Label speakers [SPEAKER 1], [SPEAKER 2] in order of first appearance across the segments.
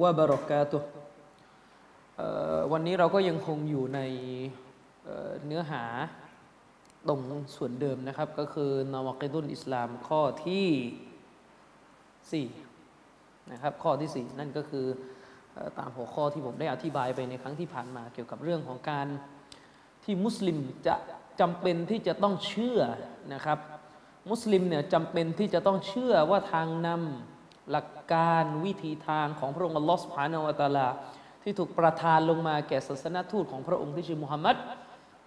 [SPEAKER 1] วะบารอกาตุวันนี้เราก็ยังคงอยู่ในเนื้อหาตรงส่วนเดิมนะครับ ก็คือนาวกิดุลอิสลามข้อที่4นะครับข้อที่ 4 นั่นก็คือตามหัวข้อที่ผมได้อธิบายไปในครั้งที่ผ่านมาเกี่ยวกับเรื่องของการที่มุสลิมจะจำเป็นที่จะต้องเชื่อนะครับ มุสลิมเนี่ยจำเป็นที่จะต้องเชื่อว่าทางนำ หลักการวิธีทางของพระองค์อัลลอฮฺสุบฮานาวะตาลา ที่ถูกประทานลงมาแก่ศาสนทูตของพระองค์ที่ชื่อมุฮัมมัด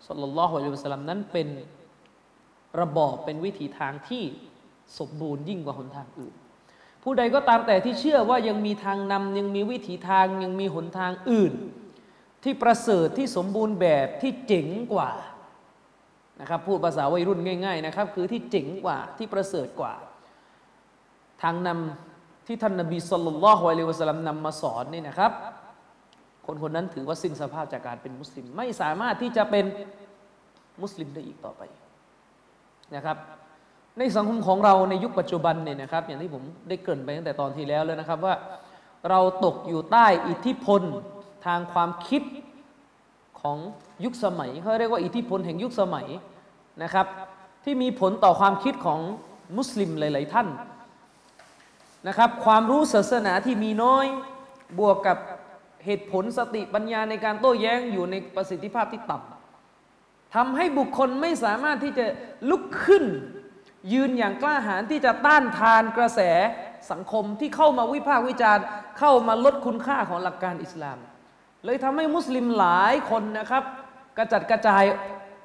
[SPEAKER 1] สุลลัลลอฮุอะลัยฮิวะสัลลัมนั้นเป็นระบอบเป็นวิธีทางที่สมบูรณ์ยิ่งกว่าหนทางอื่น ผู้ใดก็ตามแต่ที่เชื่อว่ายังมีทางนำยังมีวิถีทางยังมีหนทางอื่น ที่ประเสริฐที่สมบูรณ์แบบที่เจ๋งกว่านะครับพูดภาษาวัยรุ่นง่าย ๆ นะครับ คือที่เจ๋งกว่าที่ประเสริฐกว่า ทางนำ ที่ท่านนบีสุลต่านละฮ์อะลัยวะสัลลัมนำมาสอนนี่นะครับ คนคนนั้นถือว่าสิ้นสภาพจากการเป็นมุสลิม ไม่สามารถที่จะเป็นมุสลิมได้อีกต่อไปนะครับ ในสังคมของเราในยุคปัจจุบันเนี่ยนะครับ อย่างที่ผมได้เกริ่นไปตั้งแต่ตอนที่แล้วแล้วนะครับว่าเราตกอยู่ใต้อิทธิพลทางความคิดของยุคสมัยเขาเรียกว่าอิทธิพลแห่งยุคสมัยนะครับ ที่มีผลต่อความคิดของมุสลิมหลาย ๆ ท่าน นะครับ ความรู้ศาสนาที่มีน้อย บวกกับเหตุผลสติปัญญาในการโต้แย้งอยู่ในประสิทธิภาพที่ต่ำทำให้บุคคลไม่สามารถที่จะลุกขึ้น ยืนอย่างกล้าหาญที่จะต้านทานกระแสสังคมที่เข้ามาวิพากษ์วิจารณ์ เข้ามาลดคุณค่าของหลักการอิสลาม เลยทำให้มุสลิมหลายคนนะครับ กระจัดกระจาย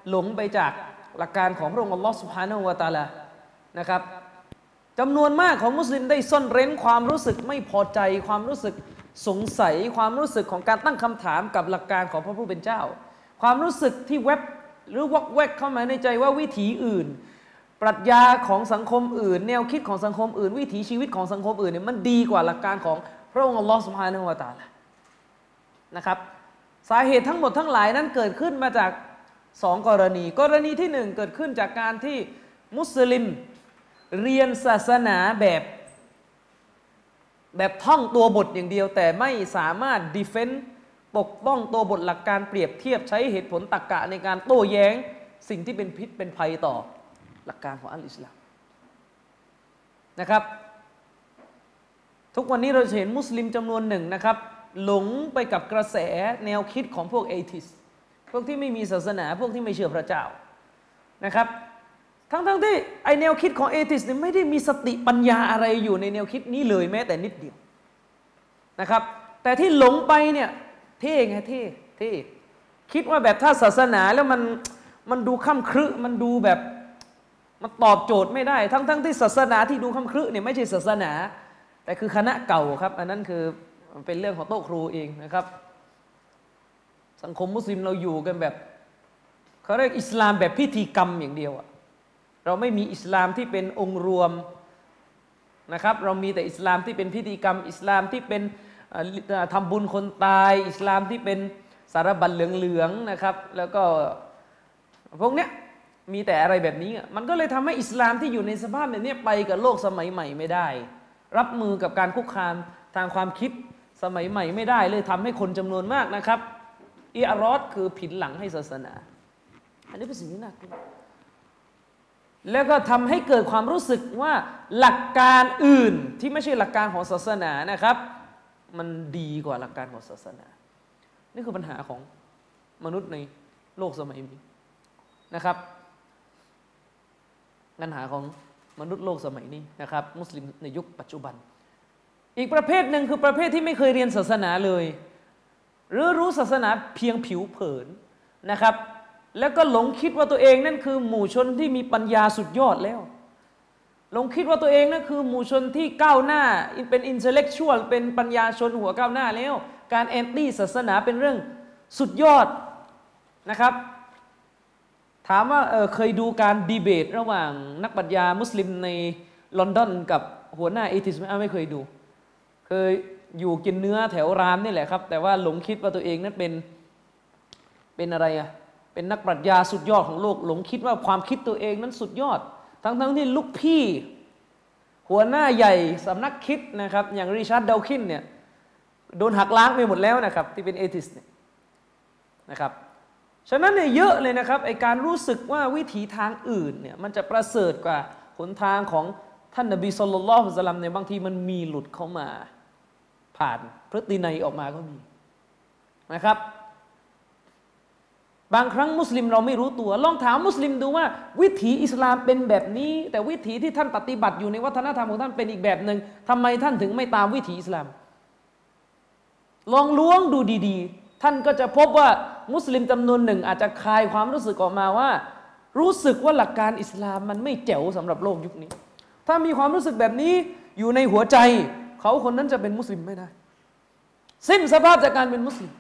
[SPEAKER 1] หลงไปจากหลักการของพระองค์อัลลอฮฺสุบฮานาอูวาตาลานะครับ จำนวนมากของมุสลิมได้ซ่อนเร้นความรู้สึกไม่พอใจความรู้สึกสงสัยความรู้สึกของการตั้งคำถามกับหลักการของพระผู้เป็นเจ้า ความรู้สึกที่แวบหรือวอกแวกเข้ามาในใจว่าวิถีอื่น ปรัชญาของสังคมอื่น แนวคิดของสังคมอื่น วิถีชีวิตของสังคมอื่นเนี่ยมันดีกว่าหลักการของพระองค์อัลลอฮฺสุบฮานาละตาลนะครับสาเหตุทั้งหมดทั้งหลายนั้นเกิดขึ้นมาจากสองกรณี กรณีที่หนึ่งเกิดขึ้นจากการที่มุสลิม เรียนศาสนาแบบ แบบท่องตัวบทอย่างเดียว แต่ไม่สามารถดีเฟนต์ปกป้องตัวบทหลักการเปรียบเทียบใช้เหตุผลตรรกกะในการโต้แย้ง สิ่งที่เป็นพิษเป็นภัยต่อหลักการของอัลอิสลามนะครับ ทุกวันนี้เราเห็นมุสลิมจำนวนหนึ่งนะครับ หลงไปกับกระแสแนวคิดของพวกเอทิสพวกที่ไม่มีศาสนาพวกที่ไม่เชื่อพระเจ้านะครับ ทั้งๆทที่ไอแนวคิดของเอติสเนี่ยไม่ได้มีสติปัญญาอะไรอยู่ในแนวคิดนี้เลยแม้แต่นิดเดียวนะครับ แต่ที่หลงไปเนี่ยเท่ไงเท่เท่คิดว่าแบบถ้าศาสนาแล้วมันมันดูข้ามครึมันดูแบบมันตอบโจทย์ไม่ได้ ทั้งๆทที่ศาสนาที่ดูข้ามครึเนี่ยไม่ใช่ศาสนา แต่คือคณะเก่าครับ อันนั้นคือเป็นเรื่องของโต๊ะครูเองนะครับ สังคมมุสลิมเราอยู่กันแบบเขาเรียกอิสลามแบบพิธีกรรมอย่างเดียวอะ เราไม่มีอิสลามที่เป็นองค์รวมนะครับ เรามีแต่อิสลามที่เป็นพิธีกรรม อิสลามที่เป็นทำบุญคนตาย อิสลามที่เป็นสารบัญเหลืองๆนะครับ แล้วก็พวกเนี้ยมีแต่อะไรแบบนี้ มันก็เลยทำให้อิสลามที่อยู่ในสภาพแบบนี้ไปกับโลกสมัยใหม่ไม่ได้ รับมือกับการคุกคามทางความคิดสมัยใหม่ไม่ได้เลยทำให้คนจำนวนมากนะครับอีอารอดคือผินหลังให้ศาสนา อันนี้เป็นสิ่งที่น่ากลัว แล้วก็ทำให้เกิดความรู้สึกว่าหลักการอื่นที่ไม่ใช่หลักการของศาสนานะครับ มันดีกว่าหลักการของศาสนา นี่คือปัญหาของมนุษย์ในโลกสมัยนี้นะครับปัญหาของมนุษย์โลกสมัยนี้นะครับ มุสลิมในยุคปัจจุบัน อีกประเภทหนึ่งคือประเภทที่ไม่เคยเรียนศาสนาเลย หรือรู้ศาสนาเพียงผิวเผินนะครับ แล้วก็หลงคิดว่าตัวเองนั่นคือหมู่ชนที่มีปัญญาสุดยอดแล้วหลงคิดว่าตัวเองนั่นคือหมู่ชนที่ก้าวหน้าเป็น intellectual เป็นปัญญาชนหัวก้าวหน้าแล้ว การ anti ศาสนาเป็นเรื่องสุดยอดนะครับ ถามว่าเคยดูการดีเบต ระหว่างนักปรัชญามุสลิมในลอนดอนกับหัวหน้า atheist ไหมไม่เคยดู เคยอยู่กินเนื้อแถวรามนี่แหละครับ แต่ว่าหลงคิดว่าตัวเองนั้นเป็นเป็นอะไรอะ เป็นนักปรัชญาสุดยอดของโลกหลงคิดว่าความคิดตัวเองนั้นสุดยอด ทั้งๆ ที่ลูกพี่ หัวหน้าใหญ่สำนักคิดนะครับ อย่าง Richard Dawkins เนี่ยโดนหักล้างไปหมดแล้วนะครับ ที่เป็น atheist เนี่ยนะครับฉะนั้นเนี่ยเยอะเลยนะครับไอการรู้สึกว่าวิถีทางอื่นเนี่ยมันจะประเสริฐกว่าหนทางของท่านนบี صلى الله عليه وسلم เนี่ยบางทีมันมีหลุดเข้ามา ผ่านพฤตินัยออกมาก็มีนะครับ บางครั้งมุสลิมเราไม่รู้ตัว ลองถามมุสลิมดูว่า วิถีอิสลามเป็นแบบนี้ แต่วิถีที่ท่านปฏิบัติอยู่ในวัฒนธรรมของท่านเป็นอีกแบบหนึ่งทำไมท่านถึงไม่ตามวิถีอิสลาม ลองล้วงดูดีๆ ท่านก็จะพบว่ามุสลิมจำนวนหนึ่งอาจจะคลายความรู้สึกออกมาว่า รู้สึกว่าหลักการอิสลามมันไม่เจ๋วสำหรับโลกยุคนี้ ถ้ามีความรู้สึกแบบนี้อยู่ในหัวใจ เขาคนนั้นจะเป็นมุสลิมไม่ได้สิ้นสภาพจากการเป็นมุสลิม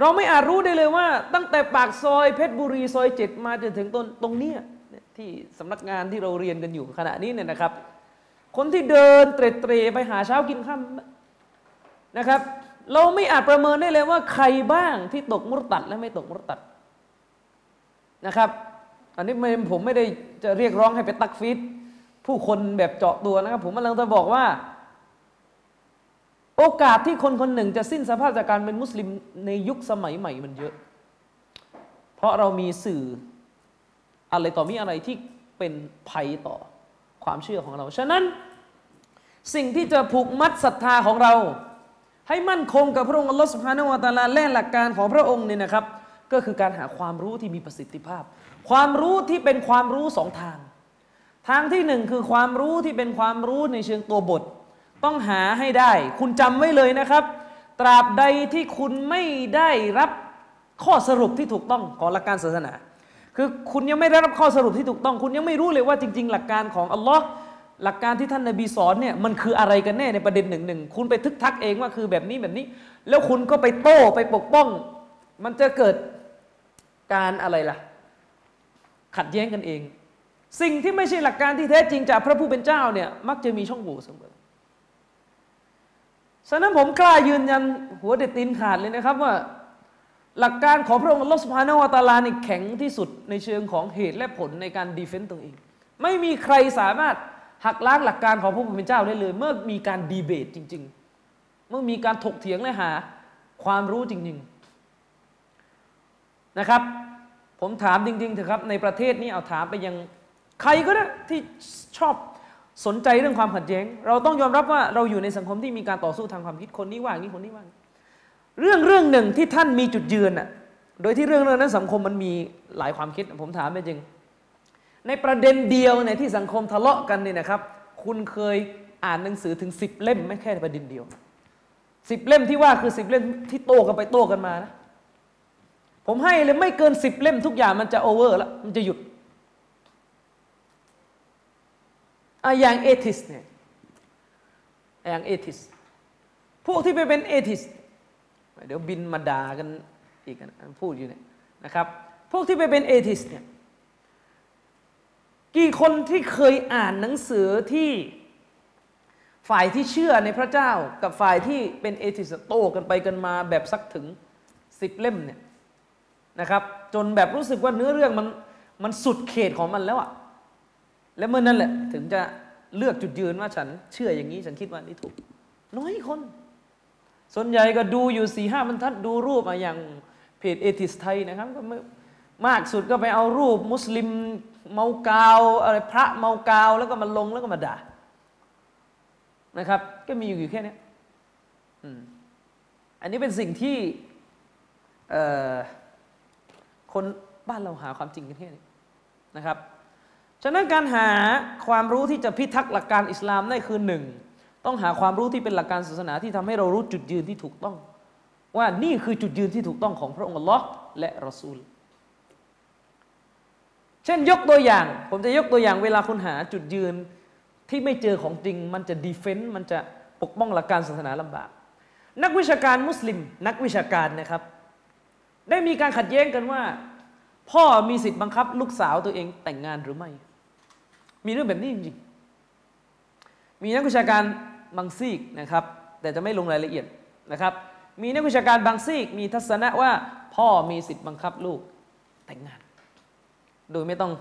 [SPEAKER 1] เราไม่อาจรู้ได้เลยว่า ตั้งแต่ปากซอยเพชรบุรีซอยเจ็ดมาจนถึงต้นตรงนี้ที่สำนักงานที่เราเรียนกันอยู่ขณะนี้เนี่ยนะครับ คนที่เดินเตรเตรไปหาเช้ากินข้านะครับ เราไม่อาจประเมินได้เลยว่าใครบ้างที่ตกมุรตัดและไม่ตกมุรตัดนะครับ อันนี้ผมไม่ได้จะเรียกร้องให้ไปตักฟีดผู้คนแบบเจาะตัวนะครับ ผมกำลังจะบอกว่า โอกาสที่คนคนหนึ่งจะสิ้นสภาพจากการเป็นมุสลิมในยุคสมัยใหม่มันเยอะ เพราะเรามีสื่ออะไรต่อมีอะไรที่เป็นภัยต่อความเชื่อของเรา ฉะนั้นสิ่งที่จะผูกมัดศรัทธาของเรา ให้มั่นคงกับพระองค์อัลลอฮฺสุบฮานาวะตาลาและหลักการของพระองค์เนี่ยนะครับ ก็คือการหาความรู้ที่มีประสิทธิภาพ ความรู้ที่เป็นความรู้สองทาง ทางที่หนึ่งคือความรู้ที่เป็นความรู้ในเชิงตัวบท ต้องหาให้ได้ คุณจำไว้เลยนะครับ ตราบใดที่คุณไม่ได้รับข้อสรุปที่ถูกต้องของหลักการศาสนา คือคุณยังไม่ได้รับข้อสรุปที่ถูกต้อง คุณยังไม่รู้เลยว่าจริง ๆ หลักการของอัลลอฮ์หลักการที่ท่านนาบีสอนเนี่ยมันคืออะไรกันแน่ในประเด็นหนึ่งหนึ่งคุณไปทึกทักเองว่าคือแบบนี้แบบนี้ แล้วคุณก็ไปโต้ไปปกป้อง มันจะเกิดการอะไรล่ะ ขัดแย้งกันเอง สิ่งที่ไม่ใช่หลักการที่แท้จริงจากพระผู้เป็นเจ้าเนี่ยมักจะมีช่องโหว่เสมอ ฉะนั้นผมกล้ายืนยันหัวเด็ดตีนขาดเลยนะครับว่า หลักการของพระองค์ลอสพานวตาลานี่แข็งที่สุดในเชิงของเหตุและผลในการดีเฟนต์ตัวเอง ไม่มีใครสามารถหักล้างหลักการของพระผู้เป็นเจ้าได้เลย เมื่อมีการดีเบตจริง ๆ เมื่อมีการถกเถียงและหาความรู้จริง ๆ นะครับ ผมถามจริงๆเถอะครับในประเทศนี้เอาถามไปยังใครก็ได้ที่ชอบ สนใจเรื่องความขัดแย้ง เราต้องยอมรับว่าเราอยู่ในสังคมที่มีการต่อสู้ทางความคิดคนนี้ว่างี้คนนี้ว่าเรื่องเรื่องหนึ่งที่ท่านมีจุดยืนอะโดยที่เรื่องเรื่องนั้นสังคมมันมีหลายความคิดผมถามไปจริง ในประเด็นเดียวในที่สังคมทะเลาะกันเนี่ยนะครับ คุณเคยอ่านหนังสือถึงสิบเล่มไม่แค่ประเด็นเดียวสิบเล่มที่ว่าคือสิบเล่มที่โต้กันไปโต้กันมานะผมให้เลยไม่เกินสิบเล่มทุกอย่างมันจะ over แล้วมันจะหยุด อย่าง atheist เนี่ยอย่าง atheist พวกที่ไปเป็น atheist เดี๋ยวบินมาด่ากันอีกนะพูดอยู่เนี่ยนะครับ พวกที่ไปเป็น atheist เนี่ยกี่คนที่เคยอ่านหนังสือที่ฝ่ายที่เชื่อในพระเจ้ากับฝ่ายที่เป็น atheist โต้กันไปกันมาแบบสักถึงสิบเล่มเนี่ยนะครับ จนแบบรู้สึกว่าเนื้อเรื่องมันมันสุดเขตของมันแล้วอะ และเมื่อนั้นแหละถึงจะเลือกจุดยืนว่าฉันเชื่ออย่างนี้ฉันคิดว่านี่ถูก น้อยคน ส่วนใหญ่ก็ดูอยู่สี่ห้าบรรทัดดูรูปมาอย่างเพจ atheist ไทยนะครับก็มากสุดก็ไปเอารูปมุสลิมเมากาวอะไรพระเมากาวแล้วก็มาลงแล้วก็มาด่านะครับ ก็มีอยู่แค่นี้อันนี้เป็นสิ่งที่คนบ้านเราหาความจริงกันแค่นี้นะครับ ฉะนั้นการหาความรู้ที่จะพิทักษ์หลักการอิสลามได้คือหนึ่งต้องหาความรู้ที่เป็นหลักการศาสนาที่ทำให้เรารู้จุดยืนที่ถูกต้อง ว่านี่คือจุดยืนที่ถูกต้องของพระองค์ลลอและรอซูล เช่นยกตัวอย่าง ผมจะยกตัวอย่างเวลาคุณหาจุดยืนที่ไม่เจอของจริง มันจะดีเฟนต์มันจะปกป้องหลักการศาสนาลำบาก นักวิชาการมุสลิม นักวิชาการนะครับ ได้มีการขัดแย้งกันว่า พ่อมีสิทธิ์บังคับ ลูกสาวตัวเองแต่งงานหรือไม่ มีเรื่องแบบนี้จริงๆมีนักวิชาการบางซีกนะครับ แต่จะไม่ลงรายละเอียดนะครับ มีนักวิชาการบางซีก มีทัศนะว่าพ่อมีสิทธิ์บังคับลูกแต่งงาน โดยไม่ต้อง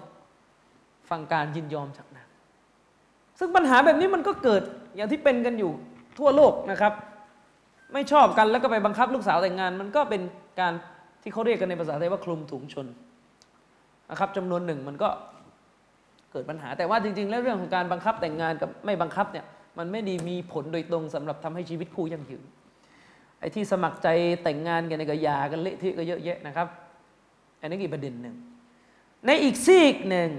[SPEAKER 1] ฟังการยินยอมจากนางซึ่งปัญหาแบบนี้มันก็เกิดอย่างที่เป็นกันอยู่ทั่วโลกนะครับ ไม่ชอบกันแล้วก็ไปบังคับลูกสาวแต่งงาน มันก็เป็นการที่เขาเรียกกันในภาษาไทยว่าคลุมถุงชนนะครับจำนวนหนึ่งมันก็ เกิดปัญหาแต่ว่าจริง ๆ แล้วเรื่องของการบังคับแต่งงานกับไม่บังคับเนี่ยมันไม่ดีมีผลโดยตรงสำหรับทำให้ชีวิตคู่ยั่งยืนไอ้ที่สมัครใจแต่งงานกันในก็ยากันเละเทะก็เยอะแยะนะครับ อันนี้อีกประเด็นหนึ่งในอีกซีกหนึ่ง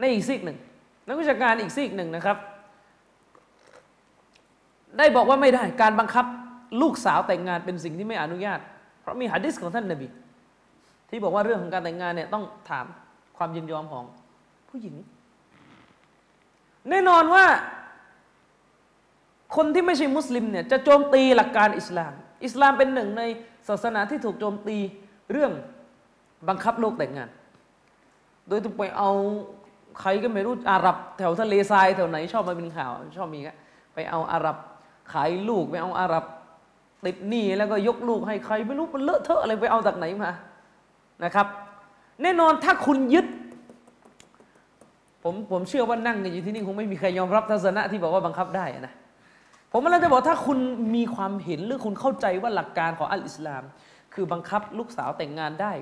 [SPEAKER 1] ในอีกซีกหนึ่งนักวิชาการอีกซีกหนึ่งนะครับ ได้บอกว่าไม่ได้การบังคับลูกสาวแต่งงานเป็นสิ่งที่ไม่อนุญาต เพราะมีหะดิษของท่านนบีที่บอกว่าเรื่องของการแต่งงานเนี่ยต้องถามความยินยอมของ ผู้หญิง แน่นอนว่า คนที่ไม่ใช่มุสลิมเนี่ยจะโจมตีหลักการอิสลาม อิสลามเป็นหนึ่งในศาสนาที่ถูกโจมตีเรื่องบังคับลูกแต่งงาน โดยต้องไปเอาใครก็ไม่รู้อาหรับแถวทะเลทรายแถวไหนชอบมาเป็นข่าว ชอบมีกไปเอาอาหรับขายลูกไปเอาอาหรับติดหนี้แล้วก็ยกลูกให้ใครไม่รู้มันเลอะเทอะอะไรไปเอาจากไหนมานะครับ แน่นอนถ้าคุณยึด ผมผมเชื่อว่านั่งกันอยู่ที่นี่คงไม่มีใครยอมรับทัศนะที่บอกว่าบังคับได้นะผมกำลังจะบอกถ้าคุณมีความเห็นหรือคุณเข้าใจว่าหลักการของอัลอิสลาม คือบังคับลูกสาวแต่งงานได้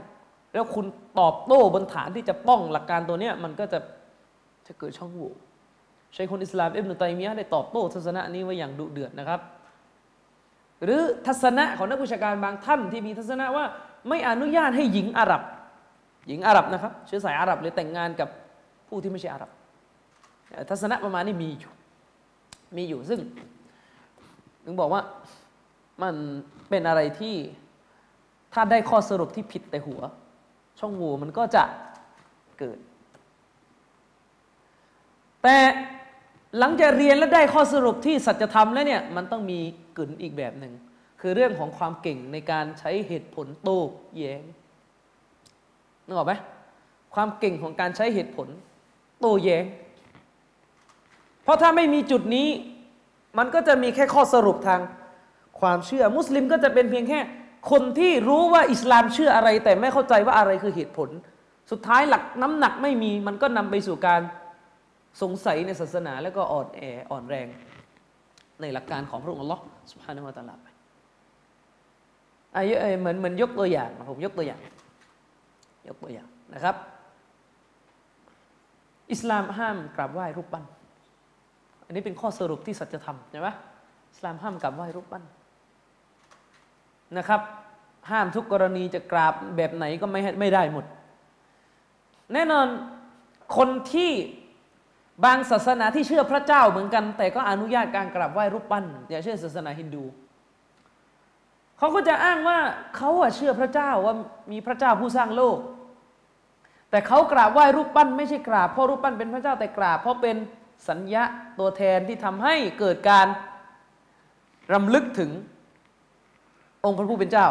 [SPEAKER 1] แล้วคุณตอบโต้บนฐานที่จะป้องหลักการตัวเนี้ยมันก็จะจะเกิดช่องโหว่ชัยคนอิสลามเอิบนุตัยมียะได้ตอบโต้ทัศนะนี้ไว้อย่างดุเดือดนะครับ หรือทัศนะของนักวิชาการบางท่านที่มีทัศนะว่าไม่อนุญาตให้หญิงอาหรับ หญิงอาหรับนะครับเชื้อสายอาหรับหรือแต่งงานกับ ผู้ที่ไม่ใช่อาหรับทัศนะประมาณนี้มีอยู่ มีอยู่ซึ่งถึงบอกว่ามันเป็นอะไรที่ถ้าได้ข้อสรุปที่ผิดแต่หัว ช่องโหว่มันก็จะเกิด แต่หลังจากเรียนแล้วได้ข้อสรุปที่สัจธรรมแล้วเนี่ยมันต้องมีกลืนอีกแบบหนึ่งคือเรื่องของความเก่งในการใช้เหตุผลโต้แย้งนึกออกไหมความเก่งของการใช้เหตุผล โต้แย้ง เพราะถ้าไม่มีจุดนี้ มันก็จะมีแค่ข้อสรุปทางความเชื่อ มุสลิมก็จะเป็นเพียงแค่ คนที่รู้ว่าอิสลามเชื่ออะไร แต่ไม่เข้าใจว่าอะไรคือเหตุผล สุดท้ายหลักน้ำหนักไม่มี มันก็นำไปสู่การสงสัยในศาสนาแล้วก็อ่อนแออ่อนแรง ในหลักการของพระองค์อัลลอฮ์สุบฮานาอัลตะลาไปอะเหมือนเหมือนยกตัวอย่าง ผมยกตัวอย่าง ยกตัวอย่างนะครับ อิสลามห้ามกราบไหว้รูปปั้น อันนี้เป็นข้อสรุปที่สัจธรรมใช่ไหมอิสลามห้ามกราบไหว้รูปปั้นนะครับ ห้ามทุกกรณีจะกราบแบบไหนก็ไม่ไม่ได้หมด แน่นอนคนที่บางศาสนาที่เชื่อพระเจ้าเหมือนกัน แต่ก็อนุญาตการกราบไหว้รูปปั้นอย่างเช่นศาสนาฮินดูเขาก็จะอ้างว่าเขาเชื่อพระเจ้าว่ามีพระเจ้าผู้สร้างโลก แต่เขากราบไหว้รูปปั้นไม่ใช่กราบเพราะรูปปั้นเป็นพระเจ้าแต่กราบ เพราะเป็นสัญญาตัวแทนที่ทำให้เกิดการรำลึกถึงองค์พระผู้เป็นเจ้า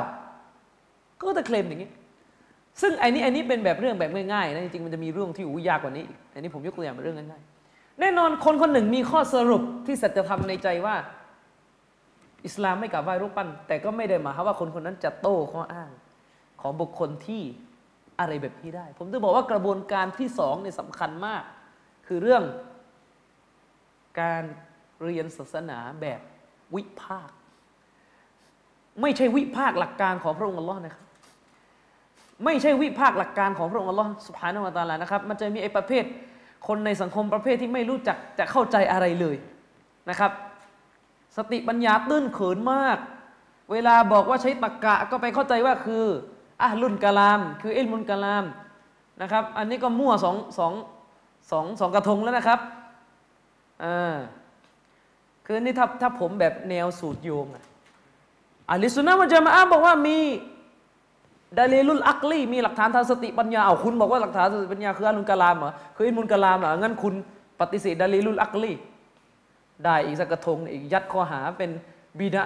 [SPEAKER 1] ก็จะเคลมอย่างนี้ ซึ่งไอ้นี้ไอ้นี้เป็นแบบเรื่องแบบง่ายๆนะจริงๆมันจะมีเรื่องที่อู้ยากกว่านี้อันนี้ผมยกตัวอย่างเป็นเรื่องง่ายๆแน่นอนคนคนหนึ่งมีข้อสรุปที่สัจธรรมในใจว่า อิสลามไม่กราบไหว้รูปปั้น แต่ก็ไม่ได้หมายความว่าคนคนนั้นจะโต้ข้ออ้างของบุคคลที่ อะไรแบบนี้ได้ ผมจะบอกว่ากระบวนการที่สองเนี่ยสำคัญมาก คือเรื่องการเรียนศาสนาแบบวิพากไม่ใช่วิพากหลักการของพระองค์อัลลอฮ์นะครับไม่ใช่วิพากหลักการของพระองค์อัลลอฮ์สุภาโนวตาลานะครับมันจะมีไอ้ประเภท คนในสังคมประเภทที่ไม่รู้จักจะเข้าใจอะไรเลยนะครับ สติปัญญาตื้นเขินมาก เวลาบอกว่าใช้ตะกกะก็ไปเข้าใจว่าคือ อะรุ่นกะลาม คืออิลมุนกะลามนะครับ อันนี้ก็มั่วสองสองสองสองกระทงแล้วนะครับอ่าคือนี่ถ้าถ้าผมแบบแนวสูตรโยงอะอัลิสุนนะมันจะมาอ้างบอกว่ามีดาลีลุลอักลีมีหลักฐานทางสติปัญญาเอาคุณบอกว่าหลักฐานสติปัญญาคืออัลลุนกะลามเหรอคืออินมุนกะลามเหรองั้นคุณปฏิเสธดาลีลุลอักลีได้อีกสักกระทงอีกยัดข้อหาเป็นบิดา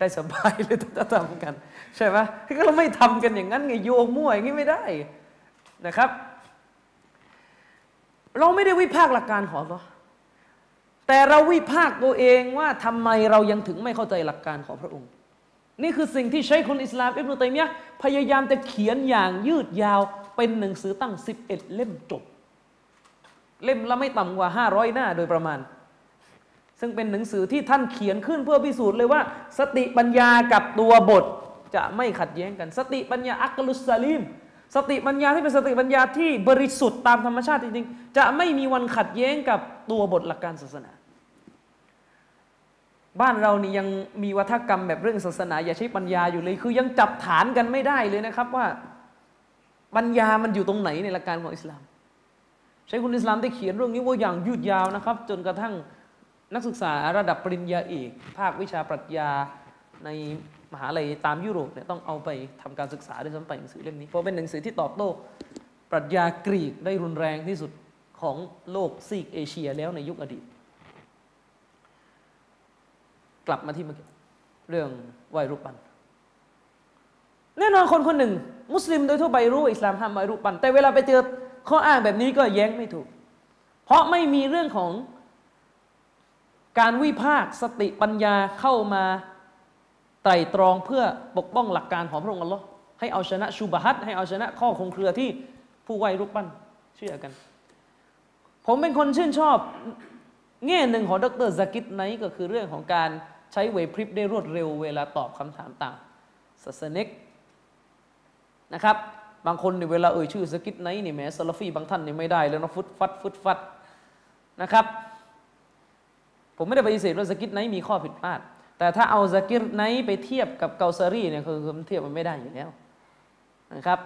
[SPEAKER 1] ได้สบายเลยถ้าทำกัน ใช่ไหมก็เราไม่ทำกันอย่างนั้นไงโยงมั่วอย่างนี้ไม่ได้นะครับ เราไม่ได้วิพากษ์หลักการของเราแต่เราวิพากษ์ตัวเองว่าทำไมเรายังถึงไม่เข้าใจหลักการของพระองค์ นี่คือสิ่งที่ใช้คนอิสลามอิบนุตัยมียะพยายามจะเขียนอย่างยืดยาวเป็นหนังสือตั้ง 11 เล่มจบ เล่มละไม่ต่ำกว่า 500 หน้าโดยประมาณ ซึ่งเป็นหนังสือที่ท่านเขียนขึ้นเพื่อพิสูจน์เลยว่า สติปัญญากับตัวบทจะไม่ขัดแย้งกัน สติปัญญาอักลุสซาลิมสติปัญญาที่เป็นสติปัญญาที่บริสุทธิ์ตามธรรมชาติจริงๆ จะไม่มีวันขัดแย้งกับตัวบทหลักการศาสนา บ้านเรานี่ยังมีวัฒกรรมแบบเรื่องศาสนา อย่าใช้ปัญญาอยู่เลย คือยังจับฐานกันไม่ได้เลยนะครับว่า ปัญญามันอยู่ตรงไหนในหลักการของอิสลามใช้คุณอิสลามได้เขียนเรื่องนี้ว่าอย่างยืดยาวนะครับ จนกระทั่ง นักศึกษาระดับปริญญาเอกภาควิชาปรัชญาในมหาลัยตามยุโรปเนี่ยต้องเอาไปทำการศึกษาด้วยซ้ำไปหนังสือเล่มนี้ เพราะเป็นหนังสือที่ตอบโต้ปรัชญากรีกได้รุนแรงที่สุดของโลกซีกเอเชียแล้วในยุคอดีต กลับมาที่เมื่อกี้เรื่องไหวรูปปั้นแน่นอนคนคนหนึ่ง มุสลิมโดยทั่วไปรู้อิสลามห้ามไหวรูปปั้นแต่เวลาไปเจอข้ออ้างแบบนี้ก็แย้งไม่ถูก เพราะไม่มีเรื่องของ การวิพากษ์สติปัญญาเข้ามาไตรตรองเพื่อปกป้องหลักการของพระองค์อัลลอฮ์ให้เอาชนะชูบฮัตให้เอาชนะข้อคงเครือที่ผู้ไหวรูปปั้นเชื่อกัน ผมเป็นคนชื่นชอบ แง่หนึ่งของดรซากิดไนก็คือเรื่องของการใช้เวพริบได้รวดเร็วเวลาตอบคำถามต่างศาสนิกนะครับ บางคนในเวลาเอ่ยชื่อซากิรไนนี่แม้ซาลฟีบางท่านนี่ไม่ได้แล้วนะฟึดฟัดฟึดฟัดนะครับ ผมไม่ได้ปฏิเสธว่าซากิรไนมีข้อผิดพลาด แต่ถ้าเอาซากิรไนไปเทียบกับเกาซารีเนี่ยคือเทียบมันไม่ได้อยู่แล้วนะครับ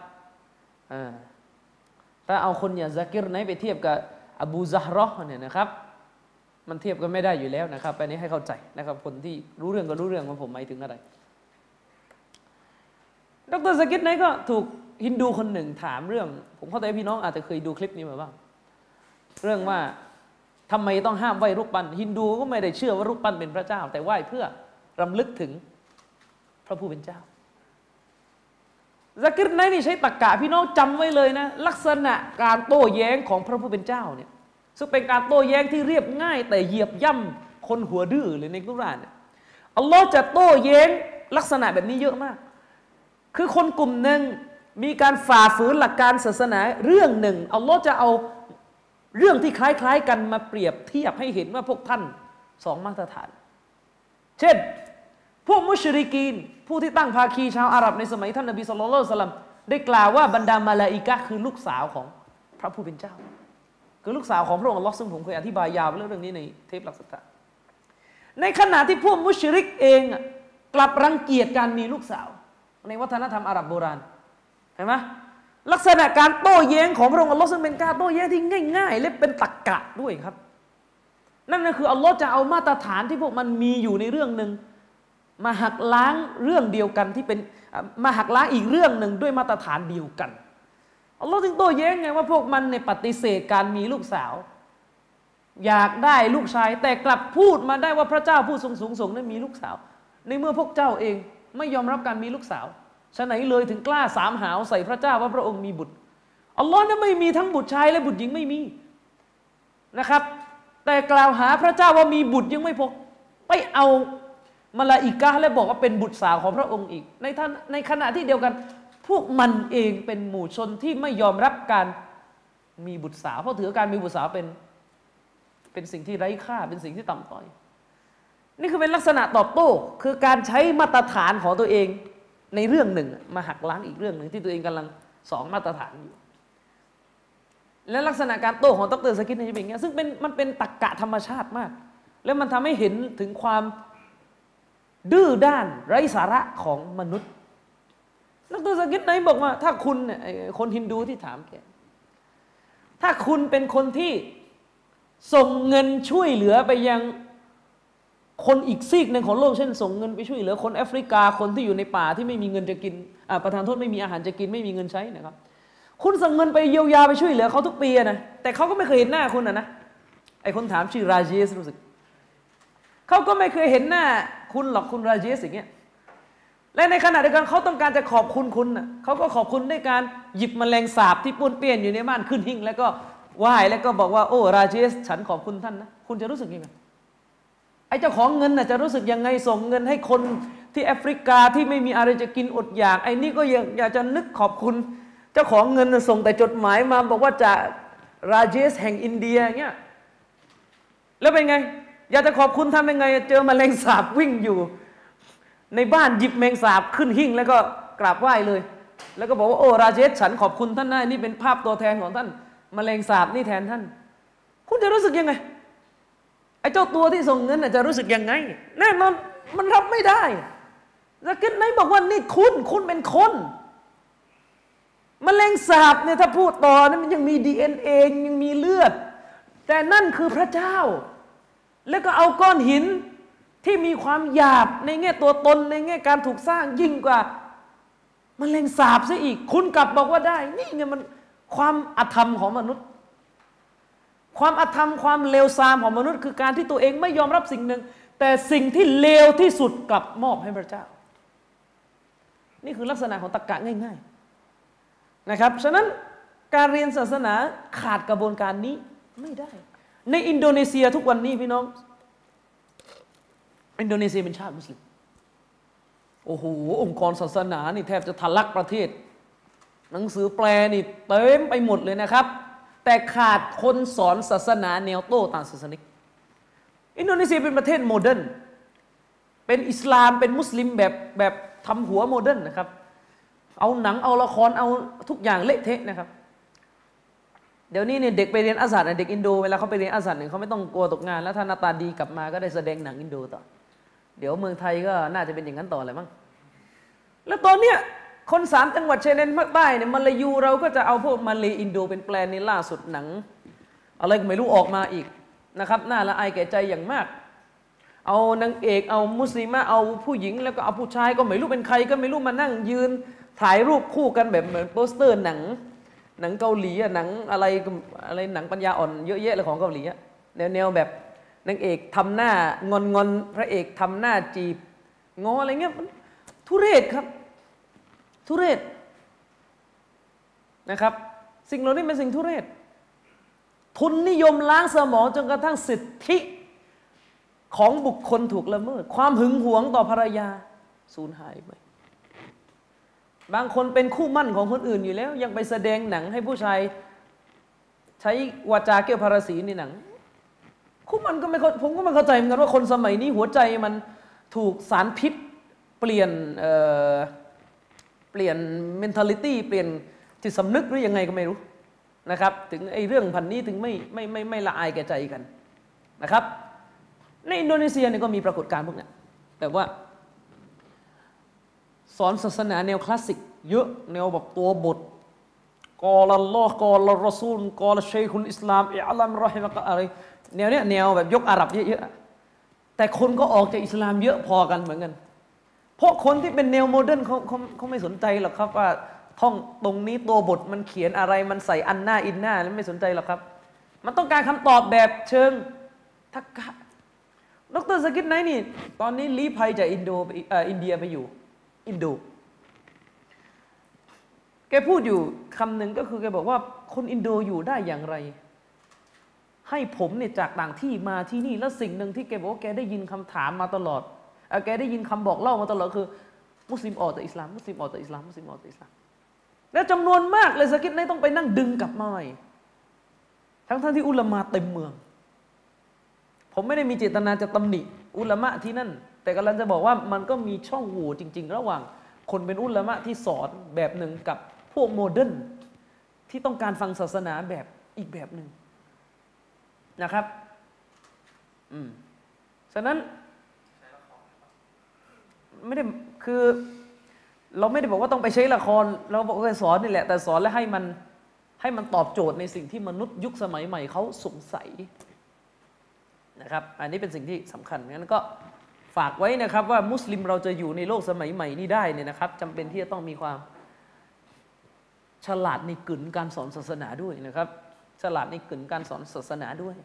[SPEAKER 1] ถ้าเอาคนอย่างซากิรไนไปเทียบกับอบูซาฮรอเนี่ยนะครับ มันเทียบกันไม่ได้อยู่แล้วนะครับอันนี้ให้เข้าใจนะครับคนที่รู้เรื่องก็รู้เรื่องว่าผมหมายถึงอะไร ดรสกิทไนก็ถูกฮินดูคนหนึ่งถามเรื่อง ผมเข้าใจพี่น้องอาจจะเคยดูคลิปนี้มาบ้าง เรื่องว่า ทำไมต้องห้ามไหว้รูปปั้นฮินดูก็ไม่ได้เชื่อว่ารูปปั้นเป็นพระเจ้า แต่ไหว้เพื่อรำลึกถึงพระผู้เป็นเจ้าซักิรไนนี่ใช้ตรกกะพี่น้องจำไว้เลยนะ ลักษณะการโต้แย้งของพระผู้เป็นเจ้าเนี่ยซึ่งเป็นการโต้แย้งที่เรียบง่าย แต่เหยียบย่ำคนหัวดื้อเลยในกุรานเนี่ยอัลลอฮ์จะโต้แย้งลักษณะแบบนี้เยอะมาก คือคนกลุ่มหนึ่งมีการฝ่าฝืนหลักการศาสนาเรื่องหนึ่งอัลลอฮ์จะเอา เรื่องที่คล้ายๆกันมาเปรียบเทียบให้เห็นว่าพวกท่านสองมาตรฐาน เช่น พวกมุชริกีน ผู้ที่ตั้งภาคีชาวอาหรับในสมัยท่านนบีสุลต่านสลัมได้กล่าวว่าบรรดามาลาอิกะคือลูกสาวของพระผู้เป็นเจ้า คือลูกสาวของพระองค์อัลลอฮ์ซึ่งผมเคยอธิบายยาวเรื่องนี้ในเทปหลักสัตในขณะที่พวกมุชริกเองกลับรังเกียจการมีลูกสาว ในวัฒนธรรมอาหรับโบราณเห็นไหม ลักษณะการโต้แย้งของพระองค์อัลลอฮ์ซึ่งเป็นการโต้แย้งที่ง่าย ๆ และเป็นตรกกะด้วยครับ นั่นก็คืออัลลอฮ์จะเอามาตรฐานที่พวกมันมีอยู่ในเรื่องหนึ่งมาหักล้างเรื่องเดียวกันที่เป็นมาหักล้างอีกเรื่องหนึ่งด้วยมาตรฐานเดียวกันอัลลอฮ์จึงโต้แย้งไงว่าพวกมันในปฏิเสธการมีลูกสาว อยากได้ลูกชาย แต่กลับพูดมาได้ว่าพระเจ้าผู้ทรงสูงส่งนั้นมีลูกสาว ในเมื่อพวกเจ้าเองไม่ยอมรับการมีลูกสาว ฉะไหนเลยถึงกล้าสามหาวใส่พระเจ้าว่าพระองค์มีบุตรอัลลอฮ์นั้นไม่มีทั้งบุตรชายและบุตรหญิงไม่มีนะครับ แต่กล่าวหาพระเจ้าว่ามีบุตรยังไม่พอไปเอามาลาอิกะและบอกว่าเป็นบุตรสาวของพระองค์อีก ในท่านในขณะที่เดียวกัน พวกมันเองเป็นหมู่ชนที่ไม่ยอมรับการมีบุตรสาว เพราะถือการมีบุตรสาวเป็นเป็นสิ่งที่ไร้ค่าเป็นสิ่งที่ต่ำต้อย นี่คือเป็นลักษณะตอบโต้ คือการใช้มาตรฐานของตัวเอง ในเรื่องหนึ่งมาหักล้างอีกเรื่องหนึ่งที่ตัวเองกำลังสองมาตรฐานอยู่ และลักษณะการโต้ของดรสกิทนี่จะเป็นอย่างนี้ซึ่งเป็นมันเป็นตรกกะธรรมชาติมาก แล้วมันทำให้เห็นถึงความดื้อด้านไร้สาระของมนุษย์ดรสกิทไหนบอกว่า ถ้าคุณเนี่ยคนฮินดูที่ถามแกถ้าคุณเป็นคนที่ส่งเงินช่วยเหลือไปยัง คนอีกซีกหนึ่งของโลกเช่นส่งเงินไปช่วยเหลือคนแอฟริกาคนที่อยู่ในป่าที่ไม่มีเงินจะกินประธานโทษไม่มีอาหารจะกินไม่มีเงินใช้นะครับ คุณส่งเงินไปเยียวยาไปช่วยเหลือเขาทุกปีนะแต่เขาก็ไม่เคยเห็นหน้าคุณนะนะไอคนถามชื่อราเจสรู้สึกเขาก็ไม่เคยเห็นหน้า คุณหรอกคุณราเจสอย่างเงี้ยและในขณะเดียวกันเขาต้องการจะขอบคุณคุณนะเขาก็ขอบคุณด้วยการหยิบมแมลงสาบที่ป้วนเปี้ยนอยู่ในบ้านขึ้นหิ้งแล้วก็ไหว้แล้วก็บอกว่าโอ้ราเจส ฉันขอบคุณท่านนะคุณจะรู้สึกยังไง ไอ้เจ้าของเงินน่ะจะรู้สึกยังไงส่งเงินให้คนที่แอฟริกาที่ไม่มีอะไรจะกินอดอยาก ไอ้นี่ก็อยากอยากจะนึกขอบคุณ เจ้าของเงินส่งแต่จดหมายมา บอกว่าจะราเจสแห่งอินเดียเงี้ยแล้วเป็นไง อยากจะขอบคุณทำยังไง เจอมแมลงสาบวิ่งอยู่ ในบ้านหยิบแมงสาบขึ้นหิ้งแล้วก็กราบไหว้เลย แล้วก็บอกว่าโอ้ราเจสฉันขอบคุณท่านนะนี่เป็นภาพตัวแทนของท่านมแมลงสาบนี่แทนท่าน คุณจะรู้สึกยังไง ไอ้เจ้าตัวที่ส่งเงินจะรู้สึกยังไง แน่นอนมันรับไม่ได้แล้กินไหนบอกว่านี่คุณคุณเป็นคนมแมลงสาบเนี่ยถ้าพูดต่อนั้นมันยังมีดีเอ็นเอยังมีเลือด แต่นั่นคือพระเจ้า แล้วก็เอาก้อนหินที่มีความหยาบในแง่ตัวตนในแง่การถูกสร้างยิ่งกว่ามแมลงสาบซะอีก คุณกลับบอกว่าได้ นี่ไงมันความอธรรมของมนุษย์ ความอธรรมความเลวทรามของมนุษย์ คือการที่ตัวเองไม่ยอมรับสิ่งหนึ่ง แต่สิ่งที่เลวที่สุดกลับมอบให้พระเจ้า นี่คือลักษณะของตรรกะง่าย ๆนะครับฉะนั้นการเรียนศาสนาขาดกระบวนการนี้ไม่ได้ ในอินโดนีเซียทุกวันนี้พี่น้อง อินโดนีเซียเป็นชาติมุสลิมโอ้โหองค์กรศาสนานี่แทบจะทะลักประเทศ หนังสือแปลนี่เต็มไปหมดเลยนะครับ แต่ขาดคนสอนศาสนาแนวโต้ต่างศาสนิก อินโดนีเซียเป็นประเทศ modern เป็นอิสลามเป็นมุสลิมแบบแบบทำหัว modern นะครับ เอาหนังเอาละครเอาทุกอย่างเละเทะนะครับ เดี๋ยวนี้เนี่ยเด็กไปเรียนอัซฮัรเด็กอินโดเวลาเขาไปเรียนอัซฮัรเนี่ยเขาไม่ต้องกลัวตกงาน แล้วถ้าหน้าตาดีกลับมาก็ได้แสดงหนังอินโดต่อ เดี๋ยวเมืองไทยก็น่าจะเป็นอย่างนั้นต่อเลยมั้ง แล้วตอนเนี้ย คนสามจังหวัดชายแดนภาคใต้เนี่ยมาลายูเราก็จะเอาพวกมาเลอินโดเป็นแปลนในล่าสุดหนัง อะไรก็ไม่รู้ออกมาอีกนะครับน่าละอายแก่ใจอย่างมาก เอานางเอกเอามุสลิมะเอาผู้หญิงแล้วก็เอาผู้ชายก็ไม่รู้เป็นใครก็ไม่รู้มานั่งยืน ถ่ายรูปคู่กันแบบเหมือนโปสเตอร์หนัง หนังเกาหลีอะหนังอะไรอะไรหนังปัญญาอ่อนเยอะแยะเลยของเกาหลีอะแนวแนวแบบนางเอกทำหน้างอนงอนพระเอกทำหน้าจีบงออะไรเงี้ยทุเรศครับ ทุเรศนะครับ สิ่งเหล่านี้เป็นสิ่งทุเรศ ทุนนิยมล้างสมองจนกระทั่งสิทธิของบุคคลถูกละเมิด ความหึงหวงต่อภรรยาสูญหายไป บางคนเป็นคู่มั่นของคนอื่นอยู่แล้ว ยังไปแสดงหนังให้ผู้ชายใช้วาจาเกี่ยวพาราสีในหนัง คู่มันก็ไม่ผมก็ไม่เข้าใจเหมือนกันว่าคนสมัยนี้หัวใจมันถูกสารพิษเปลี่ยนเเปลี่ยน mentality เปลี่ยนจิตสำนึกหรือยังไงก็ไม่รู้นะครับ ถึงไอ้เรื่องพันนี้ถึงไม่ไม่ไม่ไม่ละอายแก่ใจกันนะครับ ในอินโดนีเซียเนี่ยก็มีปรากฏการณ์พวกนี้แบบว่า สอนศาสนาแนวคลาสสิกเยอะแนวแบบตัวบทกอลลลอฮ์กอลรอซูลกอลเชยคุนอิสลามอิอลัมรอฮิมะกะอะไรแนวเนี้ยแนวแบบยกอาหรับเยอะๆแต่คนก็ออกจากอิสลามเยอะพอกันเหมือนกัน เพราะคนที่เป็นแนว modern เขาเขาเขาไม่สนใจหรอกครับว่าท่องตรงนี้ตัวบทมันเขียนอะไรมันใส่อันหน้าอินหน้าแล้วไม่สนใจหรอกครับ มันต้องการคำตอบแบบเชิงตรรกะดร.ซากิรไนนี่ ตอนนี้ลี้ภัยจากอินโดอินเดียไปอยู่ อินโดแกพูดอยู่คำหนึ่งก็คือแกบอกว่าคนอินโดอยู่ได้อย่างไร ให้ผมเนี่ยจากต่างที่มาที่นี่แล้วสิ่งหนึ่งที่แกบอกว่าแกได้ยินคำถามมาตลอด แกได้ยินคำบอกเล่ามาตลอดคือ มุสลิมออกจากอิสลามมุสลิมออกจากอิสลามมุสลิมออกจากอิสลามและจำนวนมากเลยซากิรไนต้องไปนั่งดึงกลับมาใหม่ทั้งท่านที่อุลามะเต็มเมือง ผมไม่ได้มีเจตนาจะตำหนิ อุลามะที่นั่น แต่กำลังจะบอกว่ามันก็มีช่องโหว่จริง ๆ ระหว่าง คนเป็นอุลามะที่สอนแบบหนึ่งกับพวก modern ที่ต้องการฟังศาสนาแบบอีกแบบหนึ่งนะครับ อืม ฉะนั้น ไม่ได้คือ เราไม่ได้บอกว่าต้องไปใช้ละคร เราบอกว่าสอนนี่แหละ แต่สอนแล้วให้มันให้มันตอบโจทย์ในสิ่งที่มนุษย์ยุคสมัยใหม่เขาสงสัยนะครับ อันนี้เป็นสิ่งที่สำคัญงั้นก็ฝากไว้นะครับว่ามุสลิมเราจะอยู่ในโลกสมัยใหม่นี้ได้เนี่ยนะครับจำเป็นที่จะต้องมีความฉลาดในกลืนการสอนศาสนาด้วยนะครับ ฉลาดในกลืนการสอนศาสนาด้วย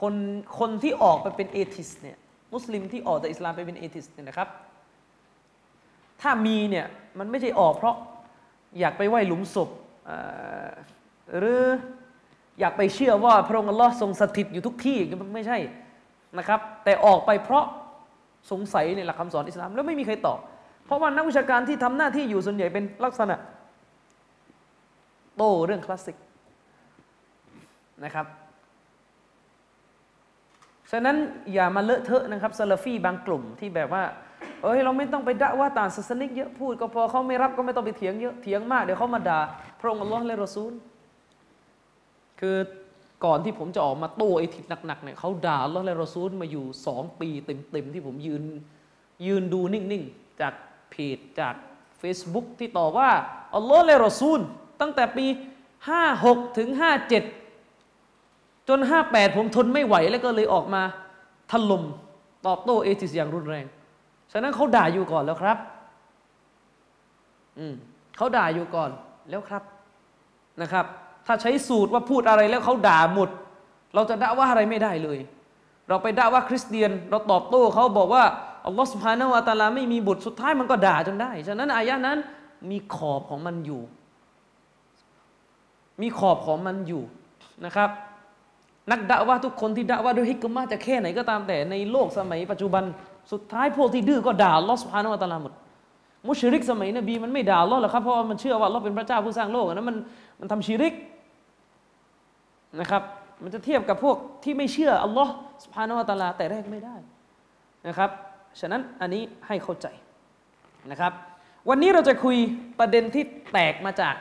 [SPEAKER 1] คนคนที่ออกไปเป็นเอทิสเนี่ยมุสลิมที่ออกจากอิสลามไปเป็นเอทิสเนี่ยนะครับ ถ้ามีเนี่ยมันไม่ใช่ออกเพราะอยากไปไหว้หลุมศพหรืออยากไปเชื่อว่าพระองค์อัลลอฮ์ทรงสถิตอยู่ทุกที่ไม่ใช่นะครับ แต่ออกไปเพราะสงสัยในหลักคำสอนอิสลามแล้วไม่มีใครตอบเพราะว่านักวิชาการที่ทำหน้าที่อยู่ส่วนใหญ่เป็นลักษณะโตเรื่องคลาสสิกนะครับ ฉะนั้นอย่ามาเลอะเทอะนะครับซาลฟี่บางกลุ่มที่แบบว่า เอ้ยเราไม่ต้องไปด่าว่าต่างศาสนิกเยอะพูดก็พอเขาไม่รับก็ไม่ต้องไปเถียงเยอะเถียงมากเดี๋ยวเขามาด่าพระองค์อัลลอฮ์และรอซูล คือก่อนที่ผมจะออกมาโต้ไอ้ทิศหนักๆเนี่ยเขาด่าอัลลอฮ์และรอซูลมาอยู่สองปีเต็มๆที่ผมยืนยืนดูนิ่งๆ จากเพจจาก Facebook ที่ต่อว่าอัลลอฮ์และรอซูล ตั้งแต่ปี 56 ถึง 57 จนห้าแปดผมทนไม่ไหวแล้วก็เลยออกมาถล่มตอบโต้เอติสอย่างรุนแรง ฉะนั้นเขาด่าอยู่ก่อนแล้วครับ อืมเขาด่าอยู่ก่อนแล้วครับนะครับ ถ้าใช้สูตรว่าพูดอะไรแล้วเขาด่าหมด เราจะด่าว่าอะไรไม่ได้เลย เราไปด่าว่าคริสเตียน เราตอบโต้เขาบอกว่าอัลลอฮฺสุบฮานาวะตาลาไม่มีบุตรสุดท้ายมันก็ด่าจนได้ ฉะนั้นอายะนั้นมีขอบของมันอยู่ มีขอบของมันอยู่นะครับ นักด่าว่าทุกคนที่ด่าว่าด้วยฮิกมาจะแค่ไหนก็ตามแต่ในโลกสมัยปัจจุบัน สุดท้ายพวกที่ดื้อก็ด่าลอสุภานวตลาหมดมุชริกสมัยนบีมันไม่ด่าลอหรอกครับเพราะมันเชื่อว่าเราเป็นพระเจ้าผู้สร้างโลกนั้นมันมันทำชิริกนะครับ มันจะเทียบกับพวกที่ไม่เชื่ออัลลอฮ์สุภานวตลาแต่แรกไม่ได้นะครับฉะนั้นอันนี้ให้เข้าใจนะครับ วันนี้เราจะคุยประเด็นที่แตกมาจาก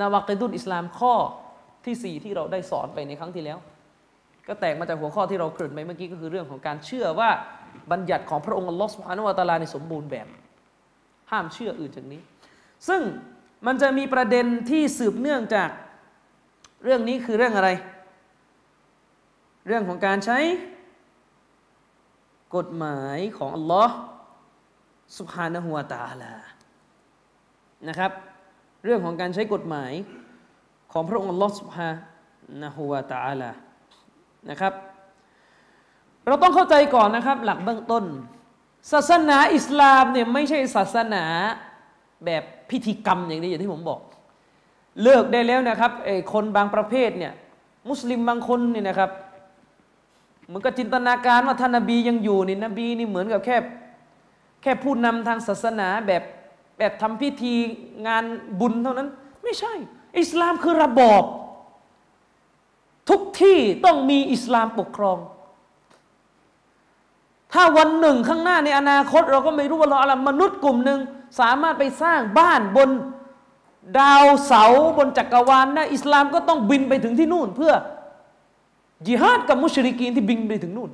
[SPEAKER 1] นาวากดุลอิสลามข้อที่สี่ที่เราได้สอนไปในครั้งที่แล้ว ก็แตกมาจากหัวข้อที่เราเกริ่นไปเมื่อกี้ก็คือเรื่องของการเชื่อว่า บัญญัติของพระองค์อัลลอฮฺสุฮานุวาตาลาในสมบูรณ์แบบ ห้ามเชื่ออื่นจากนี้ ซึ่งมันจะมีประเด็นที่สืบเนื่องจากเรื่องนี้คือเรื่องอะไร เรื่องของการใช้กฎหมายของอัลลอฮ์สุบฮานะฮุวาตาลา นะครับ เรื่องของการใช้กฎหมายของพระองค์อัลลอฮ์สุบฮานะฮุวาตาลา นะครับ เราต้องเข้าใจก่อนนะครับ หลักเบื้องต้น ศาสนาอิสลามเนี่ยไม่ใช่ศาสนาแบบพิธีกรรมอย่างนี้อย่างที่ผมบอก เลิกได้แล้วนะครับไอ้คนบางประเภทเนี่ยมุสลิมบางคนเนี่ยนะครับเหมือนกับจินตนาการว่าท่านนบียังอยู่นี่นบีนี่เหมือนกับแค่แค่ผู้นำทางศาสนาแบบแบบทำพิธีงานบุญเท่านั้น ไม่ใช่ อิสลามคือระบอบ ทุกที่ต้องมีอิสลามปกครอง ถ้าวันหนึ่งข้างหน้าในอนาคต เราก็ไม่รู้ว่าเราอะไรมนุษย์กลุ่มหนึ่งสามารถไปสร้างบ้านบนดาวเสาบนจักรวาลนะอิสลามก็ต้องบินไปถึงที่นู่น เพื่อจิฮาดกับมุชริกีนที่บินไปถึงนู่น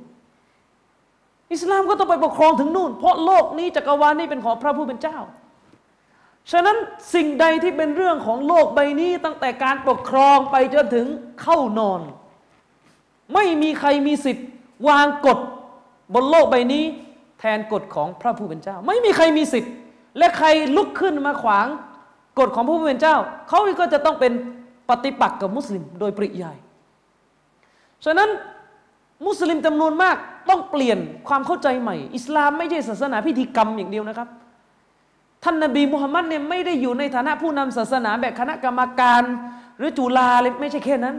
[SPEAKER 1] อิสลามก็ต้องไปปกครองถึงนู่น เพราะโลกนี้จักรวาลนี้เป็นของพระผู้เป็นเจ้า ฉะนั้นสิ่งใดที่เป็นเรื่องของโลกใบนี้ตั้งแต่การปกครองไปจนถึงเข้านอน ไม่มีใครมีสิทธิ์วางกฎ บนโลกใบนี้ แทนกฎของพระผู้เป็นเจ้า ไม่มีใครมีสิทธิ์ และใครลุกขึ้นมาขวางกฎของพระผู้เป็นเจ้า เขาก็จะต้องเป็นปฏิปักษ์กับมุสลิมโดยปริยาย ฉะนั้นมุสลิมจำนวนมากต้องเปลี่ยนความเข้าใจใหม่ อิสลามไม่ใช่ศาสนาพิธีกรรมอย่างเดียวนะครับ ท่านนบีมุฮัมมัดเนี่ยไม่ได้อยู่ในฐานะผู้นำศาสนาแบบคณะกรรมการ หรือจุฬาเลยไม่ใช่แค่นั้น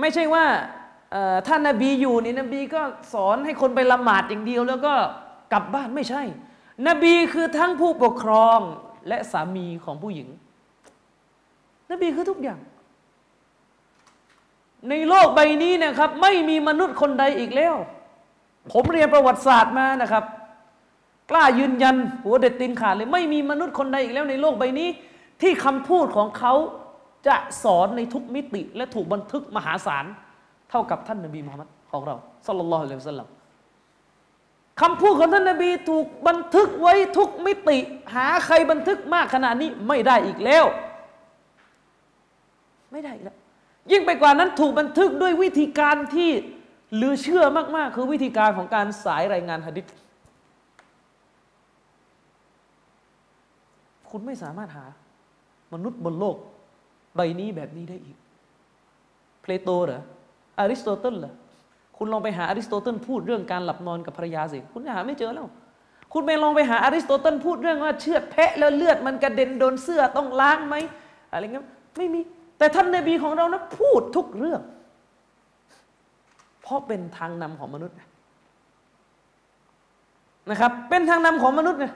[SPEAKER 1] ไม่ใช่ว่า ท่านนบีอยู่นี่นบีก็สอนให้คนไปละหมาดอย่างเดียว แล้วก็กลับบ้านไม่ใช่ นบีคือทั้งผู้ปกครองและสามีของผู้หญิง นบีคือทุกอย่าง ในโลกใบนี้นะครับ ไม่มีมนุษย์คนใดอีกแล้ว ผมเรียนประวัติศาสตร์มานะครับ กล้ายืนยันหัวเด็ดตีนขาดเลย ไม่มีมนุษย์คนใดอีกแล้วในโลกใบนี้ ที่คำพูดของเขาจะสอนในทุกมิติและถูกบันทึกมหาศาล ท่ากับท่านนบีมุฮัมมัดของเราสัลลัลลอฮุอะลัยฮิวสัลลัมคำพูดของท่านนบีถูกบันทึกไว้ทุกมิติ หาใครบันทึกมากขนาดนี้ไม่ได้อีกแล้ว ไม่ได้อีกแล้ว ยิ่งไปกว่านั้นถูกบันทึกด้วยวิธีการที่เหลือเชื่อมาก ๆ คือวิธีการของการสายรายงานหะดิษคุณไม่สามารถหา มนุษย์บนโลก ใบนี้แบบนี้ได้อีก เพลโตเหรอ อริสโตเติลเหรอคุณลองไปหาอริสโตเติลพูดเรื่องการหลับนอนกับภรรยาสิ คุณหาไม่เจอแล้ว คุณไปลองไปหาอริสโตเติลพูดเรื่องว่าเชือดแพะแล้วเลือดมันกระเด็นโดนเสื้อต้องล้างไหมอะไรเงี้ยไม่มี แต่ท่านนบีของเรานะพูดทุกเรื่อง เพราะเป็นทางนำของมนุษย์นะครับ เป็นทางนำของมนุษย์นะ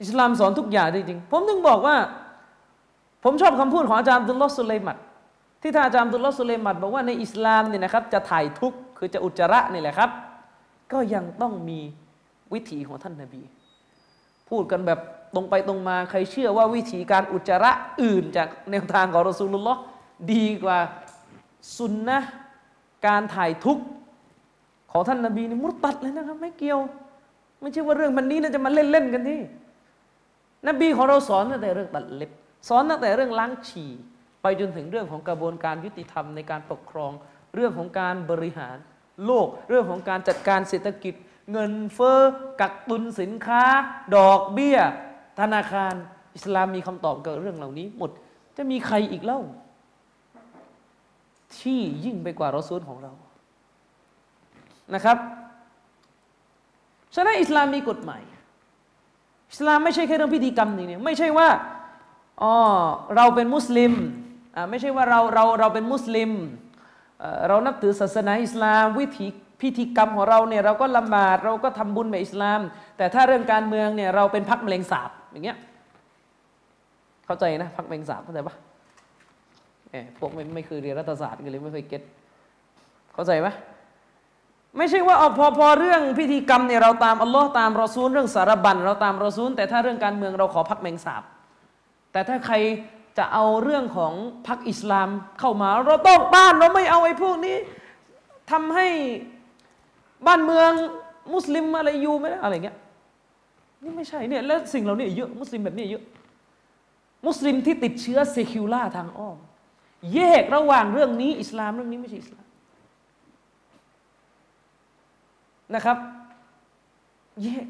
[SPEAKER 1] อิสลามสอนทุกอย่างจริงๆผมถึงบอกว่า ผมชอบคำพูดของอาจารย์ดุลลอสุเลมัด ที่ท่านอาจารย์ดุลลอสุเลมัดบอกว่าในอิสลามเนี่ยนะครับจะถ่ายทุกข์คือจะอุจจาระนี่แหละครับ ก็ยังต้องมีวิถีของท่านนาบี พูดกันแบบตรงไปตรงมาใครเชื่อว่าวิธีการอุจจาระอื่นจากแนวทางของรอสูลุลลอฮ์ดีกว่าสุนนะการถ่ายทุกข์ของท่านนาบีนี่มุตตัดเลยนะครับ ไม่เกี่ยว ไม่ใช่ว่าเรื่องมันนี้เราจะมาเล่นๆกันที่นบีของเราสอนตั้งแต่เรื่องตัดเล็บ สอนตั้งแต่เรื่องล้างฉี่ ไปจนถึงเรื่องของกระบวนการยุติธรรมในการปกครอง เรื่องของการบริหารโลก เรื่องของการจัดการเศรษฐกิจ เงินเฟ้อกักตุนสินค้า ดอกเบี้ย ธนาคาร อิสลามมีคำตอบกับเรื่องเหล่านี้หมดจะมีใครอีกเล่า ที่ยิ่งไปกว่ารอซูลของเรานะครับฉะนั้นอิสลามมีกฎหมายอิสลามไม่ใช่แค่เรื่องพิธีกรรมนี่เนี่ยไม่ใช่ว่าอ๋อเราเป็นมุสลิม ไม่ใช่ว่าเราเราเราเป็นมุสลิม เรานับถือศาสนาอิสลาม วิถีพิธีกรรมของเราเนี่ยเราก็ละหมาดเราก็ทำบุญแบบอิสลาม แต่ถ้าเรื่องการเมืองเนี่ยเราเป็นพักมะเร็งสาบอย่างเงี้ยเข้าใจนะพักมะเร็งสาบเข้าใจปะเออพวกไม่ไม่คือเรียนรัฐศาสตร์กันเลยไม่เคยเก็ตเข้าใจไหมไม่ใช่ว่าเอาพอพอเรื่องพิธีกรรมเนี่ยเราตามอัลลอฮ์ตามรอซูลเรื่องสารบัญเราตามรอซูลแต่ถ้าเรื่องการเมืองเราขอพักแมงสาบแต่ถ้าใคร จะเอาเรื่องของพักอิสลามเข้ามา เราต้องต้านเราไม่เอาไอ้พวกนี้ทำให้บ้านเมืองมุสลิมอะไรอยู่ไม่ได้อะไรเงี้ยนี่ไม่ใช่เนี่ยแล้วสิ่งเราเนี่ยเยอะมุสลิมแบบนี้เยอะ มุสลิมที่ติดเชื้อเซคิวล่าทางอ้อม แยกระหว่างเรื่องนี้ อิสลามเรื่องนี้ไม่ใช่อิสลามนะครับเยก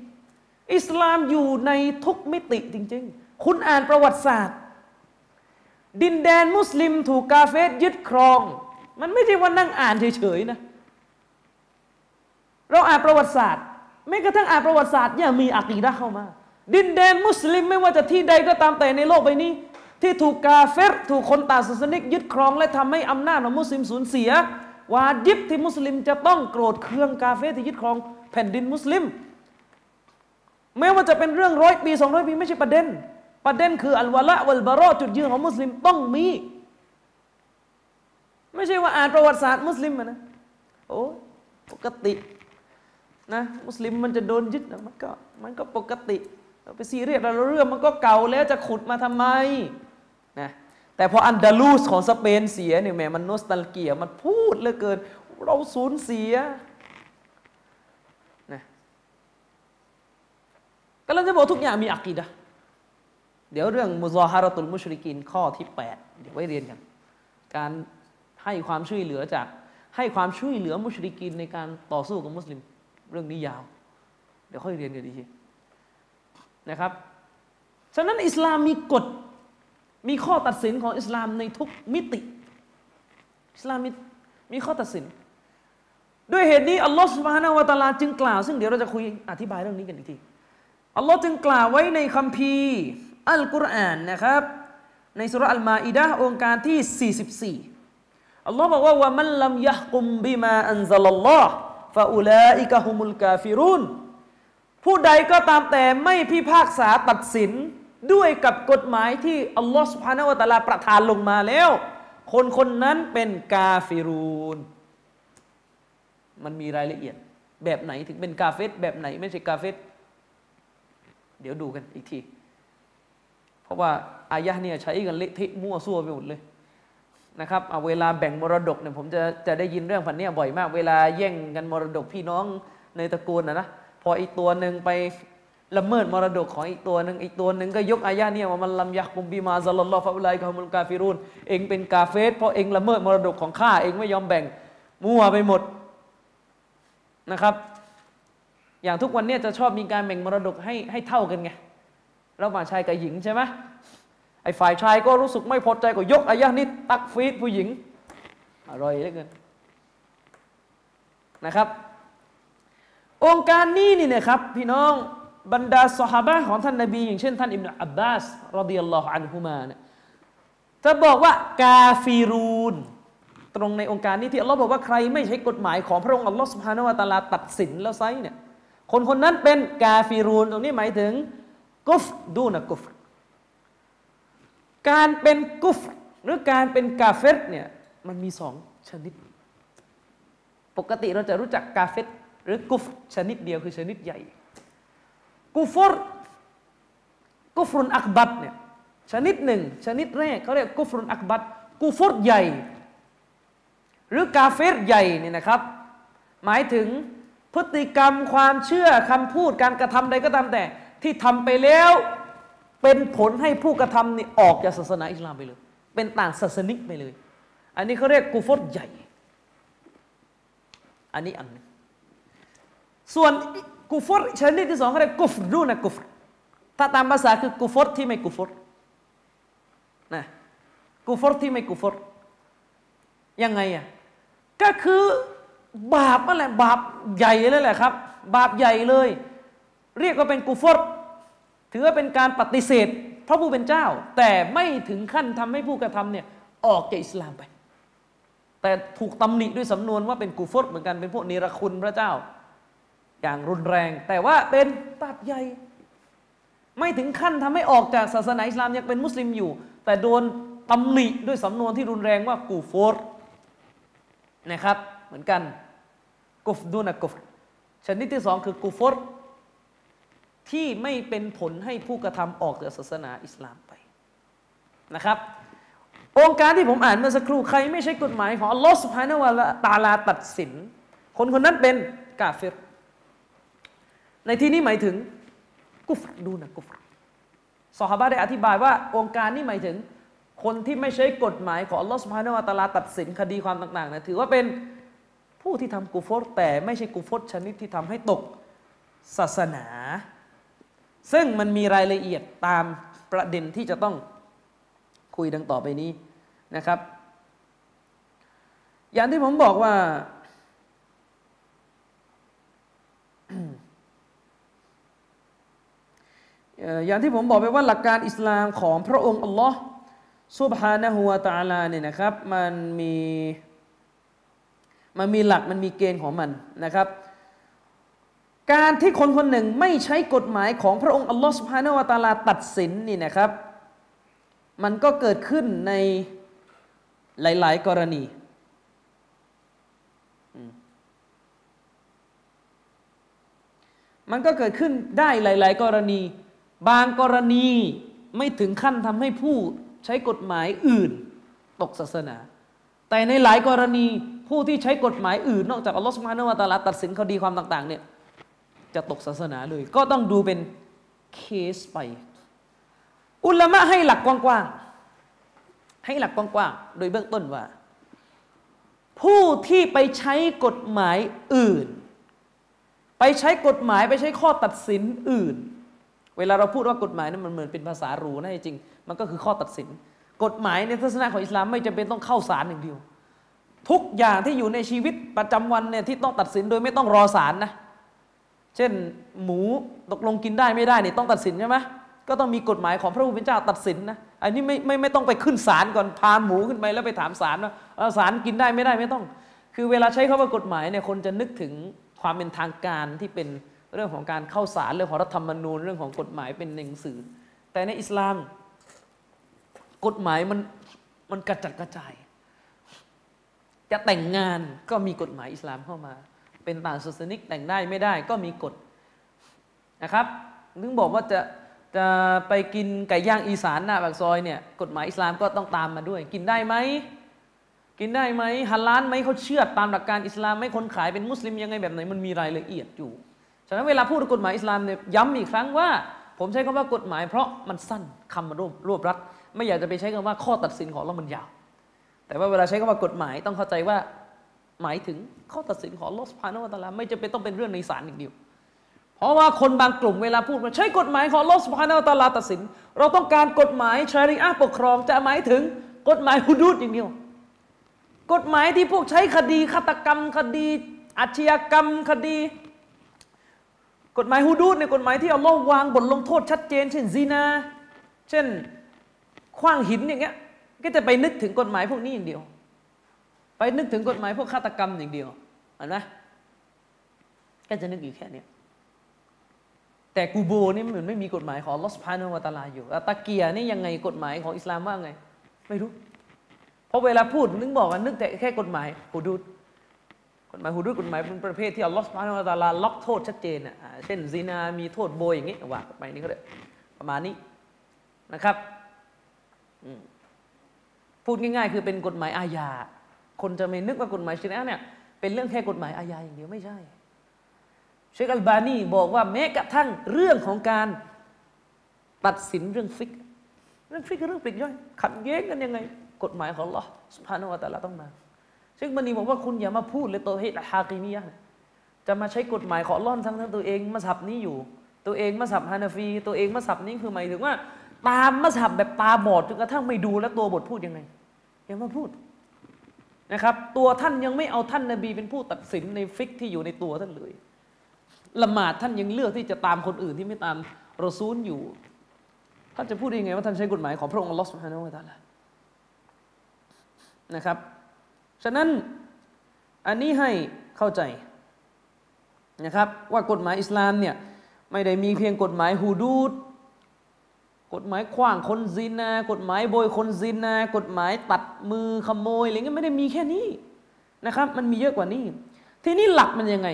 [SPEAKER 1] อิสลามอยู่ในทุกมิติจริง ๆ คุณอ่านประวัติศาสตร์ ดินแดนมุสลิมถูกกาเฟสยึดครอง มันไม่ใช่ว่านั่งอ่านเฉยๆนะเราอ่านประวัติศาสตร์ไม่กระทั่งอ่านประวัติศาสตร์ยังมีอักีดะเข้ามา ดินแดนมุสลิมไม่ว่าจะที่ใดก็ตามแต่ในโลกใบนี้ ที่ถูกกาเฟรถูกคนตาศาสนิกยึดครอง และทำให้อำนาจของมุสลิมสูญเสียวาจิบที่มุสลิมจะต้องโกรธเคืองกาเฟที่ยึดครองแผ่นดินมุสลิมแม้ว่าจะเป็นเรื่องร้อยปีสองร้อยปีไม่ใช่ประเด็น ประเด็นคืออัลวะละวัลบารอจุดยืนของมุสลิมต้องมี ไม่ใช่ว่าอ่านประวัติศาสตร์มุสลิมนะโอ้ปกตินะมุสลิมมันจะโดนยึดนะมันก็มันก็ปกติไปซีเรียสเราเรื่องมันก็เก่าแล้วจะขุดมาทำไมนะแต่พออันดาลูสของสเปนเสียเนี่ยแหมมันโนสตัลเกียมันพูดเหลือเกิน เราสูญเสียนะก็เราจะบอกทุกอย่างมีอักีดะ เดี๋ยวเรื่องมุซาฮารตุลมุชริกินข้อที่ 8 เดี๋ยวไว้เรียนกัน การให้ความช่วยเหลือจากให้ความช่วยเหลือมุชริกินในการต่อสู้กับมุสลิมเรื่องนี้ยาว เดี๋ยวค่อยเรียนกันดีทีนะครับ ฉะนั้นอิสลามมีกฎมีข้อตัดสินของอิสลามในทุกมิติ อิสลามมีมีข้อตัดสิน ด้วยเหตุนี้อัลลอฮฺ سبحانه وتعالى จึงกล่าว ซึ่งเดี๋ยวเราจะคุยอธิบายเรื่องนี้กันอีกทีอัลลอฮ์จึงกล่าวไว้ในคัมภีร์ อัลกุรอานนะครับ ในสุรอัลมาอิดะโองการที่ 44 อัลลอฮ์บอกว่า ومن لم يحكم بما أنزل الله فأولئك هم الكافرون ผู้ใดก็ตามแต่ไม่พิพากษาตัดสินด้วยกับกฎหมายที่อัลลอฮฺ سبحانه وتعالى ประทานลงมาแล้ว คนคนนั้นเป็นกาฟิรูน มันมีรายละเอียด แบบไหนถึงเป็นกาเฟตแบบไหนไม่ใช่กาเฟตเดี๋ยวดูกันอีกที ราะว่าอายะเนี่ยใช้กันเละเทะมั่วซั่วไปหมดเลยนะครับเอาเวลาแบ่งมรดกเนี่ยผมจะจะได้ยินเรื่องพันนี้บ่อยมาก เวลาแย่งกันมรดกพี่น้องในตระกูลนะนะพออีกตัวหนึ่งไปละเมิดมรดกของอีกตัวหนึ่งอีกตัวหนึ่งก็ยกอายะเนี่ยว่ามันลำยักกุมบีมาซัลลัลลอฮฺฟะอุลัยกะฮุมุลกาฟิรุนเองเป็นกาเฟสเพราะเองละเมิดมรดกของข้าเองไม่ยอมแบ่งมั่วไปหมดนะครับ อย่างทุกวันนี้จะชอบมีการแบ่งมรดกให้ให้เท่ากันไง ระหว่างชายกับหญิงใช่ไหมไอ้ฝ่ายชายก็รู้สึกไม่พอใจก็ยกอายะนี้ตักฟีดผู้หญิง อร่อยเหลือเกินนะครับ องค์การนี้นี่นะครับ พี่น้องบรรดาสหายของท่านนบี อย่างเช่น ท่านอิบนาอับบาสรดิยัลลอฮุอันฮุมาเนี่ยจะบอกว่ากาฟิรูนตรงในองค์การนี้ที่อัลลอฮ์บอกว่าใครไม่ใช้กฎหมายของพระองค์อัลลอฮ์สุบฮานาวะตาลาตัดสินแล้วไซเนี่ยคนคนนั้นเป็นกาฟิรูนตรงนี้หมายถึง กุฟดูนะกุฟการเป็นกุฟหรือการเป็นกาเฟตเนี่ยมันมีสองชนิด ปกติเราจะรู้จักกาเฟตหรือกุฟชนิดเดียวคือชนิดใหญ่ กุฟรกุฟรุนอักบัดเนี่ยชนิดหนึ่ง ชนิดแรกเขาเรียกกุฟรุนอักบัดกุฟรใหญ่ หรือกาเฟรใหญ่เนี่ยนะครับ หมายถึงพฤติกรรมความเชื่อคำพูดการกระทำใดก็ตามแต่ ที่ทำไปแล้วเป็นผลให้ผู้กระทำนี่ออกจากศาสนาอิสลามไปเลย เป็นต่างศาสนิกไปเลย อันนี้เขาเรียกกุฟรใหญ่ อันนี้อันนึงส่วนกุฟรชนิดที่สองเขาเรียกกุฟรูนะกุฟถ้าตามภาษาคือกุฟรที่ไม่กุฟรนะกุฟรที่ไม่กุฟรยังไงอะก็คือบาปนั่นแหละบาปใหญ่เลยแหละครับ บาปใหญ่เลย เรียกว่าเป็นกุฟร ถือว่าเป็นการปฏิเสธพระผู้เป็นเจ้า แต่ไม่ถึงขั้นทำให้ผู้กระทำเนี่ยออกจากอิสลามไป แต่ถูกตำหนิด้วยสำนวนว่าเป็นกูฟรเหมือนกันเป็นพวกเนรคุณพระเจ้า อย่างรุนแรง แต่ว่าเป็นบาปใหญ่ ไม่ถึงขั้นทำให้ออกจากศาสนาอิสลามยังเป็นมุสลิมอยู่ แต่โดนตำหนิด้วยสำนวนที่รุนแรงว่ากูฟรนะครับ เหมือนกันกุฟดูนะกุฟชนิดที่สองคือกูฟร ที่ไม่เป็นผลให้ผู้กระทำออกจากศาสนาอิสลามไปนะครับ องค์การที่ผมอ่านเมื่อสักครู่ใครไม่ใช่กฎหมายของอัลลอฮฺสุบฮานาวะตาลาตัดสิน คนคนนั้นเป็นกาเฟรในที่นี้หมายถึงกุฟรดูนะกุฟรสฮาบะได้อธิบายว่าองค์การนี้หมายถึง คนที่ไม่ใช้กฎหมายของอัลลอฮฺสุบฮานาวะตาลาตัดสินคดีความต่างๆนะถือว่าเป็นผู้ที่ทำกุฟรแต่ไม่ใช่กุฟรชนิดที่ทำให้ตกศาสนา ซึ่งมันมีรายละเอียดตามประเด็นที่จะต้องคุยดังต่อไปนี้นะครับ อย่างที่ผมบอกว่า อย่างที่ผมบอกไปว่าหลักการอิสลามของพระองค์อัลลอฮ์ซุบฮานะฮูวาตาลาเนี่ยนะครับ มันมีมันมีหลักมันมีเกณฑ์ของมันนะครับ การที่คนคนหนึ่งไม่ใช้กฎหมายของพระองค์อัลลอฮ์สุบฮานะฮูวตาลาตัดสินนี่นะครับ มันก็เกิดขึ้นในหลาย ๆ กรณี มันก็เกิดขึ้นได้หลาย ๆ กรณี บางกรณีไม่ถึงขั้นทำให้ผู้ใช้กฎหมายอื่นตกศาสนา แต่ในหลายกรณีผู้ที่ใช้กฎหมายอื่น นอกจากอัลลอฮฺสุบฮานาวตาลาตัดสินคดีความต่าง ๆ เนี่ย จะตกศาสนาเลย ก็ต้องดูเป็นเคสไป อุลามะให้หลักกว้างๆให้หลักกว้างๆโดยเบื้องต้นว่า ผู้ที่ไปใช้กฎหมายอื่น ไปใช้กฎหมายไปใช้ข้อตัดสินอื่น เวลาเราพูดว่ากฎหมายนั้นมันเหมือนเป็นภาษารูนะจริงมันก็คือข้อตัดสิน กฎหมายในทัศนะของอิสลามไม่จำเป็นต้องเข้าศาลอย่างเดียว ทุกอย่างที่อยู่ในชีวิตประจำวันเนี่ยที่ต้องตัดสินโดยไม่ต้องรอศาลนะ เช่นหมูตกลงกินได้ไม่ได้นี่ต้องตัดสินใช่ไหมก็ต้องมีกฎหมายของพระผู้เป็นเจ้าตัดสินนะอันนี้ไม่ไม่ไม่ต้องไปขึ้นศาลก่อนพาหมูขึ้นไปแล้วไปถามศาลว่าศาลกินได้ไม่ได้ไม่ต้อง คือเวลาใช้คาว่ากฎหมายเนี่ยคนจะนึกถึงความเป็นทางการที่เป็นเรื่องของการเข้าศาลเรื่องของรัฐธรรมนูญเรื่องของกฎหมายเป็นหนังสือ แต่ในอิสลามกฎหมายมันมันกระจัดกระจาย จะแต่งงานก็มีกฎหมายอิสลามเข้ามา เป็นต่างศาสนิกแต่งได้ไม่ได้ก็มีกฎนะครับนึงบอกว่าจะจะไปกินไก่ย่างอีสานหน้าปากซอยเนี่ยกฎหมายอิสลามก็ต้องตามมาด้วย กินได้ไหมกินได้ไหมฮัลลานไหมเขาเชื่อตามหลักการอิสลามไม่คนขายเป็นมุสลิมยังไงแบบไหนมันมีรายละเอียดอยู่ฉะนั้นเวลาพูดกฎหมายอิสลามเนี่ยย้ำอีกครั้งว่า ผมใช้คำว่ากฎหมายเพราะมันสั้นคำมันรวบรวบรัดไม่อยากจะไปใช้คำว่าข้อตัดสินของเรามันยาว แต่ว่าเวลาใช้คำว่ากฎหมายต้องเข้าใจว่า หมายถึงข้อตัดสินของลอสพานวตาลาไม่จะเป็นต้องเป็นเรื่องในศาลอย่างเดียว เพราะว่าคนบางกลุ่มเวลาพูดว่าใช้กฎหมายของลอสพานวตาลาตัดสิน เราต้องการกฎหมายชาริอะปกครองจะหมายถึงกฎหมายฮุดูดอย่างเดียว กฎหมายที่พวกใช้คดีฆาตกรรม คดีอาชญากรรมคดี กฎหมายฮูดูดในกฎหมายที่อัลลอฮ์วางบทลงโทษชัดเจน เช่นซีนา เช่นคว้างหินอย่างเงี้ยก็จะไปนึกถึงกฎหมายพวกนี้อย่างเดียว ไปนึกถึงกฎหมายพวกฆาตกรรมอย่างเดียวเห็นไหมก็จะนึกอยู่แค่นี้แต่กูโบนี่มันไม่มีกฎหมายของลอสพานุวตาลาอยู่ตะเกียนี่ยังไงกฎหมายของอิสลามว่าไง ไม่รู้ เพราะเวลาพูดนึกบอกว่านึกแต่แค่กฎหมายฮูดูดกฎหมายฮูดูดกฎหมายเป็นประเภทที่อัลลอฮฺสุบฮานาอัลลาล็อกโทษชัดเจนอะเช่นซีนามีโทษโบยอย่างนี้ว่าไปนี่ก็ได้ประมาณนี้นะครับพูดง่ายๆ คือเป็นกฎหมายอาญา คนจะไม่นึกว่ากฎหมายชนะเนี่ยเป็นเรื่องแค่กฎหมายอาญาอย่างเดียวไม่ใช่ เชคอัลบานีบอกว่าแม้กระทั่งเรื่องของการตัดสินเรื่องฟิก เรื่องฟิกเรื่องปลีกย่อยขัดแย้งกันยังไง กฎหมายของลอสุภาโนวตาลาต้องมาเชคบานีบอกว่าคุณอย่ามาพูดเลยตัวเฮตฮากิมียะจะมาใช้กฎหมายของล่อนทั้งทั้งตัวเองมาสับนี้อยู่ ตัวเองมาสับฮานาฟี ตัวเองมาสับนี้คือหมายถึงว่า ตามมาสับแบบตาบอดจนกระทั่งไม่ดูแล้วตัวบทพูดยังไงอย่ามาพูด นะครับตัวท่านยังไม่เอาท่านนบีเป็นผู้ตัดสินในฟิกที่อยู่ในตัวท่านเลยละหมาดท่านยังเลือกที่จะตามคนอื่นที่ไม่ตามรอซูลอยู่ ท่านจะพูดยังไงว่าท่านใช้กฎหมายของพระองค์ลอสฮานาอัลลอฮฺนะครับ ฉะนั้นอันนี้ให้เข้าใจนะครับว่ากฎหมายอิสลามเนี่ยไม่ได้มีเพียงกฎหมายฮูดูด กฎหมายขว้างคนซินากฎหมายโบยคนซินากฎหมายตัดมือขโมยอะไรเงี้ยไม่ได้มีแค่นี้นะครับ มันมีเยอะกว่านี้ ทีนี้หลักมันยังไง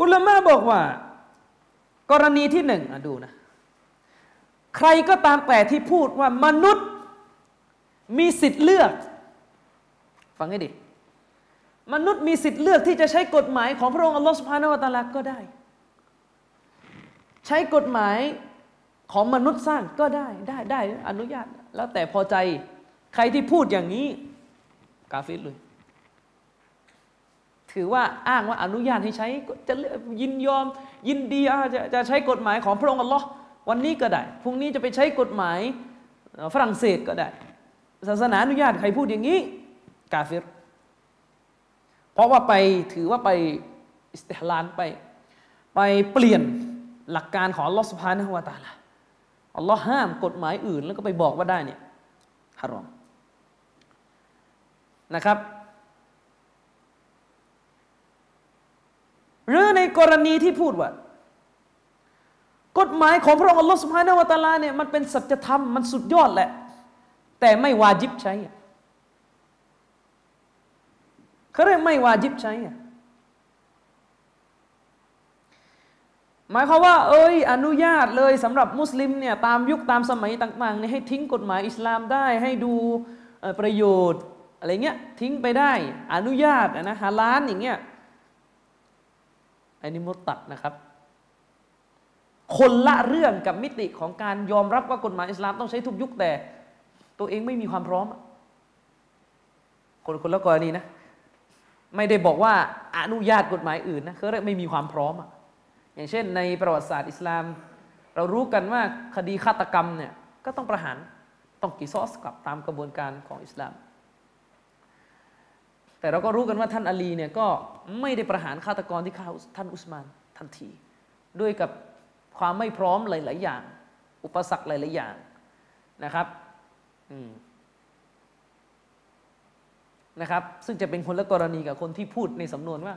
[SPEAKER 1] อุลามะบอกว่า กรณีที่หนึ่งดูนะ ใครก็ตามแต่ที่พูดว่ามนุษย์มีสิทธิ์เลือก ฟังให้ดี มนุษย์มีสิทธิ์เลือกที่จะใช้กฎหมายของพระองค์อัลลอฮฺสุบฮานาวะตาลาก็ได้ ใช้กฎหมายของมนุษย์สร้างก็ได้ได้ได้อนุญาต แล้วแต่พอใจใครที่พูดอย่างนี้ กาฟิรเลย ถือว่าอ้างว่าอนุญาตให้ใช้จะยินยอม ยินดีจะจะใช้กฎหมายของพระองค์อัลลอฮ์วันนี้ก็ได้พรุ่งนี้จะไปใช้กฎหมายฝรั่งเศสก็ได้ ศาสนาอนุญาตใครพูดอย่างนี้ กาฟิรเพราะว่าไปถือว่าไปอิสติฮลานไป ไปเปลี่ยน หลักการของอัลลอฮ์สุภานะวาตาละอัลลอฮ์ห้ามกฎหมายอื่น แล้วก็ไปบอกว่าได้เนี่ยฮารอมนะครับ หรือในกรณีที่พูดว่า กฎหมายของพระองค์อัลลอฮฺสุบฮานวตาลาเนี่ยมันเป็นสัจธรรมมันสุดยอดแหละ แต่ไม่วาจิบใช้เขาเรียกไม่วาจิบใช้ หมายความว่า เอ้ย อนุญาตเลยสำหรับมุสลิมเนี่ยตามยุคตามสมัยต่างๆเนี่ยให้ทิ้งกฎหมายอิสลามได้ให้ดูประโยชน์อะไรเงี้ยทิ้งไปได้ อนุญาตนะฮาลานอย่างเงี้ยอันนี้มุตัดนะครับ คนละเรื่องกับมิติของการยอมรับว่ากฎหมายอิสลามต้องใช้ทุกยุคแต่ ตัวเองไม่มีความพร้อม คนคนละกรณีนะ ไม่ได้บอกว่าอนุญาตกฎหมายอื่นนะเขาเรียกไม่มีความพร้อมอะ อย่างเช่นในประวัติศาสตร์อิสลาม เรารู้กันว่าคดีฆาตกรรมเนี่ยก็ต้องประหารต้องกิซอสกลับตามกระบวนการของอิสลาม แต่เราก็รู้กันว่าท่านอาลีเนี่ยก็ไม่ได้ประหารฆาตกรที่ฆ่าท่านอุสมานทันที ด้วยกับความไม่พร้อมหลาย ๆ อย่าง อุปสรรคหลาย ๆ อย่างนะครับนะครับ ซึ่งจะเป็นคนละกรณีกับคนที่พูดในสำนวนว่า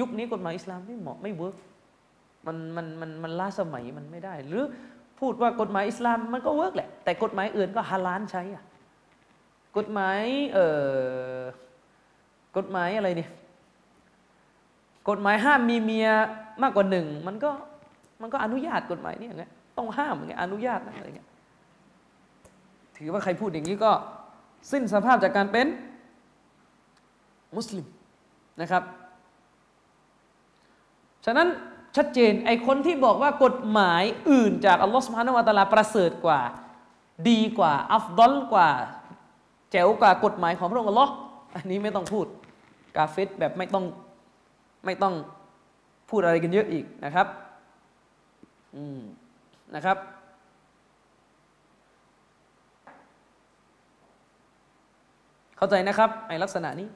[SPEAKER 1] ยุคนี้กฎหมายอิสลามไม่เหมาะไม่ work มันมันมันมันล้าสมัยมันไม่ได้ หรือพูดว่ากฎหมายอิสลามมันก็ work แหละ แต่กฎหมายอื่นก็ฮาลาลใช้อะกฎหมายเอ่อกฎหมายอะไรเนี่ยกฎหมายห้ามมีเมียมากกว่าหนึ่งมันก็มันก็อนุญาตกฎหมายนี่อย่างเงี้ยต้องห้ามอย่างเงี้ยอนุญาตนะอะไรเงี้ยถือว่าใครพูดอย่างนี้ก็สิ้นสภาพจากการเป็นมุสลิมนะครับ ฉะนั้น ชัดเจนไอ้คนที่บอกว่ากฎหมายอื่นจากอัลลอฮฺสุบฮานาวะตาลาประเสริฐกว่า ดีกว่า อัฟดอลกว่า แจ๋วกว่ากฎหมายของพระองค์อัลลอฮ์อันนี้ไม่ต้องพูดกาเฟตแบบไม่ต้องไม่ต้องพูดอะไรกันเยอะอีกนะครับอืมนะครับเข้าใจนะครับไอ้ลักษณะนี้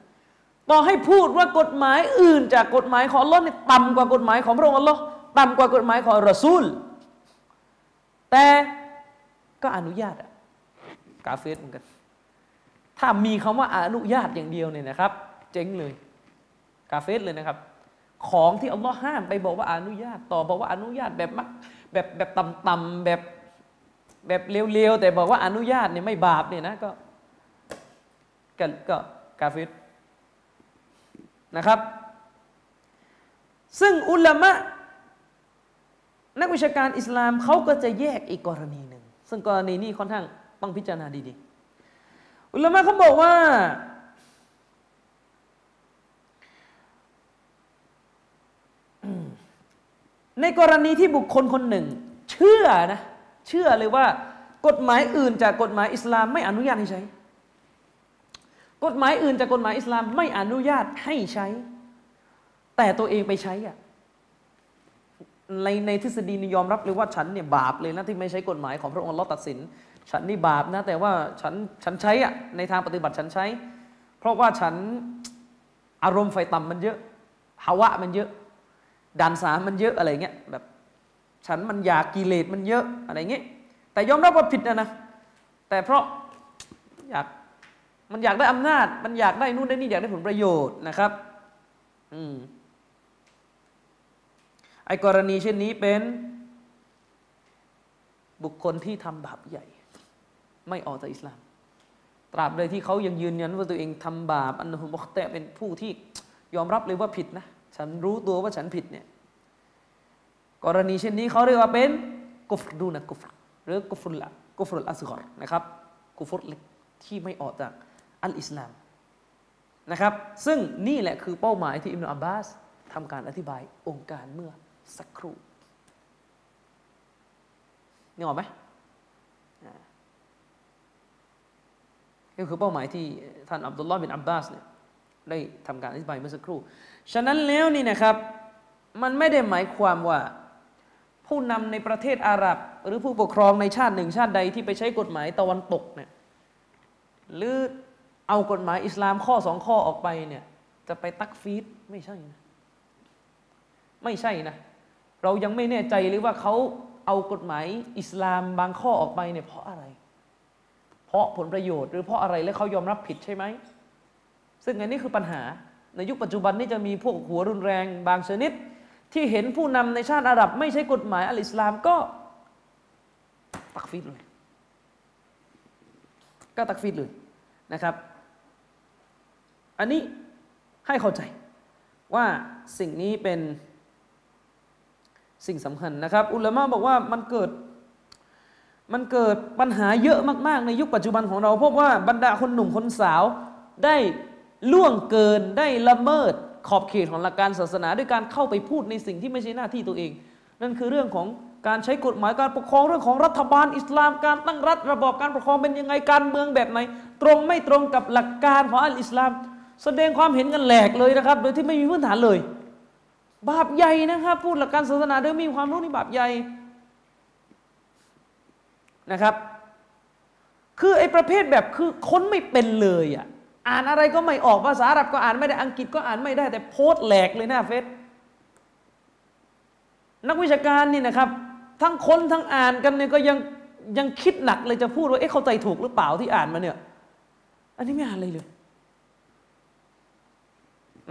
[SPEAKER 1] ต่อให้พูดว่ากฎหมายอื่นจากกฎหมายของอัลลอฮ์เนี่ยต่ำกว่ากฎหมายของพระองค์อัลลอฮ์ต่ำกว่ากฎหมายของรอซูล แต่ก็อนุญาตอะกาเฟสเหมือนกัน ถ้ามีคำว่าอนุญาตอย่างเดียวเนี่ยนะครับ เจ๊งเลย กาเฟสเลยนะครับ ของที่อัลลอฮ์ห้ามไปบอกว่าอนุญาต ต่อบอกว่าอนุญาตแบบมักแบบแบบต่ำๆแบบแบบเร็วๆแต่บอกว่าอนุญาตเนี่ยไม่บาปเนี่ยนะก็ก็กาเฟส นะครับ ซึ่งอุลามะนักวิชาการอิสลามเขาก็จะแยกอีกกรณีหนึ่ง ซึ่งกรณีนี้ค่อนข้างต้องพิจารณาดีๆ อุลามะเขาบอกว่า ในกรณีที่บุคคลคนหนึ่ง เชื่อนะ เชื่อเลยว่ากฎหมายอื่นจากกฎหมายอิสลามไม่อนุญาตให้ใช้ กฎหมายอื่นจากกฎหมายอิสลามไม่อนุญาตให้ใช้ แต่ตัวเองไปใช้อะในในทฤษฎีนิยอมรับเลยว่าฉันเนี่ยบาปเลยนะที่ไม่ใช้กฎหมายของพระองค์เราตัดสิน ฉันนี่บาปนะ แต่ว่าฉันฉันใช้อะในทางปฏิบัติฉันใช้ เพราะว่าฉันอารมณ์ไฟต่ำมันเยอะภาวะมันเยอะด่านสามมันเยอะอะไรเงี้ยแบบฉันมันอยากกิเลสมันเยอะอะไรเงี้ยแต่ยอมรับว่าผิดนะนะแต่เพราะอยาก มันอยากได้อำนาจ มันอยากได้นู่นได้นี่อยากได้ผลประโยชน์นะครับ อืมไอ้กรณีเช่นนี้เป็นบุคคลที่ทำบาปใหญ่ ไม่ออกจากอิสลาม ตราบใดที่เขายังยืนยันว่าตัวเองทำบาปอันนุมุคแต่เป็นผู้ที่ยอมรับเลยว่าผิดนะ ฉันรู้ตัวว่าฉันผิดเนี่ย กรณีเช่นนี้เขาเรียกว่าเป็นกุฟรดูนะกุฟหรือกุฟรุละกุฟรุลอัสกอรนะครับกุฟรเล็กที่ไม่ออกจาก อัลอิสลามนะครับ ซึ่งนี่แหละคือเป้าหมายที่อิมนุอับบาสทำการอธิบายองค์การเมื่อสักครู่นี่ออกไหมนี่คือเป้าหมายที่ท่านอับดุลลอฮ์บินอับบาสเนี่ยได้ทำการอธิบายเมื่อสักครู่ ฉะนั้นแล้วนี่นะครับ มันไม่ได้หมายความว่าผู้นำในประเทศอาหรับ หรือผู้ปกครองในชาติหนึ่งชาติใดที่ไปใช้กฎหมายตะวันตกเนี่ยหรือ เอากฎหมายอิสลามข้อสองข้อออกไปเนี่ยจะไปตักฟีดไม่ใช่นะไม่ใช่นะ เรายังไม่แน่ใจเลยว่าเขาเอากฎหมายอิสลามบางข้อออกไปเนี่ยเพราะอะไร เพราะผลประโยชน์หรือเพราะอะไรและเขายอมรับผิดใช่ไหม ซึ่งอันนี้คือปัญหาในยุคปัจจุบันนี้จะมีพวกหัวรุนแรงบางชนิด ที่เห็นผู้นำในชาติอาหรับ ไม่ใช่กฎหมายอัลอิสลามก็ตักฟีดเลยก็ตักฟีดเลยนะครับ อันนี้ให้เข้าใจว่าสิ่งนี้เป็นสิ่งสำคัญนะครับ อุลามะบอกว่ามันเกิดมันเกิดปัญหาเยอะมากๆ ในยุคปัจจุบันของเราพบว่าบรรดาคนหนุ่มคนสาวได้ล่วงเกินได้ละเมิดขอบเขตของหลักการศาสนา ด้วยการเข้าไปพูดในสิ่งที่ไม่ใช่หน้าที่ตัวเอง นั่นคือเรื่องของการใช้กฎหมายการปกครองเรื่องของรัฐบาลอิสลามการตั้งรัฐระบอบการปกครองเป็นยังไงการเมืองแบบไหนตรงไม่ตรงกับหลักการของอัลอิสลาม แสดงความเห็นกันแหลกเลยนะครับ โดยที่ไม่มีพื้นฐานเลย บาปใหญ่นะครับ พูดหลักการศาสนาโดยมีความรู้นี่บาปใหญ่นะครับ คือไอ้ประเภทแบบคือค้นไม่เป็นเลยอะอ่านอะไรก็ไม่ออกภาษาอาหรับก็อ่านไม่ได้อังกฤษก็อ่านไม่ได้ แต่โพสแหลกเลยหน้าเฟซนักวิชาการนี่นะครับ ทั้งค้นทั้งอ่านกันเนี่ยก็ยังยังคิดหนักเลยจะพูดว่าเอ๊ะเข้าใจถูกหรือเปล่าที่อ่านมาเนี่ย อันนี้ไม่อ่านเลยเลย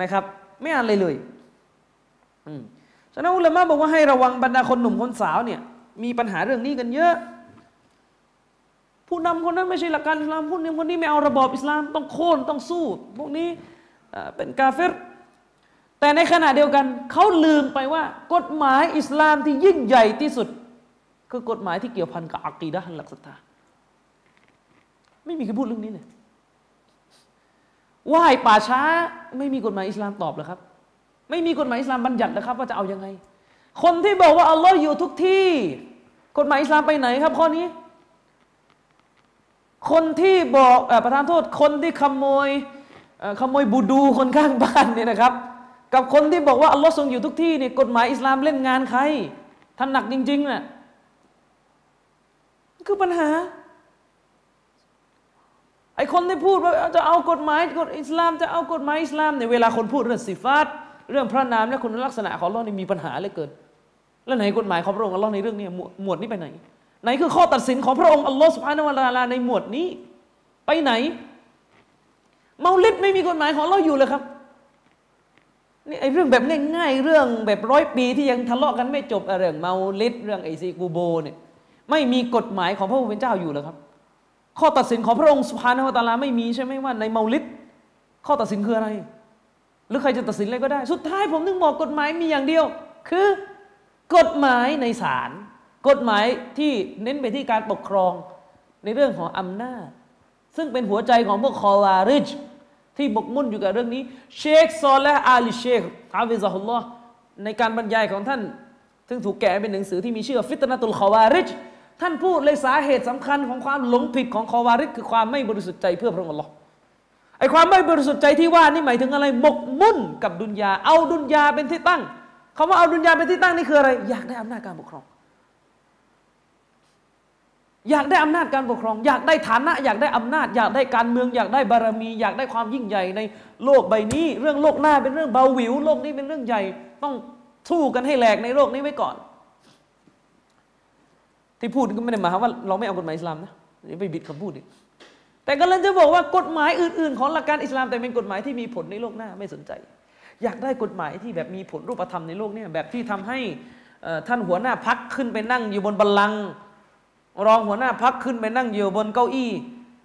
[SPEAKER 1] นะครับ ไม่อ่านเลยเลยฉะนั้นอุลามะบอกว่าให้ระวังบรรดาคนหนุ่มคนสาวเนี่ย มีปัญหาเรื่องนี้กันเยอะ ผู้นำคนนั้นไม่ใช่หลักการอิสลามผู้นำคนนี้ไม่เอาระบอบอิสลามต้องโค่นต้องสู้ พวกนี้เป็นกาเฟรแต่ในขณะเดียวกันเขาลืมไปว่า กฎหมายอิสลามที่ยิ่งใหญ่ที่สุด คือกฎหมายที่เกี่ยวพันกับอักีดะหลักศรัทธาไม่มีใครพูดเรื่องนี้เลย ว่ายป่าช้า ไม่มีกฎหมายอิสลามตอบเลยครับ ไม่มีกฎหมายอิสลามบัญญัตินะครับ ว่าจะเอาอยัางไง คนที่บอกว่าอัลลอฮ์อยู่ทุกที่ กฎหมายอิสลามไปไหนครับข้อนี้ คนที่บอกอประธานโทษคนที่ขโมยขโมยบูดูคนข้างบ้านเนี่ยนะครับ กับคนที่บอกว่าอัลลอฮ์ทรงอยู่ทุกที่เนี่ยกฎหมายอิสลามเล่นงานใครท่านหนักจริงๆน่ะคือปัญหา ไอคนที่พูดว่าจะเอากฎหมายกฎอิสลามจะเอากฎหมายอิสลามเนี่ยเวลาคนพูดเรื่องสิฟาตเรื่องพระนามและคุณลักษณะของเรานี่มีปัญหาเลยเกิน แล้วไหนกฎหมายของพระองค์อัลลอฮ์ในเรื่องนี้หมวดนี้ไปไหน ไหนคือข้อตัดสินของพระองค์อัลลอฮ์สุบฮานวะตาลาในหมวดนี้ ไปไหน เมาลิดไม่มีกฎหมายของเราอยู่เลยครับนี่ไอเรื่องแบบง่ายๆเรื่องแบบร้อยปีที่ยังทะเลาะกันไม่จบเรื่องเมาลิดเรื่องไอซีกูโบเนี่ยไม่มีกฎหมายของพระผู้เป็นเจ้าอยู่เลยครับ ข้อตัดสินของพระองค์สุภาณวตาลาไม่มีใช่ไหมว่าในเมาลิดข้อตัดสินคืออะไร หรือใครจะตัดสินอะไรก็ได้ สุดท้ายผมนึกบอกกฎหมายมีอย่างเดียว คือกฎหมายในศาลกฎหมายที่เน้นไปที่การปกครองในเรื่องของอำนาจ ซึ่งเป็นหัวใจของพวกคอวาริจที่บกมุ่นอยู่กับเรื่องนี้ เชคซอลและอาลีเชคฮาวิซาฮุลลอในการบรรยายของท่าน ซึ่งถูกแกะเป็นหนังสือที่มีชื่อฟิตนาตุลคอวาริจ ท่านพูดเลยสาเหตุสำคัญของความหลงผิดของคอวาริจคือความไม่บริสุทธิ์ใจเพื่อพระองค์อัลอไอความไม่บริสุทธิ์ใจที่ว่านี่หมายถึงอะไรหมกมุ่นกับดุนยา เอาดุนยาเป็นที่ตั้งคาว่าเอาดุนยาเป็นที่ตั้งนี่คืออะไร อยากได้อำนาจการปกครอง อยากได้อำนาจการปกครอง อยากได้ฐานะ อยากได้อำนาจ อยากได้การเมือง อยากได้บารมี อยากได้ความยิ่งใหญ่ในโลกใบนี้ เรื่องโลกหน้าเป็นเรื่องเบาหวิว โลกนี้เป็นเรื่องใหญ่ ต้องสู้กันให้แหลกในโลกนี้ไว้ก่อน ที่พูดก็ไม่ได้หมายความว่าเราไม่เอากฎหมายอิสลามนะอย่าไปบิดคำพูดดิแต่กำลังจะบอกว่ากฎหมายอื่น ๆ ของหลักการอิสลามแต่เป็นกฎหมายที่มีผลในโลกหน้าไม่สนใจ อยากได้กฎหมายที่แบบมีผลรูปธรรมในโลกเนี้แบบที่ทำให้ท่านหัวหน้าพักขึ้นไปนั่งอยู่บนบัลลังก์รองหัวหน้าพักขึ้นไปนั่งอยู่บนเก้าอี้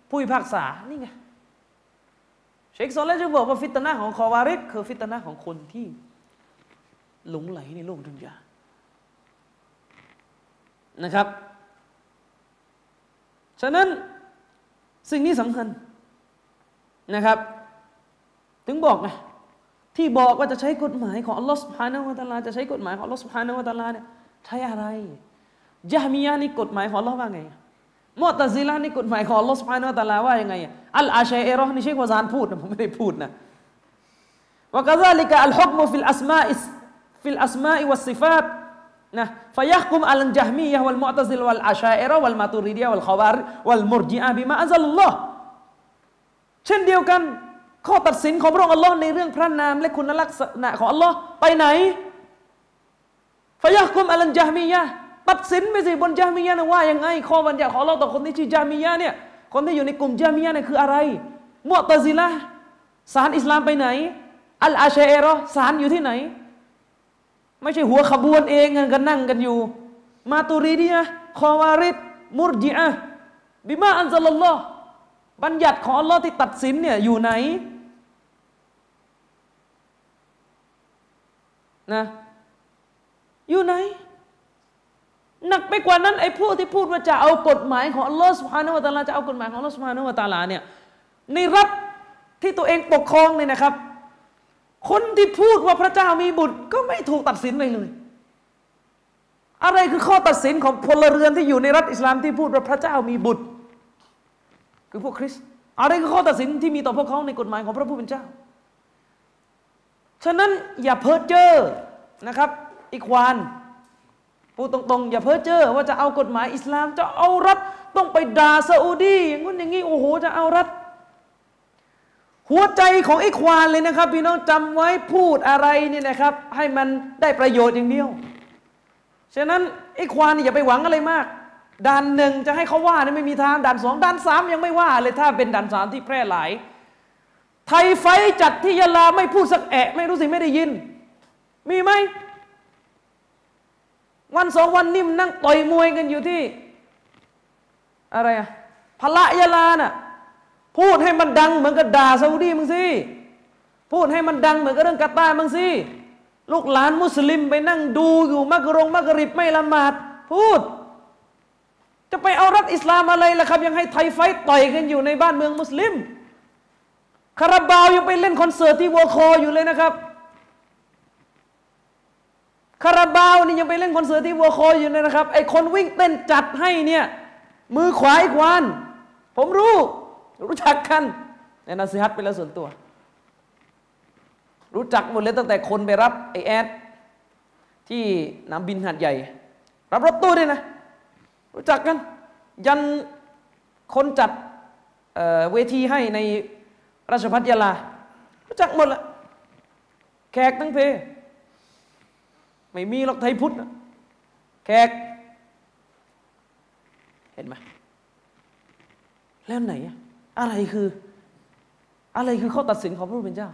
[SPEAKER 1] ผู้พิพากษานี่ไงเชคซอลเลจะบอกว่าฟิตนาของคอวาริดคือฟิตนาของคนที่หลงไหลในโลกดุนยานะครับ ฉะนั้นสิ่งนี้สำคัญนะครับ ถึงบอกไงที่บอกว่าจะใช้กฎหมายของอัลลอฮฺสุบฮานาวะตาลาจะใช้กฎหมายของอัลลอฮฺสุบฮานาวะตาลาเนี่ยใช้อะไรยะมียะนี่กฎหมายของอัลลอฮ์ว่าไงมุตซิลานี่กฎหมายของอัลลอฮ์สุบฮานาวะตาลาว่ายังไงอัลอาชัยเอรอนี่เชควาซานพูดนะผมไม่ได้พูดนะว่าก็ซาลิกะอัลฮุกมุฟิลอัสมาอิฟิลอัสมาอิวัสซิฟาต นะฟยักกุมอัลจัฮมียะวัลมุตซิลวัลอาชัยเอรอวัลมาตูริดียวัลขาวาริวัลมุรจิอาบิมาอัลลอฮ์เช่นเดียวกัน ข้อตัดสินของพระองค์อัลลอฮ์ในเรื่องพระนามและคุณลักษณะของอัลลอฮ์ไปไหนฟยักกุมอัลจัฮมียะตัดสินไปสิบนจามียะนะว่ายังไงข้อบัญญัติของเราต่อคนที่ชื่อจามียะเนี่ยคนที่อยู่ในกลุ่มจามียะเนี่ยคืออะไรมุตซิละสารอิสลามไปไหน อัลอาเชเอรอสารอยู่ที่ไหน ไม่ใช่หัวขบวนเองกันนั่งกันอยู่ มาตุรีดียะคอวาริดมุรจิอะบิมาอันซัลลอฮ์บัญญัติของอัลลอฮ์ที่ตัดสินเนี่ยอยู่ไหนนะอยู่ไหน หนักไปกว่านั้นไอ้พวกที่พูดว่าจะเอากฎหมายของอัลลอฮฺสุฮานาวะตาลาจะเอากฎหมายของอัลลอฮฺสุฮานาวะตาลาเนี่ยในรัฐที่ตัวเองปกครองเนี่ยนะครับ คนที่พูดว่าพระเจ้ามีบุตร ก็ไม่ถูกตัดสินเลยเลย อะไรคือข้อตัดสินของพลเรือนที่อยู่ในรัฐอิสลามที่พูดว่าพระเจ้ามีบุตร คือพวกคริสต์อะไรคือข้อตัดสินที่มีต่อพวกเขาในกฎหมายของพระผู้เป็นเจ้า ฉะนั้นอย่าเพ้อเจ้อนะครับ อีควานพูดตรงๆ อย่าเพ้อเจ้อว่าจะเอากฎหมายอิสลามจะเอารัฐต้องไปด่าซาอุดีอย่างนู้นอย่างนี้โอ้โหจะเอารัฐ หัวใจของไอ้ควานเลยนะครับ พี่น้องจำไว้พูดอะไรเนี่ยนะครับ ให้มันได้ประโยชน์อย่างเดียว ฉะนั้นไอ้ควานอย่าไปหวังอะไรมากด่านหนึ่งจะให้เขาว่านี่ไม่มีทางด่านสองด่านสามยังไม่ว่าเลยถ้าเป็นด่านสามที่แพร่หลาย ไทยไฟจัดที่ยะลาไม่พูดสักแอะ ไม่รู้สิไม่ได้ยิน มีไหมวันสองวันนิ่มนั่งต่อยมวยกันอยู่ที่ อะไรอะพละยาลาน่ะ พูดให้มันดังเหมือนกับด่าซาอุดีมึงสิพูดให้มันดังเหมือนกับเรื่องกาตาร์มึงสิลูกหลานมุสลิมไปนั่งดูอยู่มักรงมักริบไม่ละหมาด พูด จะไปเอารัฐอิสลามอะไรล่ะครับ ยังให้ไทยไฟต่อยกันอยู่ในบ้านเมืองมุสลิมคาราบาวยังไปเล่นคอนเสิร์ตที่วอคออยู่เลยนะครับคาราบาวนี่ยังไปเล่นคอนเสิร์ตที่วัวคออยู่เลยนะครับไอคนวิ่งเต้นจัดให้เนี่ยมือขวาอีกวานผมรู้ รู้จักกันในนาซิฮัตไปแล้วส่วนตัว รู้จักหมดเลยตั้งแต่คนไปรับไอแอดที่น้ำบินหัดใหญ่ รับรถตู้ด้วยนะ รู้จักกัน ยันคนจัดเวทีให้ในราชพัฒยาลา รู้จักหมดละแขกทั้งเพ ไม่มีหรอกไทยพุทธแขก เห็นไหมแล้วไหนอะ อะไรคือ อะไรคือข้อตัดสินของพระผู้เป็นเจ้า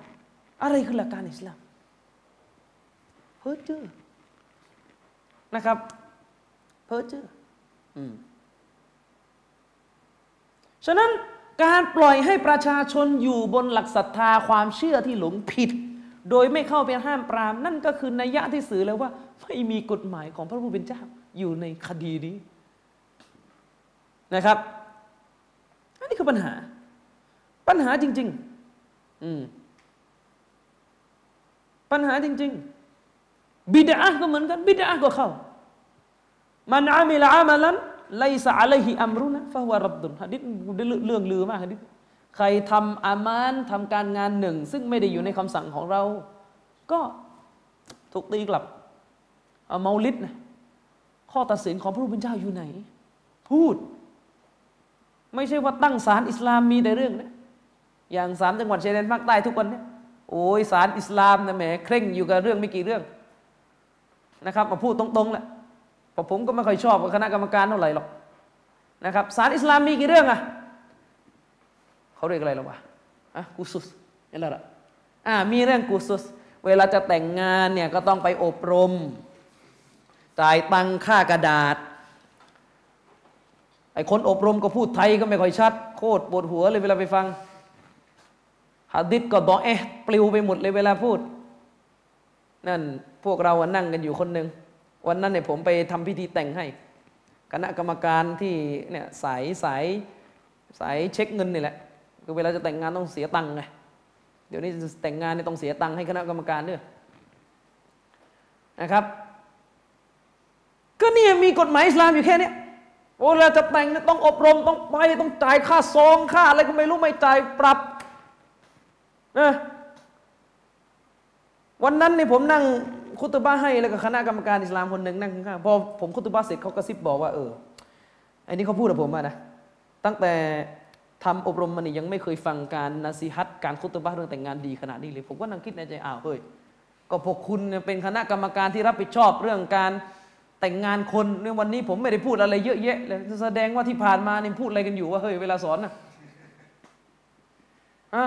[SPEAKER 1] อะไรคือหลักการอิสลามเพ้อเจ้อนะครับ เพ้อเจ้อฉะนั้นการปล่อยให้ประชาชนอยู่บนหลักศรัทธาความเชื่อที่หลงผิด โดยไม่เข้าไปห้ามปราม นั่นก็คือนัยยะที่สื่อแล้วว่า ไม่มีกฎหมายของพระผู้เป็นเจ้าอยู่ในคดีนี้นะครับ นนี้คือปัญหา ปัญหาจริง ๆ อืมปัญหาจริง ๆ บิดาก็เหมือนกัน บิดาก็เข้ามันอามิลอามาลันไลซาอะลัยฮิอัมรุนะฟะฮวรับดุนฮะดิษเรื่องลือมากฮะดิษใครทำอามานทำการงานหนึ่ง ซึ่งไม่ได้อยู่ในคำสั่งของเรา ก็ถูกตีกลับเอาเมาลิดนะข้อตัดสินของพระผู้เป็นเจ้าอยู่ไหน พูด ไม่ใช่ว่าตั้งศาลอิสลามมีแต่เรื่องนะอย่างศาลจังหวัดชายแดนภาคใต้ทุกวันเนี่ยโอ้ยศาลอิสลามนะแหมเคร่งอยู่กับเรื่องไม่กี่เรื่องนะครับ มาพูดตรงๆแหละพอผมก็ไม่ค่อยชอบคณะกรรมการเท่าไหร่หรอกนะครับศาลอิสลามมีกี่เรื่องอะเขาเรียกอะไรหรอวะอะกุซุสนี่แหละอ่ามีเรื่องกุซุส เวลาจะแต่งงานเนี่ยก็ต้องไปอบรม จ่ายตังค่ากระดาษ ไอ้คนอบรมก็พูดไทยก็ไม่ค่อยชัด โคตรปวดหัวเลยเวลาไปฟังฮะดิษก็ดอเอะปลิวไปหมดเลยเวลาพูด นั่นพวกเรานั่งกันอยู่คนหนึ่งวันนั้นเนี่ยผมไปทำพิธีแต่งให้ คณะกรรมการที่เนี่ยสายสายสายเช็คเงินนี่แหละคือเวลาจะแต่งงานต้องเสียตังค์ไงเดี๋ยวนี้แต่งงานเนี่ยต้องเสียตังค์ให้คณะกรรมการด้วยนะครับ ก็เนี่ยมีกฎหมายอิสลามอยู่แค่นี้ โอ้เราจะแต่งต้องอบรมต้องไปต้องจ่ายค่าซองค่าอะไรก็ไม่รู้ไม่จ่ายปรับนะวันนั้นนี่ผมนั่งคุตบ้าให้แล้วก็คณะกรรมการอิสลามคนหนึ่งนั่งข้างพอผมคุตบ้าเสร็จเขากระซิบบอกว่าเออไอ้นี่เขาพูดกับผมมานะตั้งแต่ทำอบรมมันนี่ยังไม่เคยฟังการนาซีฮัตการคุตบ้าเรื่องแต่งงานดีขนาดนี้เลย ผมก็นั่งคิดในใจอ้าวเฮ้ยก็พวกคุณเป็นคณะกรรมการที่รับผิดชอบเรื่องการ แต่งงานคนในวันนี้ผมไม่ได้พูดอะไรเยอะแยะเลยแสดงว่าที่ผ่านมาเนี่ยพูดอะไรกันอยู่ว่าเฮ้ยเวลาสอนนะอะ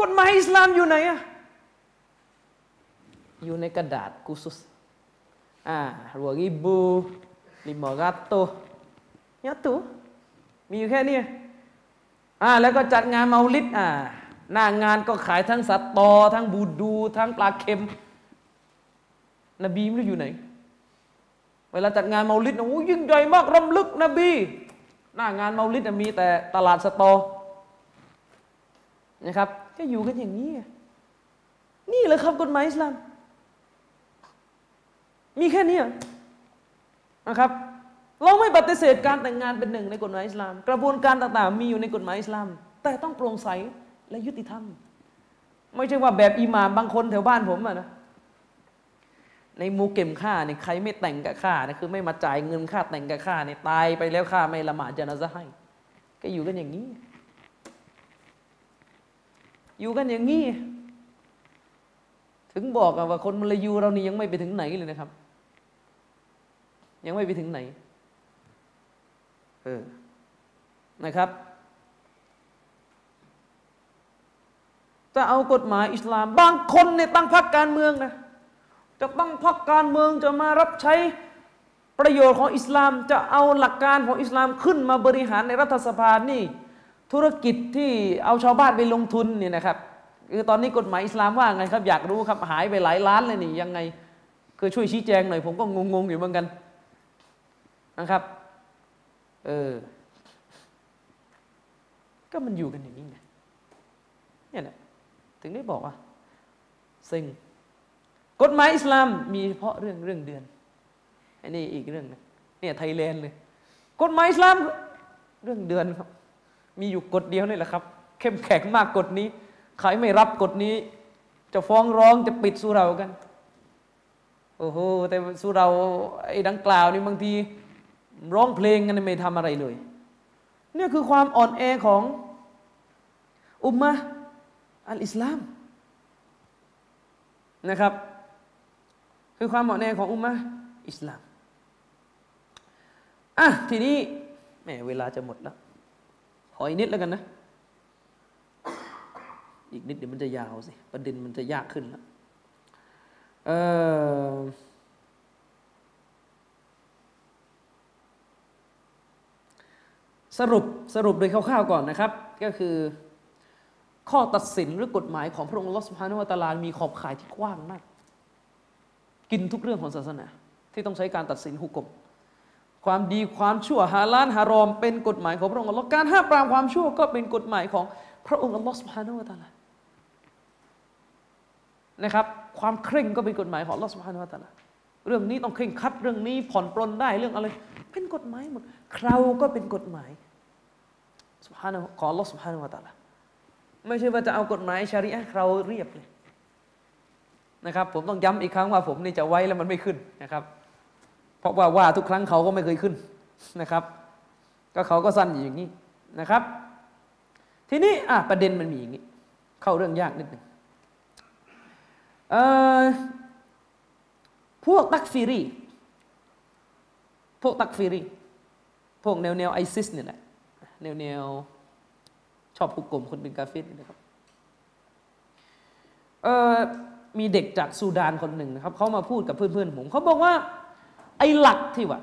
[SPEAKER 1] กฎหมายอิสลามอยู่ไหนอะอยู่ในกระดาษกุสุสอ่ารัวริบูลิมอรัตโตเนี่ยตัวมีอยู่แค่นี้อ่าแล้วก็จัดงานเมาลิดอ่าหน้างานก็ขายทั้งสัตตอ ทั้งบูดู ทั้งปลาเค็ม นบีไม่รู้อยู่ไหน เวลาจัดงานเมาลิดโอ้ยิ่งใหญ่มากรำลึกนบี หน้างานเมาลิดมีแต่ตลาดสตอนะครับก็อยู่กันอย่างนี้ นี่แหละครับกฎหมายอิสลาม มีแค่นี้นะครับ เราไม่ปฏิเสธการแต่งงานเป็นหนึ่งในกฎหมายอิสลาม กระบวนการต่างๆ มีอยู่ในกฎหมายอิสลาม แต่ต้องโปร่งใสและยุติธรรม ไม่ใช่ว่าแบบอิหม่ามบางคนแถวบ้านผมอะนะ ในมูเก็มฆ่าเนี่ยใครไม่แต่งกับข้าเนี่ยคือไม่มาจ่ายเงินค่าแต่งกับข้าเนี่ยตายไปแล้วข้าไม่ละหมาดจนาซะให้ก็อยู่กันอย่างนี้ อยู่กันอย่างนี้ ถึงบอกว่าคนมลายูเรานี่ยังไม่ไปถึงไหนเลยนะครับ ยังไม่ไปถึงไหนเออนะครับจะเอากฎหมายอิสลาม บางคนเนี่ยตั้งพรรคการเมืองนะ จะตั้งพรรคการเมืองจะมารับใช้ประโยชน์ของอิสลามจะเอาหลักการของอิสลามขึ้นมาบริหารในรัฐสภานี่ ธุรกิจที่เอาชาวบ้านไปลงทุนเนี่ยนะครับคือตอนนี้กฎหมายอิสลามว่าไงครับ อยากรู้ครับหายไปหลายล้านเลยนี่ยังไงคือช่วยชี้แจงหน่อย ผมก็งงๆอยู่เหมือนกันนะครับเออก็มันอยู่กันอย่างนี้ไงเนี่ยแหละถึงได้บอกว่า ซึ่ง กฎหมายอิสลามมีเฉพาะเรื่องเรื่องเดือน อันนี้อีกเรื่องนึงเนี่ยไทยแลนด์เลย กฎหมายอิสลามเรื่องเดือนครับ มีอยู่กฎเดียวนี่แหละครับ เข้มแข็งมากกฎนี้ ใครไม่รับกฎนี้ จะฟ้องร้องจะปิดสุเรากัน โอ้โห แต่สุเราไอ้ดังกล่าวนี่บางทีร้องเพลงกันไม่ทำอะไรเลย เนี่ยคือความอ่อนแอของอุมมะอัลอิสลามนะครับ คือความอ่อนแอของอุมมะอิสลามอะทีนี้แหมเวลาจะหมดแล้วขออีกนิดแล้วกันนะ อีกนิดเดี๋ยวมันจะยาวสิ ประเด็นมันจะยากขึ้นแล้วเออสรุปสรุปโดยคร่าวๆก่อนนะครับ ก็คือ ข้อตัดสินหรือกฎหมายของพระองค์ลอสพานุวัตลามีขอบข่ายที่กว้างมาก กินทุกเรื่องของศาสนา ที่ต้องใช้การตัดสินหุกกมความดีความชั่วฮาลาลฮารอม เป็นกฎหมายของพระองค์อัลลอฮ์การห้ามปรามความชั่วก็เป็นกฎหมายของพระองค์อัลลอฮ์สุบฮานาอัลลอฮ์นะครับความเคร่งก็เป็นกฎหมายของอัลลอฮ์สุบฮานาอัลลอฮ์เรื่องนี้ต้องเคร่งคัดเรื่องนี้ผ่อนปลนได้เรื่องอะไร เป็นกฎหมายหมดคราวก็เป็นกฎหมายสุบฮานาของอัลลอฮ์สุบฮานาอัลลอฮ์ไม่ใช่ว่าจะเอากฎหมายชาริอะห์เราเรียบเลย นะครับผมต้องย้ำอีกครั้งว่าผมนี่จะไว้แล้วมันไม่ขึ้นนะครับ เพราะว่าว่าทุกครั้งเขาก็ไม่เคยขึ้นนะครับ ก็เขาก็สั้นอย่างนี้นะครับ ทีนี้อะประเด็นมันมีอย่างนี้ เข้าเรื่องยากนิดหนึ่งพวกตักฟิรีพวกตักฟิรีพวกแนวแนวไอซิสเนี่ยแหละแนวแนวชอบผูกกลมคนเป็นกาเฟตนะครับเออ มีเด็กจากซูดานคนหนึ่งนะครับเขามาพูดกับเพื่อนๆผมเขาบอกว่าไอ้หลักที่ว่า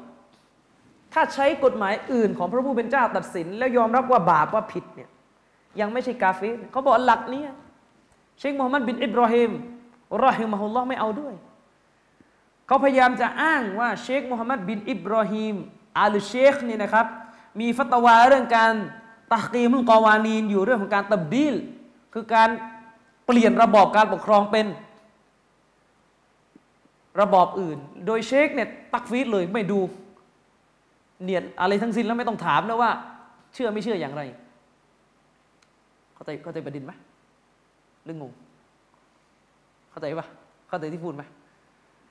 [SPEAKER 1] ถ้าใช้กฎหมายอื่นของพระผู้เป็นเจ้าตัดสิน แล้วยอมรับว่าบาปว่าผิดเนี่ยยังไม่ใช่กาเฟสเขาบอกหลักนี้เชคมูฮัมหมัดบินอิบราฮิมรอฮิมะฮุลลอฮ์ไม่เอาด้วย เขาพยายามจะอ้างว่าเชคมูฮัมหมัดบินอิบราฮิมอาลเชคนี่นะครับ มีฟัตวาเรื่องการตักกีมุลกอวานีนอยู่เรื่องของการตับดีล คือการเปลี่ยนระบอบการปกครองเป็น ระบอบอื่น โดยเชคเนี่ยตักฟีดเลยไม่ดูเนียนอะไรทั้งสิ้นแล้วไม่ต้องถามนะว่า เชื่อไม่เชื่ออย่างไรเข้าใจเข้าใจประเด็นไหมเรื่องงงเข้าใจปะเข้าใจที่พูดไหม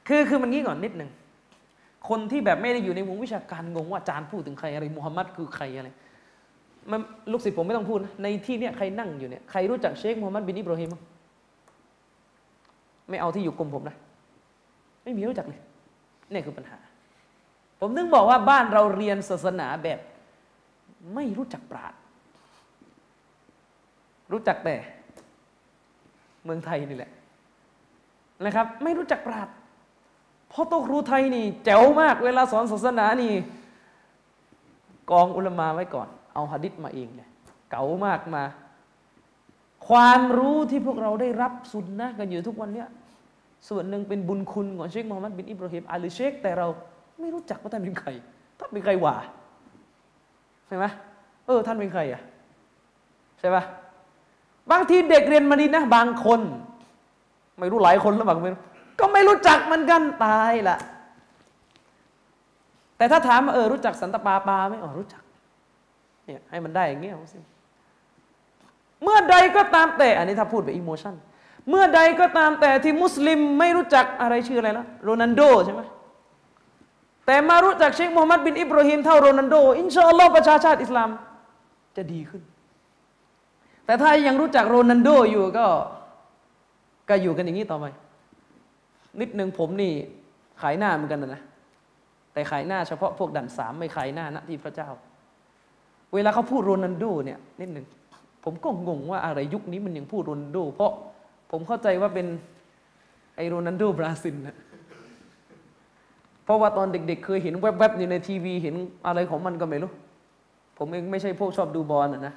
[SPEAKER 1] คือคือมันงี้ก่อนนิดหนึ่งคนที่แบบไม่ได้อยู่ในวงวิชาการงงว่าอาจารย์พูดถึงใครอะไรมุฮัมมัดคือใครอะไรมันลูกศิษย์ผมไม่ต้องพูดนะในที่เนี้ยใครนั่งอยู่เนี่ยใครรู้จักเชคมุฮัมมัดบินอิบราฮิมไม่เอาที่อยู่กลุ่มผมนะ ไม่มีรู้จักเลยนี่คือปัญหา ผมนึกบอกว่าบ้านเราเรียนศาสนาแบบ ไม่รู้จักปราดรู้จักแต่ เมืองไทยนี่แหละนะครับ ไม่รู้จักปราดเพราะโตครูไทยนี่ แจ๋วมาก เวลาสอนศาสนานี่ กองอุลมาไว้ก่อน เอาหะดิษมาเองเลยเก๋ามากมา ความรู้ที่พวกเราได้รับสุนนะกันอยู่ทุกวันเนี้ย ส่วนหนึ่งเป็นบุญคุณของเชคมูฮัมหมัดบินอิบราฮิมอาลีเชค แต่เราไม่รู้จักว่าท่านเป็นใครท่านเป็นใครวะใช่ไหมเออ ท่านเป็นใครอะใช่ปะบางทีเด็กเรียนมาดีนะบางคน ไม่รู้หลายคนแล้วบางคนก็ไม่รู้จักมันกันตายละแต่ถ้าถามเออรู้จักสันตปาปาไหมอ๋อรู้จักเนี่ยให้มันได้อย่างเงี้ยเมื่อใดก็ตามแต่อันนี้ถ้าพูดแบบ emotion เมื่อใดก็ตามแต่ที่มุสลิมไม่รู้จักอะไรชื่ออะไรนะโรนัลโดใช่ไหมแต่มารู้จักเชคมูฮัมหมัดบินอิบราฮิมเท่าโรนันโด อินชาอัลลอฮ์ประชาชาติอิสลามจะดีขึ้น แต่ถ้ายังรู้จักโรนัลโดอยู่ก็ก็อยู่กันอย่างนี้ต่อไปนิดหนึ่งผมนี่ขายหน้าเหมือนกันนะแต่ขายหน้าเฉพาะพวกดันสามไม่ขายหน้าณที่พระเจ้า เวลาเขาพูดโรนันโดเนี่ยนิดหนึ่งผมก็งงว่าอะไรยุคนี้มันยังพูดโรนันโด เพราะ ผมเข้าใจว่าเป็นไอโรนันโดบราซิลนะเพราะว่าตอนเด็ก ๆ เคยเห็นแวบๆอยู่ในทีวี เห็นอะไรของมันก็ไม่รู้ ผมเองไม่ใช่พวกชอบดูบอลนะ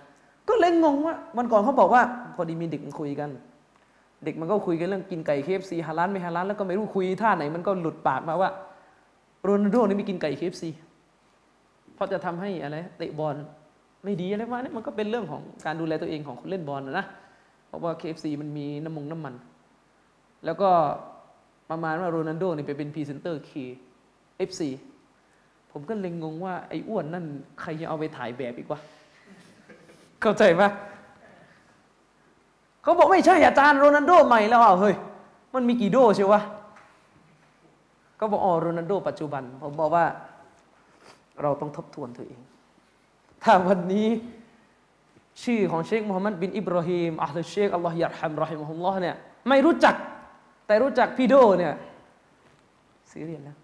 [SPEAKER 1] ก็เลยงงว่าวันก่อนเขาบอกว่าพอดีมีเด็กมันคุยกัน เด็กมันก็คุยกันเรื่องกินไก่ KFC ฮาลาลไม่ฮาลาลแล้วก็ไม่รู้คุยท่าไหนมันก็หลุดปากมาว่าโรนัลโดนี่ไม่กินไก่ KFC เพราะจะทำให้อะไรเตะบอลไม่ดีอะไรวะนี่มันก็เป็นเรื่องของการดูแลตัวเองของคนเล่นบอลนะนะ เพราะว่า KFC มันมีน้ำมงน้ำมัน แล้วก็ประมาณว่าโรนัลโดเนี่ยไปเป็นพรีเซนเตอร์ KFC ผมก็เลยงงว่าไอ้อ้วนนั่นใครจะเอาไปถ่ายแบบอีกวะ เข้าใจปะเขาบอกไม่ใช่อาจารย์โรนัลโดใหม่แล้วอะเฮ้ย มันมีกี่โดเชียววะก็บอกอ๋อโรนัลโดปัจจุบัน ผมบอกว่า เราต้องทบทวนตัวเอง ถ้าวันนี้ ชื่อของเชคมูฮัมหมัดบินอิบราฮิมอัลลอฮ์เชคอัลลอฮ์ยัรฮัมรอฮิมฮุลลอฮ์เนี่ยไม่รู้จัก แต่รู้จักพี่โดเนี่ยซีเรียสแล้ว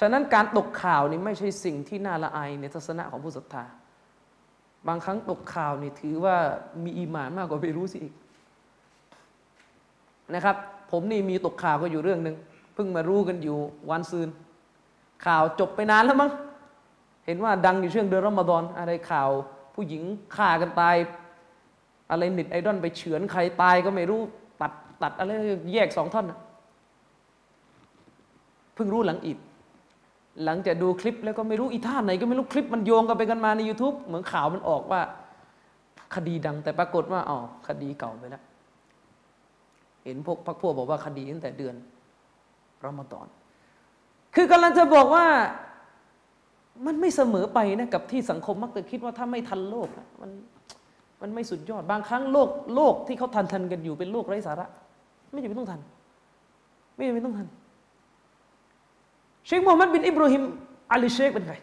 [SPEAKER 1] ฉะนั้นการตกข่าวนี่ไม่ใช่สิ่งที่น่าละอายในทัศนะของผู้ศรัทธา บางครั้งตกข่าวนี่ถือว่ามีอีหมานมากกว่าไม่รู้สิอีกนะครับ ผมนี่มีตกข่าวก็อยู่เรื่องหนึ่งเพิ่งมารู้กันอยู่วันซืน ข่าวจบไปนานแล้วมั้ง เห็นว่าดังอยู่ช่วงเดือนรอมฎอนอะไรข่าว ผู้หญิงฆ่ากันตาย อะไรน็ตไอดอลไปเฉือนใครตายก็ไม่รู้ตัดตัดอะไรแยกสองท่อนเพิ่งรู้หลังอีกหลังจากดูคลิปแล้วก็ไม่รู้อีท่าไหนก็ไม่รู้คลิปมันโยงกันไปกันมาใน YouTube เหมือนข่าวมันออกว่า คดีดังแต่ปรากฏว่าอ๋อคดีเก่าไปแล้ว เห็นพวกพักพวกบอกว่าคดีตั้งแต่เดือนรอมฎอน คือกำลังจะบอกว่า มันไม่เสมอไปนะกับที่สังคมมักจะคิดว่าถ้าไม่ทันโลกมันมันไม่สุดยอด บางครั้งโลกโลกที่เขาทันทันกันอยู่เป็นโลกไร้สาระ ไม่จำเป็นต้องทัน ไม่จำเป็นต้องทัน เชคมูฮัมหมัดบินอิบราฮิมอาลีเชคเป็นใคร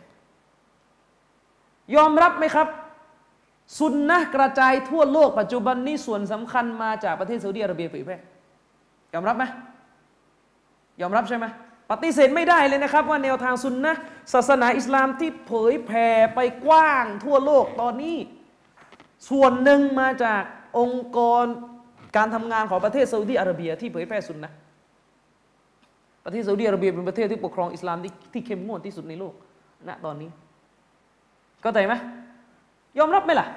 [SPEAKER 1] ยอมรับไหมครับสุนนะกระจายทั่วโลกปัจจุบันนี้ส่วนสำคัญมาจากประเทศซาอุดิอาระเบียเผยแพร่ยอมรับไหมยอมรับใช่ไหม ปฏิเสธไม่ได้เลยนะครับ ว่าแนวทางสุนนะศาสนาอิสลามที่เผยแผ่ไปกว้างทั่วโลกตอนนี้ ส่วนหนึ่งมาจากองค์กรการทำงานของประเทศซาอุดิอาระเบีย ที่เผยแพร่สุนนะประเทศซาอุดิอาระเบียเป็นประเทศที่ปกครองอิสลามที่ที่เข้มงวดที่สุดในโลกณตอนนี้ก็ใจไหมยอมรับไหมล่ะ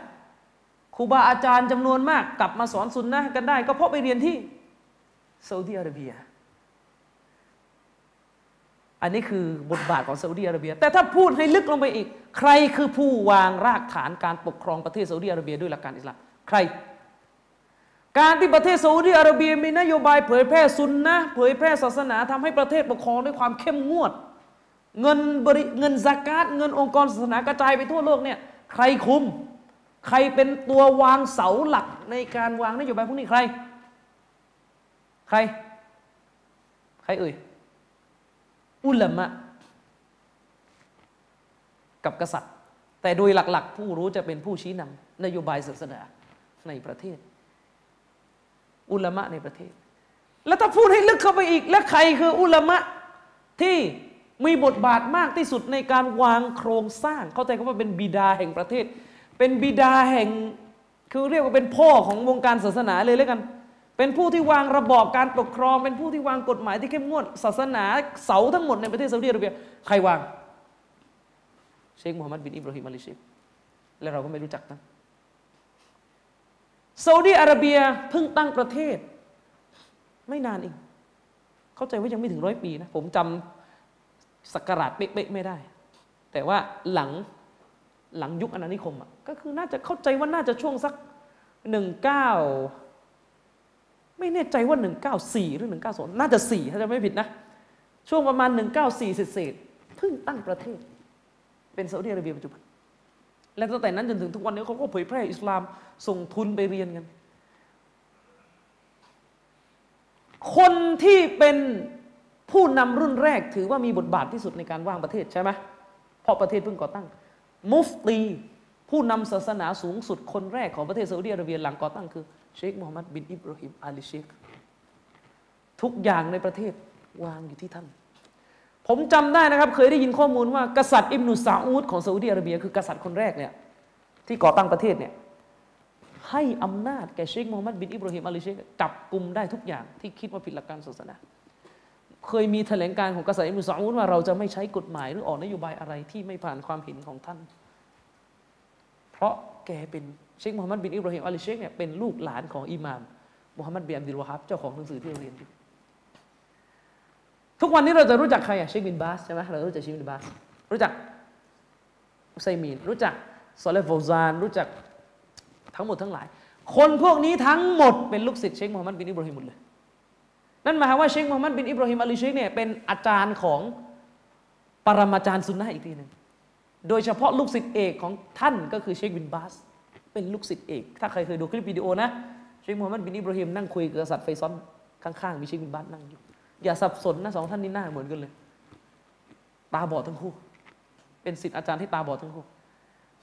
[SPEAKER 1] ครูบาอาจารย์จำนวนมากกลับมาสอนสุนนะกันได้ ก็เพราะไปเรียนที่ซาอุดิอาระเบีย อันนี้คือบทบาทของซาอุดิอาระเบีย แต่ถ้าพูดให้ลึกลงไปอีก ใครคือผู้วางรากฐานการปกครองประเทศซาอุดิอาระเบียด้วยหลักการอิสลามใคร การที่ประเทศซาอุดิอาระเบียมีนโยบายเผยแพร่ซุนนะเผยแพร่ศาสนาทำให้ประเทศปกครองด้วยความเข้มงวด เงินบริเงินสกาดเงินองค์กรศาสนากระจายไปทั่วโลกเนี่ยใครคุม ใครเป็นตัววางเสาหลักในการวางนโยบายพวกนี้ใคร ใคร ใครเอ่ย อุลามะ กับกษัตริย์ แต่โดยหลัก ๆ ผู้รู้จะเป็นผู้ชี้นำนโยบายศาสนาในประเทศ อุลามะในประเทศ แล้วถ้าพูดให้ลึกเข้าไปอีก แล้วใครคืออุลามะที่มีบทบาทมากที่สุดในการวางโครงสร้าง เข้าใจคำว่าเป็นบิดาแห่งประเทศ เป็นบิดาแห่ง คือเรียกว่าเป็นพ่อของวงการศาสนาเลยแล้วกัน เป็นผู้ที่วางระบอบการปกครอง เป็นผู้ที่วางกฎหมายที่เข้มงวด ศาสนาเสาทั้งหมดในประเทศซาอุดิอาระเบีย ใครวาง เชคมูฮัมหมัดบินอิบราฮิมอลิชิบและเราก็ไม่รู้จักนะซาอุดีอาระเบียเพิ่งตั้งประเทศ ไม่นานเอง เข้าใจว่ายังไม่ถึงร้อยปีนะ ผมจำสักการะเป๊ะๆไม่ได้ แต่ว่าหลังหลังยุคอาณานิคมอะก็คือน่าจะเข้าใจว่าน่าจะช่วงสักหนึ่งเก้า ไม่แน่ใจว่าหนึ่งเก้าสี่หรือหนึ่งเก้าสองน่าจะสี่ถ้าจะไม่ผิดนะ ช่วงประมาณหนึ่งเก้าสี่เศษเพิ่งตั้งประเทศ เป็นซาอุดิอาระเบียปัจจุบัน และตั้งแต่นั้นจนถึงทุกวันนี้เขาก็เผยแพร่อิสลามส่งทุนไปเรียนกัน คนที่เป็นผู้นำรุ่นแรกถือว่ามีบทบาทที่สุดในการว่างประเทศใช่ไหมเพราะประเทศเพิ่งก่อตั้ง มุฟตี ผู้นำศาสนาสูงสุดคนแรกของประเทศซาอุดิอาระเบียหลังก่อตั้งคือเชคมูฮัมหมัดบินอิบราฮิมอาลีเชคทุกอย่างในประเทศวางอยู่ที่ท่าน ผมจำได้นะครับ เคยได้ยินข้อมูลว่ากษัตริย์อิบนุซาอูดของซาอุดิอาระเบีย คือกษัตริย์คนแรกเนี่ยที่ก่อตั้งประเทศเนี่ยให้อำนาจแก่เชคมูฮัมหมัดบินอิบราฮิมอัลลิเชคจับกลุ่มได้ทุกอย่างที่คิดว่าผิดหลักการศาสนาเคยมีแถลงการณ์ของกษัตริย์อิบนุซาอูดว่าเราจะไม่ใช้กฎหมายหรือออกนโยบายอะไรที่ไม่ผ่านความเห็นของท่าน เพราะแกเป็นเชคมูฮัมหมัดบินอิบราฮิมอาลิเชคเนี่ยเป็นลูกหลานของอิหม่ามมูฮัมหมัดบินอับดุลวะฮับเจ้าของหนังสือที่เราเรียนอยู่ทุกวันนี้เราจะรู้จักใครอะเชคบินบาสใช่ไหมเรารู้จักเชคบินบาสรู้จักอุไซมีนรู้จักซอเลฟโฟซานรู้จักทั้งหมดทั้งหลาย คนพวกนี้ทั้งหมดเป็นลูกศิษย์เชคมูฮัมหมัดบินอิบราฮิมหมดเลยนั่นหมายความว่าเชคมูฮัมหมัดบินอิบราฮิมอัลลีเชคเนี่ยเป็นอาจารย์ของปรมาจารย์ซุนนะอีกทีหนึ่ง โดยเฉพาะลูกศิษย์เอกของท่านก็คือเชคบินบาส เป็นลูกศิษย์เอก ถ้าใครเคยดูคลิปวิดีโอนะ เชคมูฮัมหมัดบินอิบราฮิมนั่งคุยกับกษัตริย์ไฟซอลข้างๆมีเชคบินบาสนั่งอยู่ อย่าสับสนนะสองท่านนี้หน้าเหมือนกันเลย ตาบอดทั้งคู่ เป็นสิทธิ์อาจารย์ที่ตาบอดทั้งคู่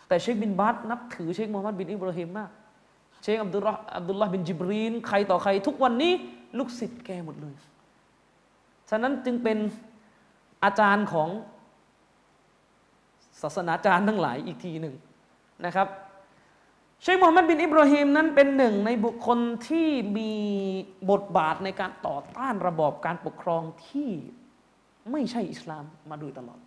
[SPEAKER 1] แต่เชคบินบาสนับถือเชคมูฮัมหมัดบินอิบราฮิมมาก เชคอับดุลลาอับดุลลาห์บินจิบรีนใครต่อใคร ทุกวันนี้ลูกศิษย์แกหมดเลย ฉะนั้นจึงเป็นอาจารย์ของ ศาสนาจารย์ทั้งหลายอีกทีหนึ่งนะครับเชคมูฮัมหมัดบินอิบราฮิมนั้นเป็นหนึ่งในบุคคลที่มีบทบาทในการต่อต้านระบอบการปกครองที่ไม่ใช่อิสลามมาโดยตลอด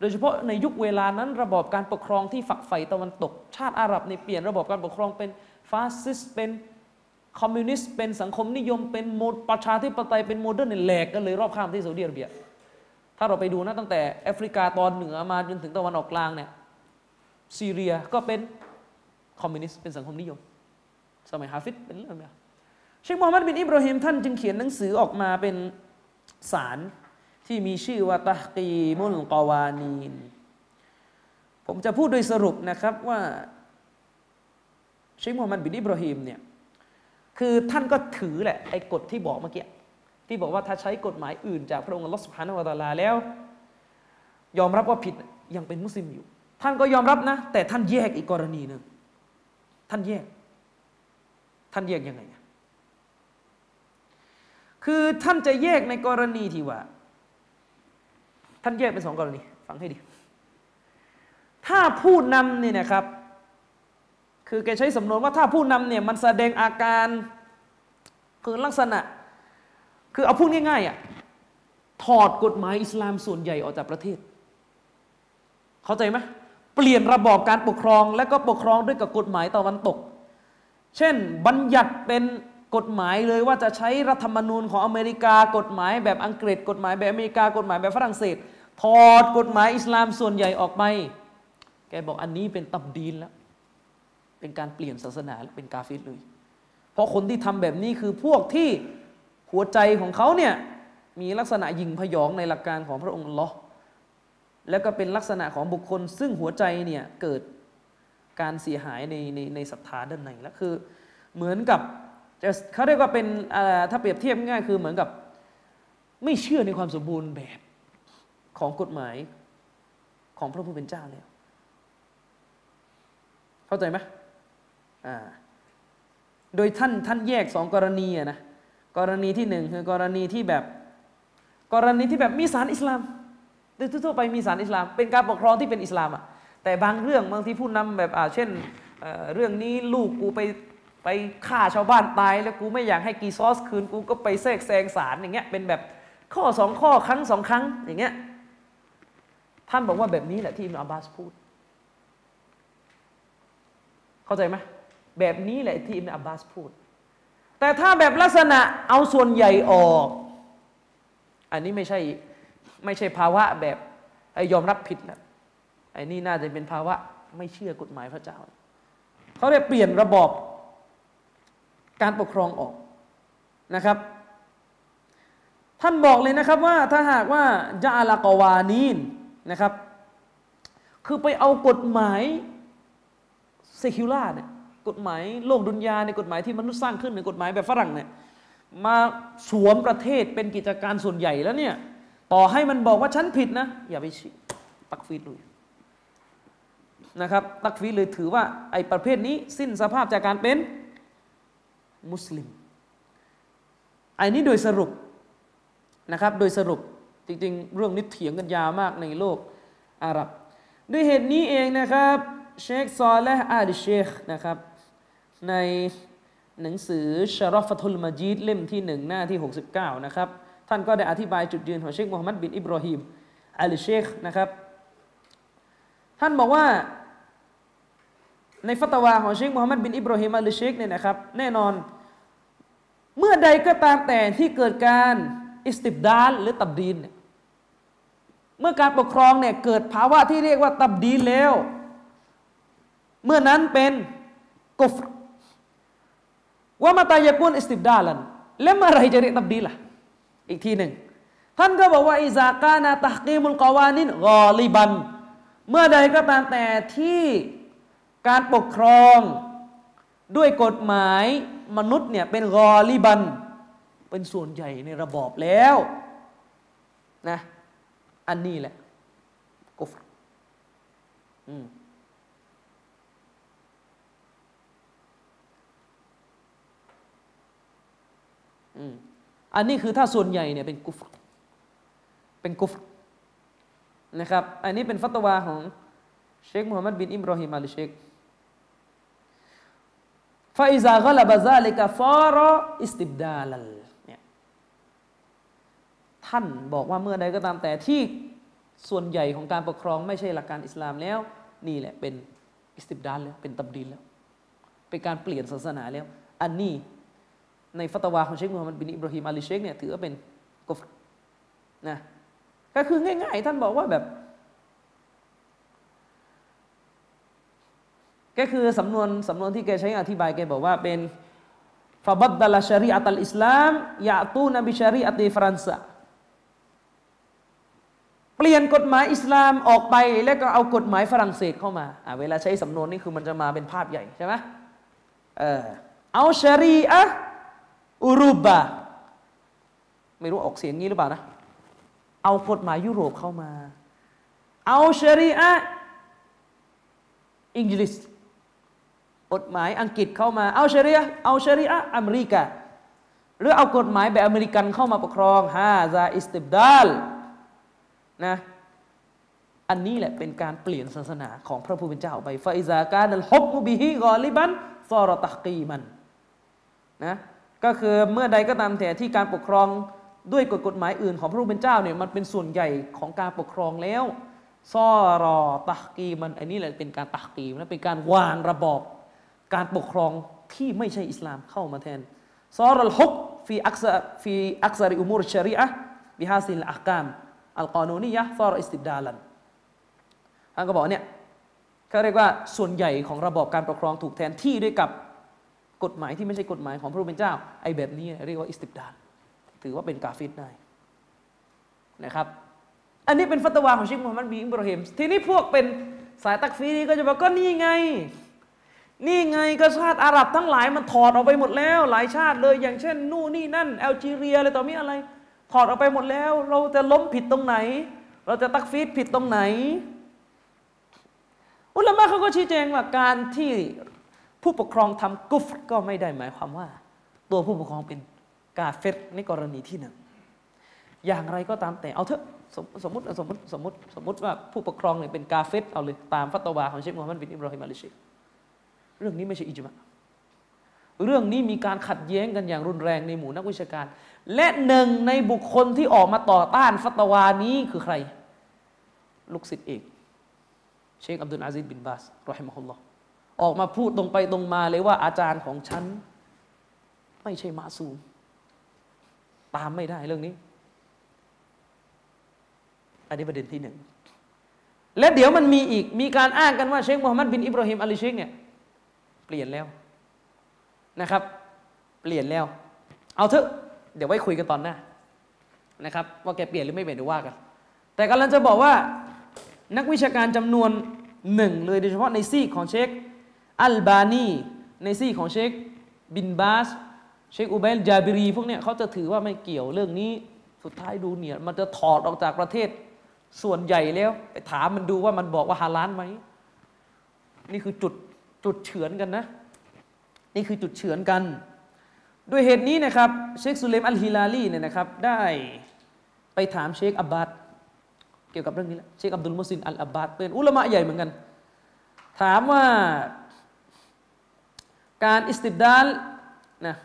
[SPEAKER 1] โดยเฉพาะในยุคเวลานั้นระบอบการปกครองที่ฝักใฝ่ตะวันตก ชาติอาหรับในเปลี่ยนระบอบการปกครองเป็นฟาสซิสต์เป็นคอมมิวนิสต์เป็นสังคมนิยมเป็นโมดประชาธิปไตยเป็น modern แหลกกันเลยรอบข้างที่ซาอุดิอาระเบีย ถ้าเราไปดูนะตั้งแต่แอฟริกาตอนเหนือมาจนถึงตะวันออกกลางเนี่ยซีเรียก็เป็นคอมมิวนิสต์เป็นสังคมนิยม สมัยฮาฟิดเป็นเรื่องแบบเชคมูฮัมหมัดบินอิบราฮิมท่านจึงเขียนหนังสือออกมาเป็นสารที่มีชื่อว่าตะกีมุลกวานีน ผมจะพูดโดยสรุปนะครับว่าเชคมูฮัมหมัดบินอิบราฮิมเนี่ยคือท่านก็ถือแหละไอ้กฎที่บอกเมื่อกี้ ที่บอกว่าถ้าใช้กฎหมายอื่นจากพระองค์อัลลอฮฺสุบฮานาวะตาลาแล้ว ยอมรับว่าผิดยังเป็นมุสลิมอยู่ ท่านก็ยอมรับนะ แต่ท่านแยกอีกกรณีหนึ่งท่านแยก ท่านแยกยังไงคือท่านจะแยกในกรณีที่ว่า ท่านแยกเป็นสองกรณีฟังให้ดี ถ้าผู้นำเนี่ยนะครับ คือแกใช้สำนวนว่าถ้าผู้นำเนี่ยมันแสดงอาการคือลักษณะ คือเอาพูดง่ายๆอะถอดกฎหมายอิสลามส่วนใหญ่ออกจากประเทศ เข้าใจไหมเปลี่ยนระบอบการปกครอง และก็ปกครองด้วยกับกฎหมายตะวันตก เช่นบัญญัติเป็นกฎหมายเลยว่าจะใช้รัฐธรรมนูญของอเมริกากฎหมายแบบอังกฤษ กฎหมายแบบอเมริกากฎหมายแบบฝรั่งเศส ถอดกฎหมายอิสลามส่วนใหญ่ออกไปแกบอกอันนี้เป็นตับดีนแล้ว เป็นการเปลี่ยนศาสนาเป็นกาฟิรเลย เพราะคนที่ทำแบบนี้คือพวกที่ หัวใจของเขาเนี่ยมีลักษณะยิงพยองในหลักการของพระองค์ลอแล้วก็เป็นลักษณะของบุคคล ซึ่งหัวใจเนี่ยเกิดการเสียหายในในในศรัทธาด้านในแล้วคือเหมือนกับจะเขาเรียกว่าเป็นถ้าเปรียบเทียบง่ายคือเหมือนกับไม่เชื่อในความสมบูรณ์แบบของกฎหมายของพระผู้เป็นเจ้าแล้วเข้าใจไหมอ่าโดยท่านท่านแยกสองกรณีอะนะ กรณีที่หนึ่งคือกรณีที่แบบ กรณีที่แบบมีสารอิสลามโดยทั่วไปมีสารอิสลาม เป็นการปกครองที่เป็นอิสลามอะแต่บางเรื่องบางที่ผู้นำแบบอ่าเช่นเเรื่องนี้ลูกกูไปไปฆ่าชาวบ้านตาย แล้วกูไม่อยากให้กีซอสคืนกูก็ไปแทรกแซงสารอย่างเงี้ยเป็นแบบข้อสองข้อครั้งสองครั้งอย่างเงี้ยท่านบอกว่าแบบนี้แหละที่อิมอับบาสพูด เข้าใจไหมแบบนี้แหละที่อิมอับบาสพูด แต่ถ้าแบบลักษณะเอาส่วนใหญ่ออก อันนี้ไม่ใช่ไม่ใช่ภาวะแบบยอมรับผิดแล้วไอ้นี่น่าจะเป็นภาวะไม่เชื่อกฎหมายพระเจ้า เขาเรียกเปลี่ยนระบอบการปกครองออกนะครับ ท่านบอกเลยนะครับว่าถ้าหากว่าจาลากวานีนนะครับ คือไปเอากฎหมายเซคิวล่าเนี่ย กฎหมายโลกดุนยาในกฎหมายที่มนุษย์สร้างขึ้นในกฎหมายแบบฝรั่งเนี่ยมาสวมประเทศเป็นกิจการส่วนใหญ่แล้วเนี่ยต่อให้มันบอกว่าฉันผิดนะ อย่าไปตักฟีดเลยนะครับ ตักฟีดเลยถือว่าไอ้ประเภทนี้สิ้นสภาพจากการเป็นมุสลิมไอ้นี้โดยสรุปนะครับ โดยสรุปจริงๆ เรื่องนี้เถียงกันยาวมากในโลกอาหรับ ด้วยเหตุนี้เองนะครับเชคซอและฮ์อาลิเชคนะครับ ในหนังสือชารอฟตุลมาจีดเล่มที่หนึ่งหน้าที่ 69 นะครับ ท่านก็ได้อธิบายจุดยืนของเชคมูฮัมหมัดบินอิบรอฮิมอัลเชคนะครับ ท่านบอกว่าในฟัตวาของเชคมูฮัมหมัดบินอิบรอฮิมอัลเชคเนี่ยนะครับ แน่นอนเมื่อใดก็ตามแต่ที่เกิดการอิสติบดาลหรือตับดีน เมื่อการปกครองเนี่ยเกิดภาวะที่เรียกว่าตับดีนแล้ว เมื่อนั้นเป็นกุฟ ว่ามาตายกุนอิสติบดาลันแล้วเมื่อไรจะเรียกตับดีล่ะอีกทีหนึ่งท่านก็บอกว่าอิซากานาตะกีมุลกาวานินกอลิบัน เมื่อใดก็ตามแต่ที่การปกครองด้วยกฎหมายมนุษย์เนี่ยเป็นกอลิบัน เป็นส่วนใหญ่ในระบอบแล้วนะอันนี้แหละกุฟรอืม อันนี้คือถ้าส่วนใหญ่เนี่ยเป็นกุฟรเป็นกุฟรนะครับ อันนี้เป็นฟัตวาของเชคมูฮัมหมัดบินอิมรอฮิมอัลเชคفإذا غلب ذلك فهذا استبدال เนี่ยท่านบอกว่าเมื่อใดก็ตามแต่ที่ส่วนใหญ่ของการปกครองไม่ใช่หลักการอิสลามแล้ว นี่แหละเป็น استبدال แล้วเป็น تبديل แล้ว เป็นการเปลี่ยนศาสนาแล้ว อันนี้ ในฟัตวาของเชคมูฮัมหมัดบินอิบราฮิมอาลีเชคเนี่ยถือว่าเป็นกฟนะก็คือง่าย ๆ ท่านบอกว่าแบบ ก็คือสำนวนสำนวนที่แกใช้อธิบายแกบอกว่าเป็นฟาบัดดัลชารีอัตัลอิสลามยาตูนบิชารีอัติฟรันซาเปลี่ยนกฎหมายอิสลามออกไปแล้วก็เอากฎหมายฝรั่งเศสเข้ามาเวลาใช้สำนวนนี่คือมันจะมาเป็นภาพใหญ่ใช่ไหมเออเอาشريعة أوروبا ไม่รู้ออกเสียงงี้หรือเปล่านะ เอากฎหมายยุโรปเข้ามา เอาชรีอะอังกฤษกฎหมายอังกฤษเข้ามา เอาชรีอะเอาชรีอะอเมริกา หรือเอากฎหมายแบบอเมริกันเข้ามาปกครองهذا استبدال นะอันนี้แหละเป็นการเปลี่ยนศาสนาของพระผู้เป็นเจ้าไปفإذا كان الحكم به غالباซอรตักกีมันนะ ก็คือเมื่อใดก็ตามแต่ที่การปกครองด้วยกฎกฎหมายอื่นของพระผู้เป็นเจ้าเนี่ยมันเป็นส่วนใหญ่ของการปกครองแล้วซอรอตักกีมันอันนี้แหละเป็นการตักกีนะเป็นการวางระบอบการปกครองที่ไม่ใช่อิสลามเข้ามาแทนซอรัลฮุกฟีอักซฟีอักซาริอุมูรชริอะบิฮาซิลอักกามอัลกอนูนียะซอรอิสติดาลันท่านก็บอกเนี่ยเขาเรียกว่าส่วนใหญ่ของระบอบการปกครองถูกแทนที่ด้วยกับ กฎหมายที่ไม่ใช่กฎหมายของพระผู้เป็นเจ้า ไอ้แบบนี้เรียกว่าอิสติบดาลถือว่าเป็นกาฟิดได้นะครับ อันนี้เป็นฟัตวาของเชคมูฮัมมัดบินอิบราฮิมทีนี้พวกเป็นสายตักฟีรีนี่ก็จะบอกก็นี่ไง นี่ไงก็ชาติอาหรับทั้งหลายมันถอดออกไปหมดแล้ว หลายชาติเลยอย่างเช่น นู่นนี่นั่นแอลจีเรียอะไรต่อมีอะไร ถอดออกไปหมดแล้ว เราจะล้มผิดตรงไหน เราจะตักฟีดผิดตรงไหน อุลามะเขาก็ชี้แจงว่าการที่ ผู้ปกครองทำกุฟก็ไม่ได้หมายความว่า ตัวผู้ปกครองเป็นกาเฟตในกรณีที่หนึ่งอย่างไรก็ตามแต่เอาเถอะสมมติสมมติสมมติสมมติว่าผู้ปกครองเนี่ยเป็นกาเฟตเอาเลยตามฟัตวาของเชคมูฮัมหมัดบินอิบราฮิมอัลชิกเรื่องนี้ไม่ใช่อิจมะเรื่องนี้มีการขัดแย้งกันอย่างรุนแรงในหมู่นักวิชาการ และหนึ่งในบุคคลที่ออกมาต่อต้านฟัตวานี้คือใคร ลูกศิษย์เอกเชคอับดุลอาซิดบินบาสรอฮิมะฮุลลอฮ์ ออกมาพูดตรงไปตรงมาเลยว่าอาจารย์ของฉัน ไม่ใช่มาซูม ตามไม่ได้เรื่องนี้ อันนี้ประเด็นที่หนึ่ง และเดี๋ยวมันมีอีก มีการอ้างกันว่าเชคมูฮัมหมัดบินอิบราฮิมอัลลิเชคเนี่ยเปลี่ยนแล้วนะครับ เปลี่ยนแล้ว เอาเถอะ เดี๋ยวไว้คุยกันตอนหน้านะครับ ว่าแกเปลี่ยนหรือไม่เปลี่ยนดี๋ยวว่ากันแต่กำลังจะบอกว่านักวิชาการจำนวนหนึ่งเลยโดยเฉพาะในซีกของเชค อัลบานีในซี่ของเชคบินบาส เชคอุเบลจาบิรี พวกเนี้ยเขาจะถือว่าไม่เกี่ยวเรื่องนี้ สุดท้ายดูเนี่ย มันจะถอดออกจากประเทศส่วนใหญ่แล้วไปถามมันดูว่ามันบอกว่าฮาลานไหม นี่คือจุดจุดเฉือนกันนะ นี่คือจุดเฉือนกัน ด้วยเหตุนี้นะครับ เชคสุเลมอัลฮิลาลีเนี่ยนะครับ ได้ไปถามเชคอับบาดเกี่ยวกับเรื่องนี้แหละเชคอับดุลมุสินอัลอับบาดเป็นอุลามะใหญ่เหมือนกัน ถามว่า การอิสติบดาลนะ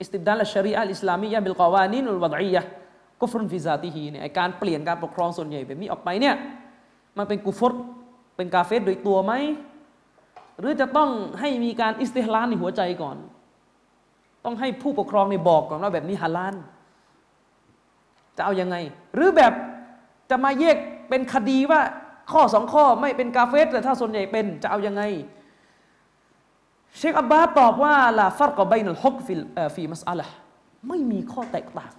[SPEAKER 1] อิสติบดาลชริอะอิสลามียะบิลกาวานินุลวัดอียะกุฟรุนฟิซาติฮีเนี่ยการเปลี่ยนการปกครองส่วนใหญ่แบบนี้ออกไปเนี่ยมันเป็นกุฟรเป็นกาเฟรโดยตัวไหมหรือจะต้องให้มีการ استحلال ในหัวใจก่อน ต้องให้ผู้ปกครองในบอกก่อนว่าแบบนี้ฮาลาลจะเอาอย่างไง หรือแบบจะมาแยกเป็นคดีว่าข้อสองข้อไม่เป็นกาเฟรแต่ถ้าส่วนใหญ่เป็นจะเอาอย่างไง เชคอับบาดตอบว่าلا فرق بين الحكم في في مسألة ไม่มีข้อแตกต่าง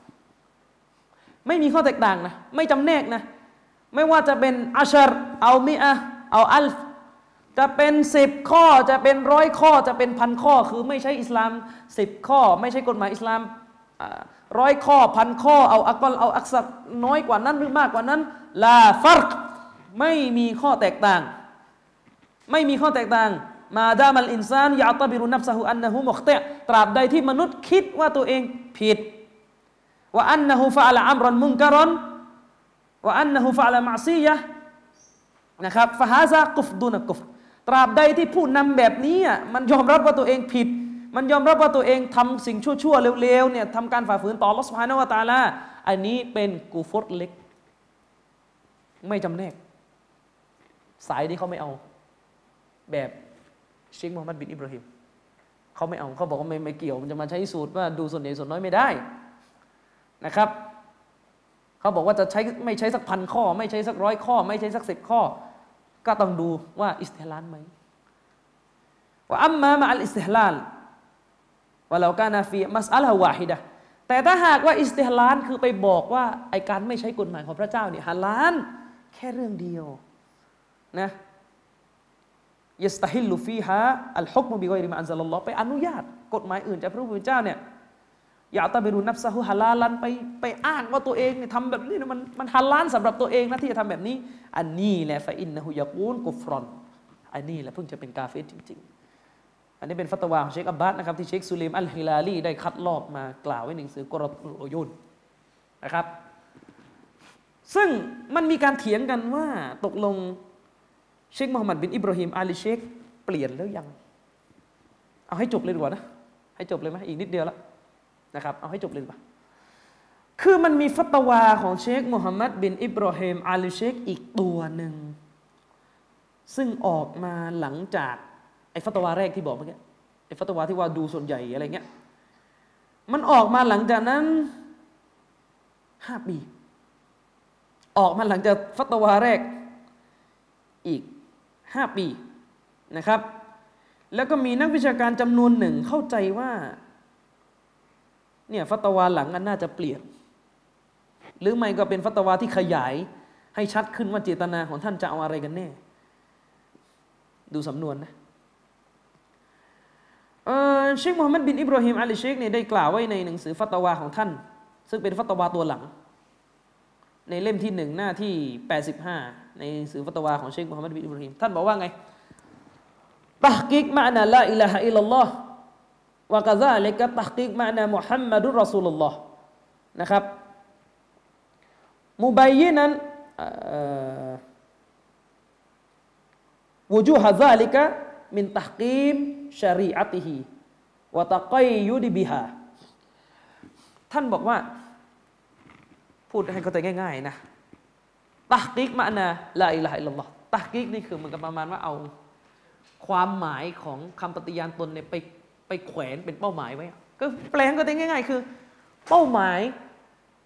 [SPEAKER 1] ไม่มีข้อแตกต่างนะ ไม่จำแนกนะ ไม่ว่าจะเป็นอัชรเอามิอะเอาอัลฟจะเป็นสิบข้อจะเป็นร้อยข้อจะเป็นพันข้อคือไม่ใช่อิสลามสิบข้อ ไม่ใช่กฎหมายอิสลามร้อยข้อพันข้อเอาอักลเอาอักษรน้อยกว่านั้นหรือมากกว่านั้นลาฟัรกไม่มีข้อแตกต่าง ไม่มีข้อแตกต่าง มาดามัลอินซานยาตบิรุนับซะฮุอันนะฮุมุคเตะตราบใดที่มนุษย์คิดว่าตัวเองผิดว่าอันนะฮุฟะอัลอัมรอนมุนการอนว่าอันนะฮุฟะอัลมาซียะนะครับฟะฮาซากุฟดูนกุฟตราบใดที่ผู้นำแบบนี้มันยอมรับว่าตัวเองผิด มันยอมรับว่าตัวเองทำสิ่งชั่วๆเร็วๆเนี่ยทำการฝ่าฝืนต่อลอสพานวตาลาอันนี้เป็นกูฟตเล็ก ไม่จำแนก สายนี้เขาไม่เอาแบบ เชคมูฮัมหมัดบินอิบราฮิมเขาไม่เอาเขาบอกว่าไม่ไม่เกี่ยวมันจะมาใช้สูตรว่าดูส่วนใหญ่ส่วนน้อยไม่ได้นะครับเขาบอกว่าจะใช้ไม่ใช้สักพันข้อ ไม่ใช้สักร้อยข้อ ไม่ใช้สักสิบข้อ ก็ต้องดูว่า استحلال ไหมوأما مع الاستحلال ولو كان في مسألة واحدة แต่ถ้าหากว่า استحلال คือไปบอกว่าไอการไม่ใช้กฎหมายของพระเจ้าเนี่ยฮาลาลแค่เรื่องเดียวนะ يستحل فيها الحكم بغير ما أنزل الله ไปอนุญาต กฎหมายอื่นจากพระผู้เป็นเจ้าเนี่ยيعتبر نفسه حلالا ไปไปอ้างว่าตัวเองเนี่ยทำแบบนี้มันมันฮาลาลสำหรับตัวเองนะที่จะทำแบบนี้ อันนี้แหละفإنه يكون كفرا อันนี้แหละเพิ่งจะเป็นกาเฟรจริง ๆ อันนี้เป็นฟัตวาของเชคอับบาดนะครับที่เชคซูเลมอัลฮิลาลีได้คัดลอกมากล่าวไว้ในหนังสือกรตุลโอยุนนะครับ ซึ่งมันมีการเถียงกันว่าตกลง เชคมูฮัมหมัดบินอิบราฮิมอาลีเชคเปลี่ยนแล้วยัง เอาให้จบเลยดีกว่านะ ให้จบเลยไหมอีกนิดเดียวแล้วนะครับ เอาให้จบเลยดีกว่าคือมันมีฟัตวาของเชคมูฮัมหมัดบินอิบราฮิมอาลีเชคอีกตัวหนึ่ง ซึ่งออกมาหลังจากไอ้ฟัตวาแรกที่บอกเมื่อกี้ไอ้ฟัตวาที่ว่าดูส่วนใหญ่อะไรเงี้ยมันออกมาหลังจากนั้นห้าปี ออกมาหลังจากฟัตวาแรกอีก ห้าปีนะครับ แล้วก็มีนักวิชาการจำนวนหนึ่งเข้าใจว่าเนี่ยฟัตวาหลังอันน่าจะเปลี่ยน หรือไม่ก็เป็นฟัตวาที่ขยายให้ชัดขึ้นว่าเจตนาของท่านจะเอาอะไรกันแน่ ดูสำนวนนะเชคมูฮัมหมัดบินอิบราฮิมอาลีเชคเนี่ยได้กล่าวไว้ในหนังสือฟัตวาของท่าน ซึ่งเป็นฟัตวาตัวหลัง ในเล่มที่หนึ่งหน้าที่ 85 ในสื่อฟัตวาของเชคมูฮัมมัดบินอิบราฮิมท่านบอกว่าไงتحقيق معنى لا إله إلا الله وكذلك تحقيق معنى محمد رسول الله นะครับ مبينا وجوه ذلك من تحكيم شريعته والتقيد بها ท่านบอกว่า พูดให้เข้าใจง่าย ๆ นะ تحقيق معنى لا إله إلا الله تحقيق นี่คือเหมือนกับประมาณว่าเอา ความหมายของคำปฏิญาณตนเนี่ยไปไปแขวนเป็นเป้าหมายไว้ ก็แปลงก็ได้ง่าย ๆ คือ เป้าหมาย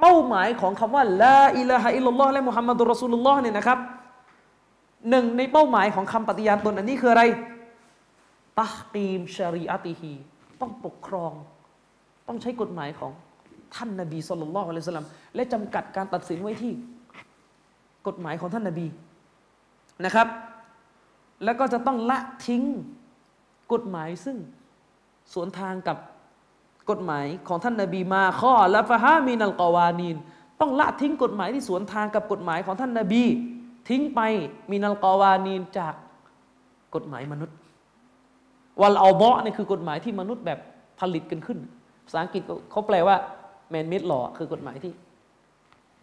[SPEAKER 1] เป้าหมายของคำว่าلا إله إلا الله และ محمد رسول الله เนี่ยนะครับหนึ่งในเป้าหมายของคำปฏิญาณตนอันนี้คืออะไรตะกีมชรีอะติฮีต้องปกครอง ต้องใช้กฎหมายของท่านนบีสุลต่านละอัลและจำกัดการตัดสินไว้ที่ กฎหมายของท่านนบีนะครับ แล้วก็จะต้องละทิ้งกฎหมายซึ่งสวนทางกับกฎหมายของท่านนบีมาข้อและฟะฮามีนัลกวานีน ต้องละทิ้งกฎหมายที่สวนทางกับกฎหมายของท่านนบี ทิ้งไป من القوانين จากกฎหมายมนุษย์ والأوضاع นี่คือกฎหมายที่มนุษย์แบบผลิตกันขึ้น ภาษาอังกฤษเขาแปลว่า man-made law คือกฎหมายที่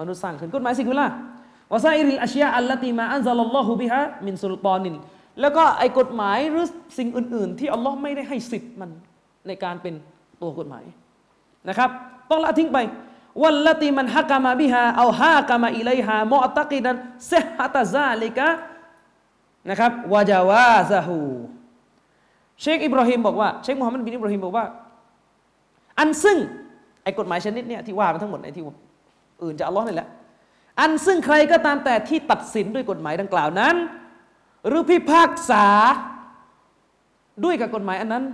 [SPEAKER 1] มนุษย์สร้างขึ้นกฎหมายสิ่งเวลา وسائر الأشياء التي ما أنزل الله بها من سلطان แล้วก็ไอ้กฎหมายหรือสิ่งอื่น ๆ ที่อัลลอฮ์ไม่ได้ให้สิทธิ์มันในการเป็นตัวกฎหมายนะครับ ต้องละทิ้งไปวัลลติมันฮักามาบิฮาเอาฮากามาอิเลฮามอตักิดันเซฮัตซาลิกะนะครับวาจาวาซาฮูเชคอิบราฮิมบอกว่าเชคมุฮัมมัดบินอิบราฮิมบอกว่า อันซึ่งไอ้กฎหมายชนิดเนี่ยที่ว่ามาทั้งหมดในที่อื่นจะอัลลอฮ์นี่แหละ อันซึ่งใครก็ตามแต่ที่ตัดสินด้วยกฎหมายดังกล่าวนั้น หรือพิพากษาด้วยกับกฎหมายอันนั้น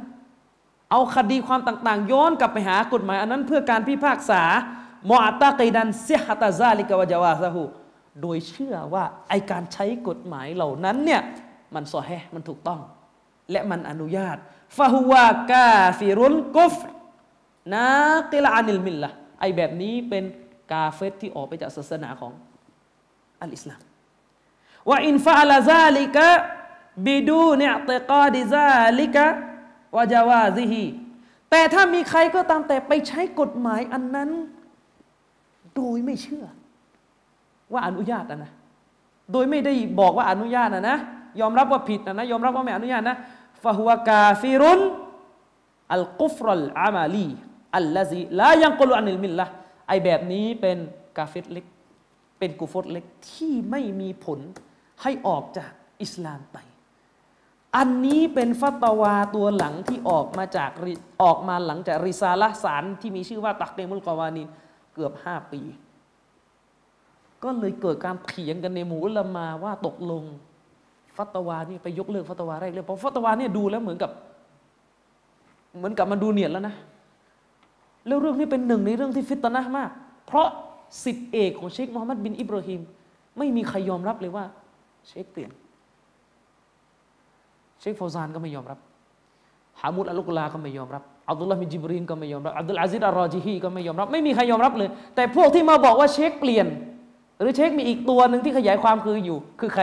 [SPEAKER 1] เอาคดีความต่างๆ ย้อนกลับไปหากฎหมายอันนั้น เพื่อการพิพากษาمعتقدا صحة ذلك وجوازه โดยเชื่อว่าไอ้การใช้กฎหมายเหล่านั้นเนี่ยมันซอแฮมันถูกต้อง และมันอนุญาตฟาฮุวากาฟิรุนกุฟนากิลานิลมิลละไอแบบนี้เป็น กาเฟรที่ออกไปจากศาสนาของอัลอิสลามوإن فعل ذلك بدون اعتقاد ذلك وجوازه แต่ถ้ามีใครก็ตามแต่ไปใช้กฎหมายอันนั้น โดยไม่เชื่อ ว่าอนุญาตนะนะโดยไม่ได้บอกว่าอนุญาตนะนะยอมรับว่าผิดนะนะยอมรับว่าไม่อนุญาตนะฟะฮุวกาฟิรุนอัลกุฟรัลอามาลีอัลลซีลายังกลุอันิลมิลละ ไอแบบนี้เป็นกาเฟตเล็ก เป็นกุฟรเล็กที่ไม่มีผลให้ออกจากอิสลามไป อันนี้เป็นฟัตวาตัวหลังที่ออกมาจากออกมาหลังจากริซาละสารที่มีชื่อว่าตักเดมุลกวานินเกือบห้าปี ก็เลยเกิดการเถียงกันในหมู่ลามาว่าตกลงฟัตวานี่ไปยกเลิกฟัตวาแรกเลยเพราะฟัตวาเนี่ยดูแล้วเหมือนกับ เหมือนกับมันดูเนียนแล้วนะ แล้วเรื่องนี้เป็นหนึ่งในเรื่องที่ฟิตนะมาก เพราะสิทธิเอกของเชคมูฮัมหมัดบินอิบราฮิมไม่มีใครยอมรับเลยว่า เชคเปลี่ยน เชคฟาวซานก็ไม่ยอมรับฮามุดอัลลุกลาก็ไม่ยอมรับอับดุลลาห์มิจิบรีนก็ไม่ยอมรับอับดุลอาซิดอัลรอจิฮีก็ไม่ยอมรับ ไม่มีใครยอมรับเลย แต่พวกที่มาบอกว่าเชคเปลี่ยน หรือเชคมีอีกตัวหนึ่งที่ขยายความคืออยู่ คือใคร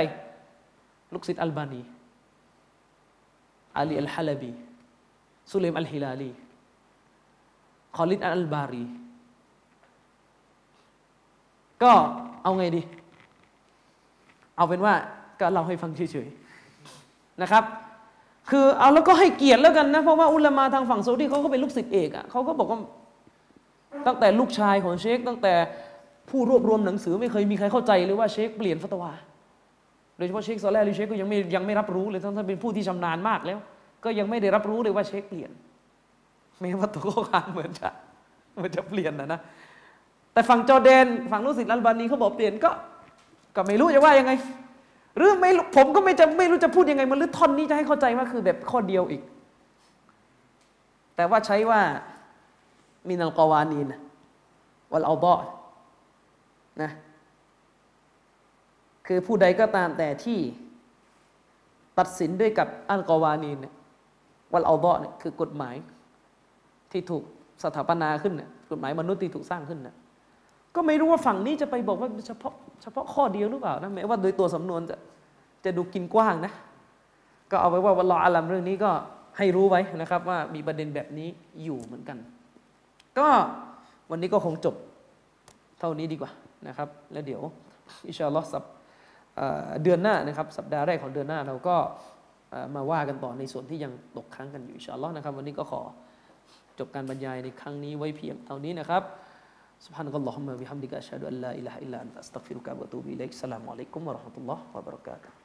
[SPEAKER 1] ลูกศิษย์อัลบานีอาลีอัลฮาลาบี สุเลมอัลฮิลาลี คอลิดอัลบารี ก็เอาไงดี เอาเป็นว่าก็เราให้ฟังเฉยๆนะครับ คือเอาแล้วก็ให้เกียรติแล้วกันนะ เพราะว่าอุลามาทางฝั่งซาอุดีเขาก็เป็นลูกศิษย์เอกอะ่ะเขาก็บอกว่าตั้งแต่ลูกชายของเชค ตั้งแต่ผู้รวบรวมหนังสือไม่เคยมีใครเข้าใจเลยว่าเชคเปลี่ยนฟัตวาโดยเฉพาะเชคซอลแลหรือเชคก็ยังไม่ยังไม่รับรู้เลยทั้งที่เป็นผู้ที่ชำนาญมากแล้ว ก็ยังไม่ได้รับรู้เลยว่าเชคเปลี่ยน แม้ว่าตัวข้อความเหมือนจะเหมือนจะเปลี่ยนนะนะ แต่ฝั่งจอร์แดนฝั่งลูกศิษย์อัลบานีเขาบอกเปลี่ยนก็ ก็ไม่รู้จะว่ายังไง หรือไม่ผมก็ไม่จะไม่รู้จะพูดยังไง มันหรือท่อนนี้จะให้เข้าใจว่าคือแบบข้อเดียวอีก แต่ว่าใช้ว่ามินัลกวานีนวัลเอาบอนะคือผู้ใดก็ตามแต่ที่ตัดสินด้วยกับอัลกวานีนวัลเอาบอเนี่ยคือกฎหมาย ที่ถูกสถาปนาขึ้นเนี่ยกฎหมายมนุษย์ที่ถูกสร้างขึ้นเนี่ยก็ไม่รู้ว่าฝั่งนี้จะไปบอกว่าเฉพาะเฉพาะข้อเดียวหรือเปล่านะแม้ว่าโดยตัวสำนวนจะจะดูกินกว้างนะ ก็เอาไว้ว่าวันรออาลัมเรื่องนี้ก็ให้รู้ไว้นะครับ ว่ามีประเด็นแบบนี้อยู่เหมือนกัน ก็วันนี้ก็คงจบเท่านี้ดีกว่านะครับ แล้วเดี๋ยวอิชาลอสัปเดือนหน้านะครับ สัปดาห์แรกของเดือนหน้าเราก็มาว่ากันต่อในส่วนที่ยังตกค้างกันอยู่อิชาลอนะครับ วันนี้ก็ขอ จบการบรรยายในครั้งนี้ไว้เพียงเท่านี้นะครับ سبحانك اللهم وبحمدك أشهد أن لا إله إلا أنت أستغفرك وأتوب إليك السلام عليكم ورحمة الله وبركاته